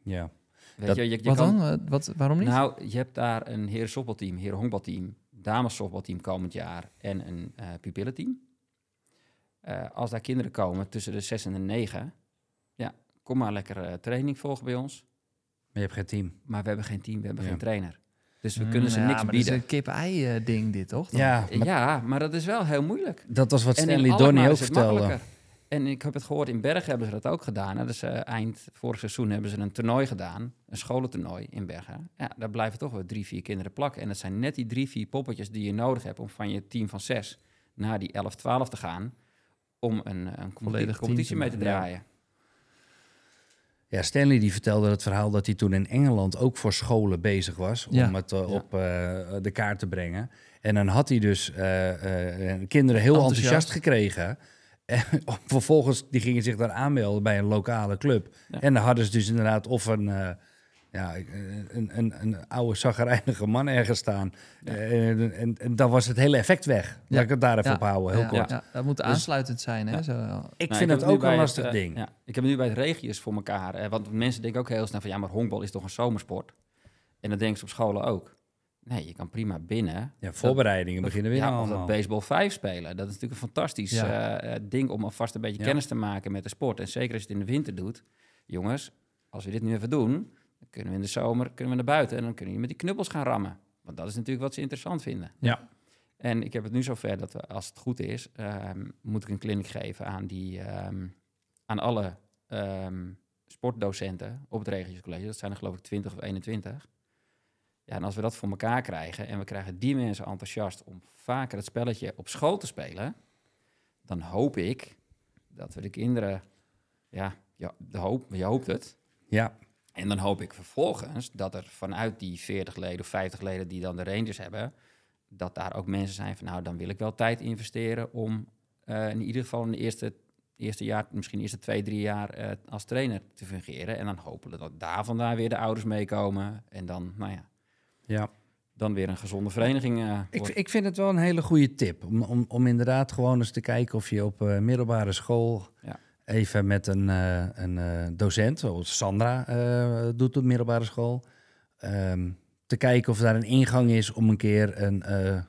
ja. Weet Dat- je, je, je Wat kan- dan? Eh, Wat, waarom niet? nou, je hebt daar een heren softbalteam, heren honkbalteam, dames softbalteam komend jaar en een eh pupillenteam. Eh, als daar kinderen komen tussen de 6 en de 9, ja, kom maar lekker eh, training volgen bij ons. Maar je hebt geen team. Maar we hebben geen team, we hebben Ja. geen trainer. Dus we Mm, kunnen ze ja, niks maar bieden. Dat is een kip-ei-ding dit, toch? dan? Ja, maar Ja, maar dat is wel heel moeilijk. dat was wat Stanley Donny ook vertelde. makkelijker. En ik heb het gehoord, in Bergen hebben ze dat ook gedaan. hè. Dus eh, eind vorig seizoen hebben ze een toernooi gedaan. Een scholentoernooi in Bergen. Ja, daar blijven toch wel drie, vier kinderen plakken. En dat zijn net die drie, vier poppetjes die je nodig hebt... om van je team van zes naar die 11, 12 te gaan... om een, een competitie, Volledig competitie team mee te draaien. Ja, Stanley die vertelde het verhaal dat hij toen in Engeland ook voor scholen bezig was om Ja. het eh, Ja. op eh, de kaart te brengen. En dan had hij dus eh, kinderen heel enthousiast, Enthousiast. gekregen. En vervolgens die gingen zich daar aanmelden bij een lokale club. Ja. En dan hadden ze dus inderdaad of een, ja, een, een, een oude zaggerijnige man ergens staan. Ja. Eh, en, en, en dan was het hele effect weg. Laat ik het daar even Ja. op houden, heel Ja, kort. ja, dat moet Dus- aansluitend zijn, hè? Ja. Zo, Ik Nou, vind het ook een lastig eh, ding. ja, ik heb het nu bij het regius voor elkaar. eh, want mensen denken ook heel snel van... ja, maar honkbal is toch een zomersport? En dat denken ze op scholen ook. Nee, je kan prima binnen. Ja, voorbereidingen beginnen weer ja, allemaal. dat baseball 5 spelen. Dat is natuurlijk een fantastisch Ja. eh, eh, ding om alvast een beetje Ja. kennis te maken met de sport. En zeker als je het in de winter doet. Jongens, als we dit nu even doen, dan kunnen we in de zomer kunnen we naar buiten en dan kunnen we met die knuppels gaan rammen. Want dat is natuurlijk wat ze interessant vinden. Ja. En ik heb het nu zover dat we, als het goed is, ehm, moet ik een clinic geven aan, die, ehm, aan alle ehm, sportdocenten op het Regiocollege. Dat zijn er geloof ik 20 of 21. Ja, en als we dat voor elkaar krijgen en we krijgen die mensen enthousiast om vaker het spelletje op school te spelen, dan hoop ik dat we de kinderen, ja, ja de hoop, je hoopt het. Ja, En dan hoop ik vervolgens dat er vanuit die 40 leden of 50 leden die dan de Rangers hebben, dat daar ook mensen zijn van, nou, dan wil ik wel tijd investeren om eh, in ieder geval in de eerste, eerste jaar, misschien eerste twee, drie jaar eh, als trainer te fungeren. En dan hopen we dat daar vandaan weer de ouders meekomen. En dan, nou ja, ja. dan weer een gezonde vereniging eh, Ik, ik vind het wel een hele goede tip. Om, om, om inderdaad gewoon eens te kijken of je op middelbare school Ja. Even met een, eh, een eh, docent, zoals Sandra eh, doet op middelbare school, ehm, te kijken of daar een ingang is om een keer een eh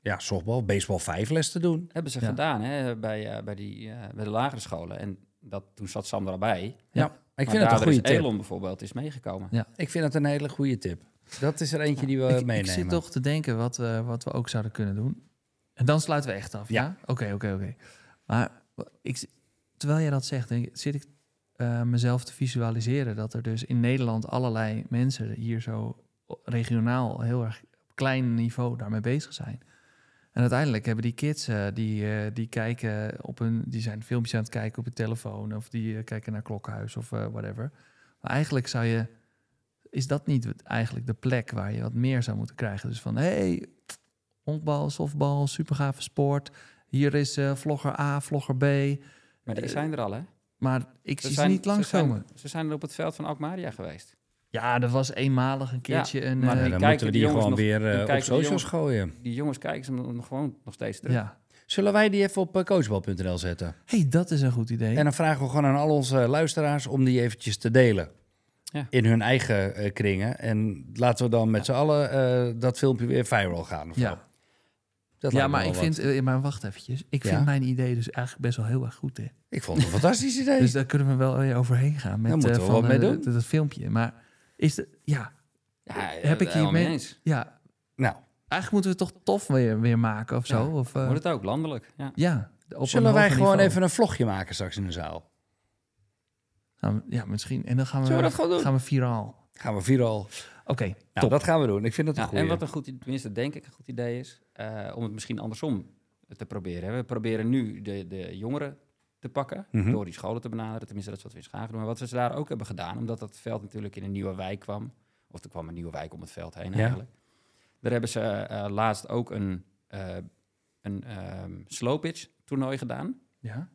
ja, softbal, baseball 5 les te doen. Hebben ze Ja. gedaan hè, bij, eh, bij, die, eh, bij de lagere scholen. En dat, toen zat Sandra bij. Ik Maar vind het een goede tip. Elon bijvoorbeeld is meegekomen. Ik vind het een hele goede tip. Dat is er eentje die we ik, meenemen. ik zit toch te denken wat, eh, wat we ook zouden kunnen doen. En dan sluiten we echt af, Ja. ja? Oké, oké, oké. Maar ik, terwijl jij dat zegt, denk, zit ik eh, mezelf te visualiseren... dat er dus in Nederland allerlei mensen hier zo regionaal... heel erg op klein niveau daarmee bezig zijn. En uiteindelijk hebben die kids, eh, die, eh, die kijken op hun... die zijn filmpjes aan het kijken op hun telefoon... of die kijken naar Klokhuis of whatever. Maar eigenlijk zou je is dat niet eigenlijk de plek waar je wat meer zou moeten krijgen? Dus van, hey, honkbal, softbal, supergave sport. Hier is vlogger A, vlogger B. Maar die Eh, zijn er al, hè? Maar ik Ze zie ze niet langskomen. Ze zijn, ze zijn er op het veld van Alkmaria geweest. Ja, er was eenmalig een keertje een... maar eh, Ja, dan kijken moeten we die die jongens gewoon nog- weer eh, op kijken die socials jongens- gooien. Die jongens kijken ze nog gewoon nog steeds terug. ja. Zullen wij die even op coachbal.nl zetten? hey, dat is een goed idee. En dan vragen we gewoon aan al onze luisteraars om die eventjes te delen. Ja. in hun eigen kringen. En laten we dan met z'n allen eh, dat filmpje weer viral gaan. Of zo. Ja, Dat maar ik wat. vind, eh, maar wacht eventjes. Ik Ja? vind mijn idee dus eigenlijk best wel heel erg goed. Hè. Ik vond het een fantastisch idee. Dus daar kunnen we wel weer overheen gaan met eh, we van, eh, dat, dat filmpje. Maar is de, ja, Ja, Heb ik hiermee- mee eens. ja, nou, eigenlijk moeten we het toch tof weer, weer maken of zo. Ja, Of, eh, Wordt het ook, landelijk. Ja. zullen wij gewoon niveau. even een vlogje maken straks in de zaal? Nou, ja, misschien. En dan gaan we, Zullen we dat gewoon doen? gaan we viraal. Gaan we viraal. Oké, Nou, dat gaan we doen. Ik vind het een Ja, goeie. en wat een goed, idee- tenminste denk ik een goed idee is, eh, om het misschien andersom te proberen. We proberen nu de, de jongeren te pakken, Mhm. door die scholen te benaderen. Tenminste, dat is wat we in Schagen doen. Maar wat we daar ook hebben gedaan, omdat dat veld natuurlijk in een nieuwe wijk kwam, of er kwam een nieuwe wijk om het veld heen Ja. eigenlijk. Daar hebben ze eh, laatst ook een, eh een ehm slow pitch toernooi gedaan. Ja?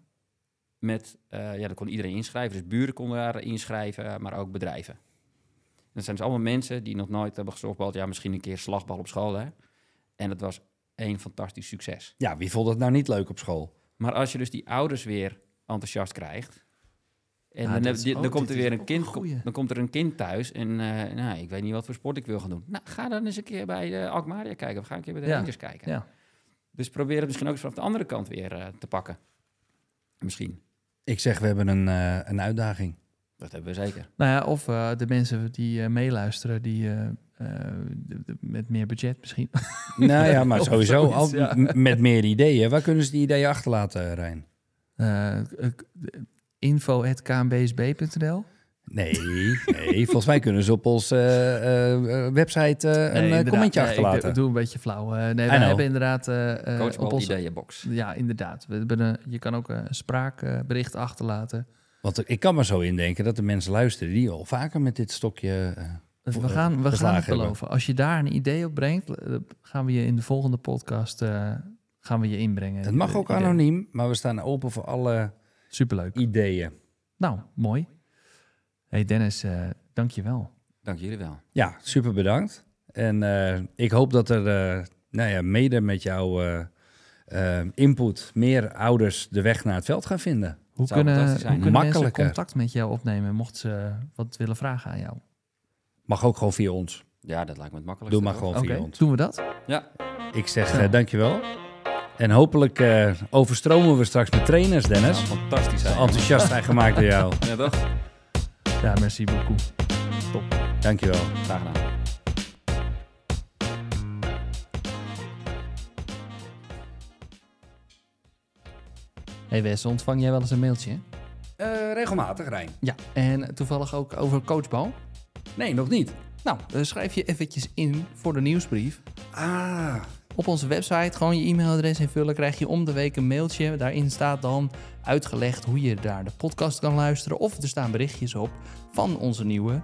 Met, ja, daar kon iedereen inschrijven. Dus buren konden daar inschrijven, maar ook bedrijven. Dat zijn dus allemaal mensen die nog nooit hebben gesoftbald. Ja, misschien een keer slagbal op school, hè. En dat was één fantastisch succes. Ja, wie vond het nou niet leuk op school? Maar als je dus die ouders weer enthousiast krijgt... En dan, is- oh, dan komt er weer een kind, dan komt er een kind thuis en eh, nou, ik weet niet wat voor sport ik wil gaan doen. Nou, ga dan eens een keer bij de Alkmaria kijken of ga een keer bij de Ja, Rangers kijken. ja. Dus probeer het misschien ook eens vanaf de andere kant weer eh, te pakken. Misschien. Ik zeg, we hebben een, eh, een uitdaging. Dat hebben we zeker. Nou ja, of eh, de mensen die eh, meeluisteren, die eh, de- de- met meer budget misschien. nou ja, maar sowieso zoiets, al, ja. met meer ideeën. Waar kunnen ze die ideeën achterlaten, Rijn? Info.kmbsb.nl Nee, nee. volgens mij kunnen ze op onze website een Nee, commentje Nee, ik achterlaten. doe- doe een beetje flauw. Nee, know. hebben inderdaad op onze... ideeënbox. Ja, inderdaad. We hebben je kan ook een spraakbericht achterlaten. Want ik kan me zo indenken dat de mensen luisteren die al vaker met dit stokje... eh, we gaan, we gaan hebben. beloven. Als je daar een idee op brengt, eh, gaan we je in de volgende podcast eh, gaan we je inbrengen. het mag ook idee. anoniem, maar we staan open voor alle Superleuk. ideeën. Nou, mooi. Hey Dennis, eh dank je wel. Dank jullie wel. Ja, super bedankt. En eh, ik hoop dat er, eh, nou ja, mede met jouw input, meer ouders de weg naar het veld gaan vinden. Hoe zou kunnen, hoe kunnen mensen contact met jou opnemen, mochten ze wat willen vragen aan jou? Mag ook gewoon via ons. Ja, dat lijkt me het makkelijkste. Doe maar gewoon via ons. doen we dat? Ja, Ik zeg Zo. eh, dankjewel. En hopelijk eh, overstromen we straks met trainers, Dennis. fantastisch zijn. enthousiast zijn gemaakt door jou. Ja, toch? Ja, merci beaucoup. Dankjewel. Graag gedaan. Hey Wes, ontvang jij wel eens een mailtje? Eh, regelmatig, Rijn. Ja. En toevallig ook over coachbal? Nee, nog niet. Nou, eh, schrijf je eventjes in voor de nieuwsbrief. Ah, Op onze website gewoon je e-mailadres invullen, krijg je om de week een mailtje. Daarin staat dan uitgelegd hoe je daar de podcast kan luisteren. Of er staan berichtjes op van onze nieuwe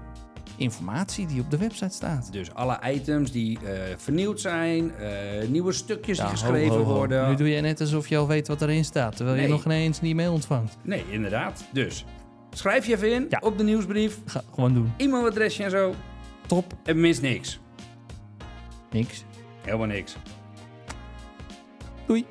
informatie die op de website staat. dus alle items die eh, vernieuwd zijn, eh, nieuwe stukjes Ja, die geschreven ho, ho. worden. Nu doe je net alsof je al weet wat erin staat, terwijl Nee. je nog ineens die mail ontvangt. Nee, inderdaad. Dus schrijf je even in Ja. op de nieuwsbrief, Ga gewoon doen. e-mailadresje en zo. Top. En mis niks. Niks. Helemaal niks. Doei.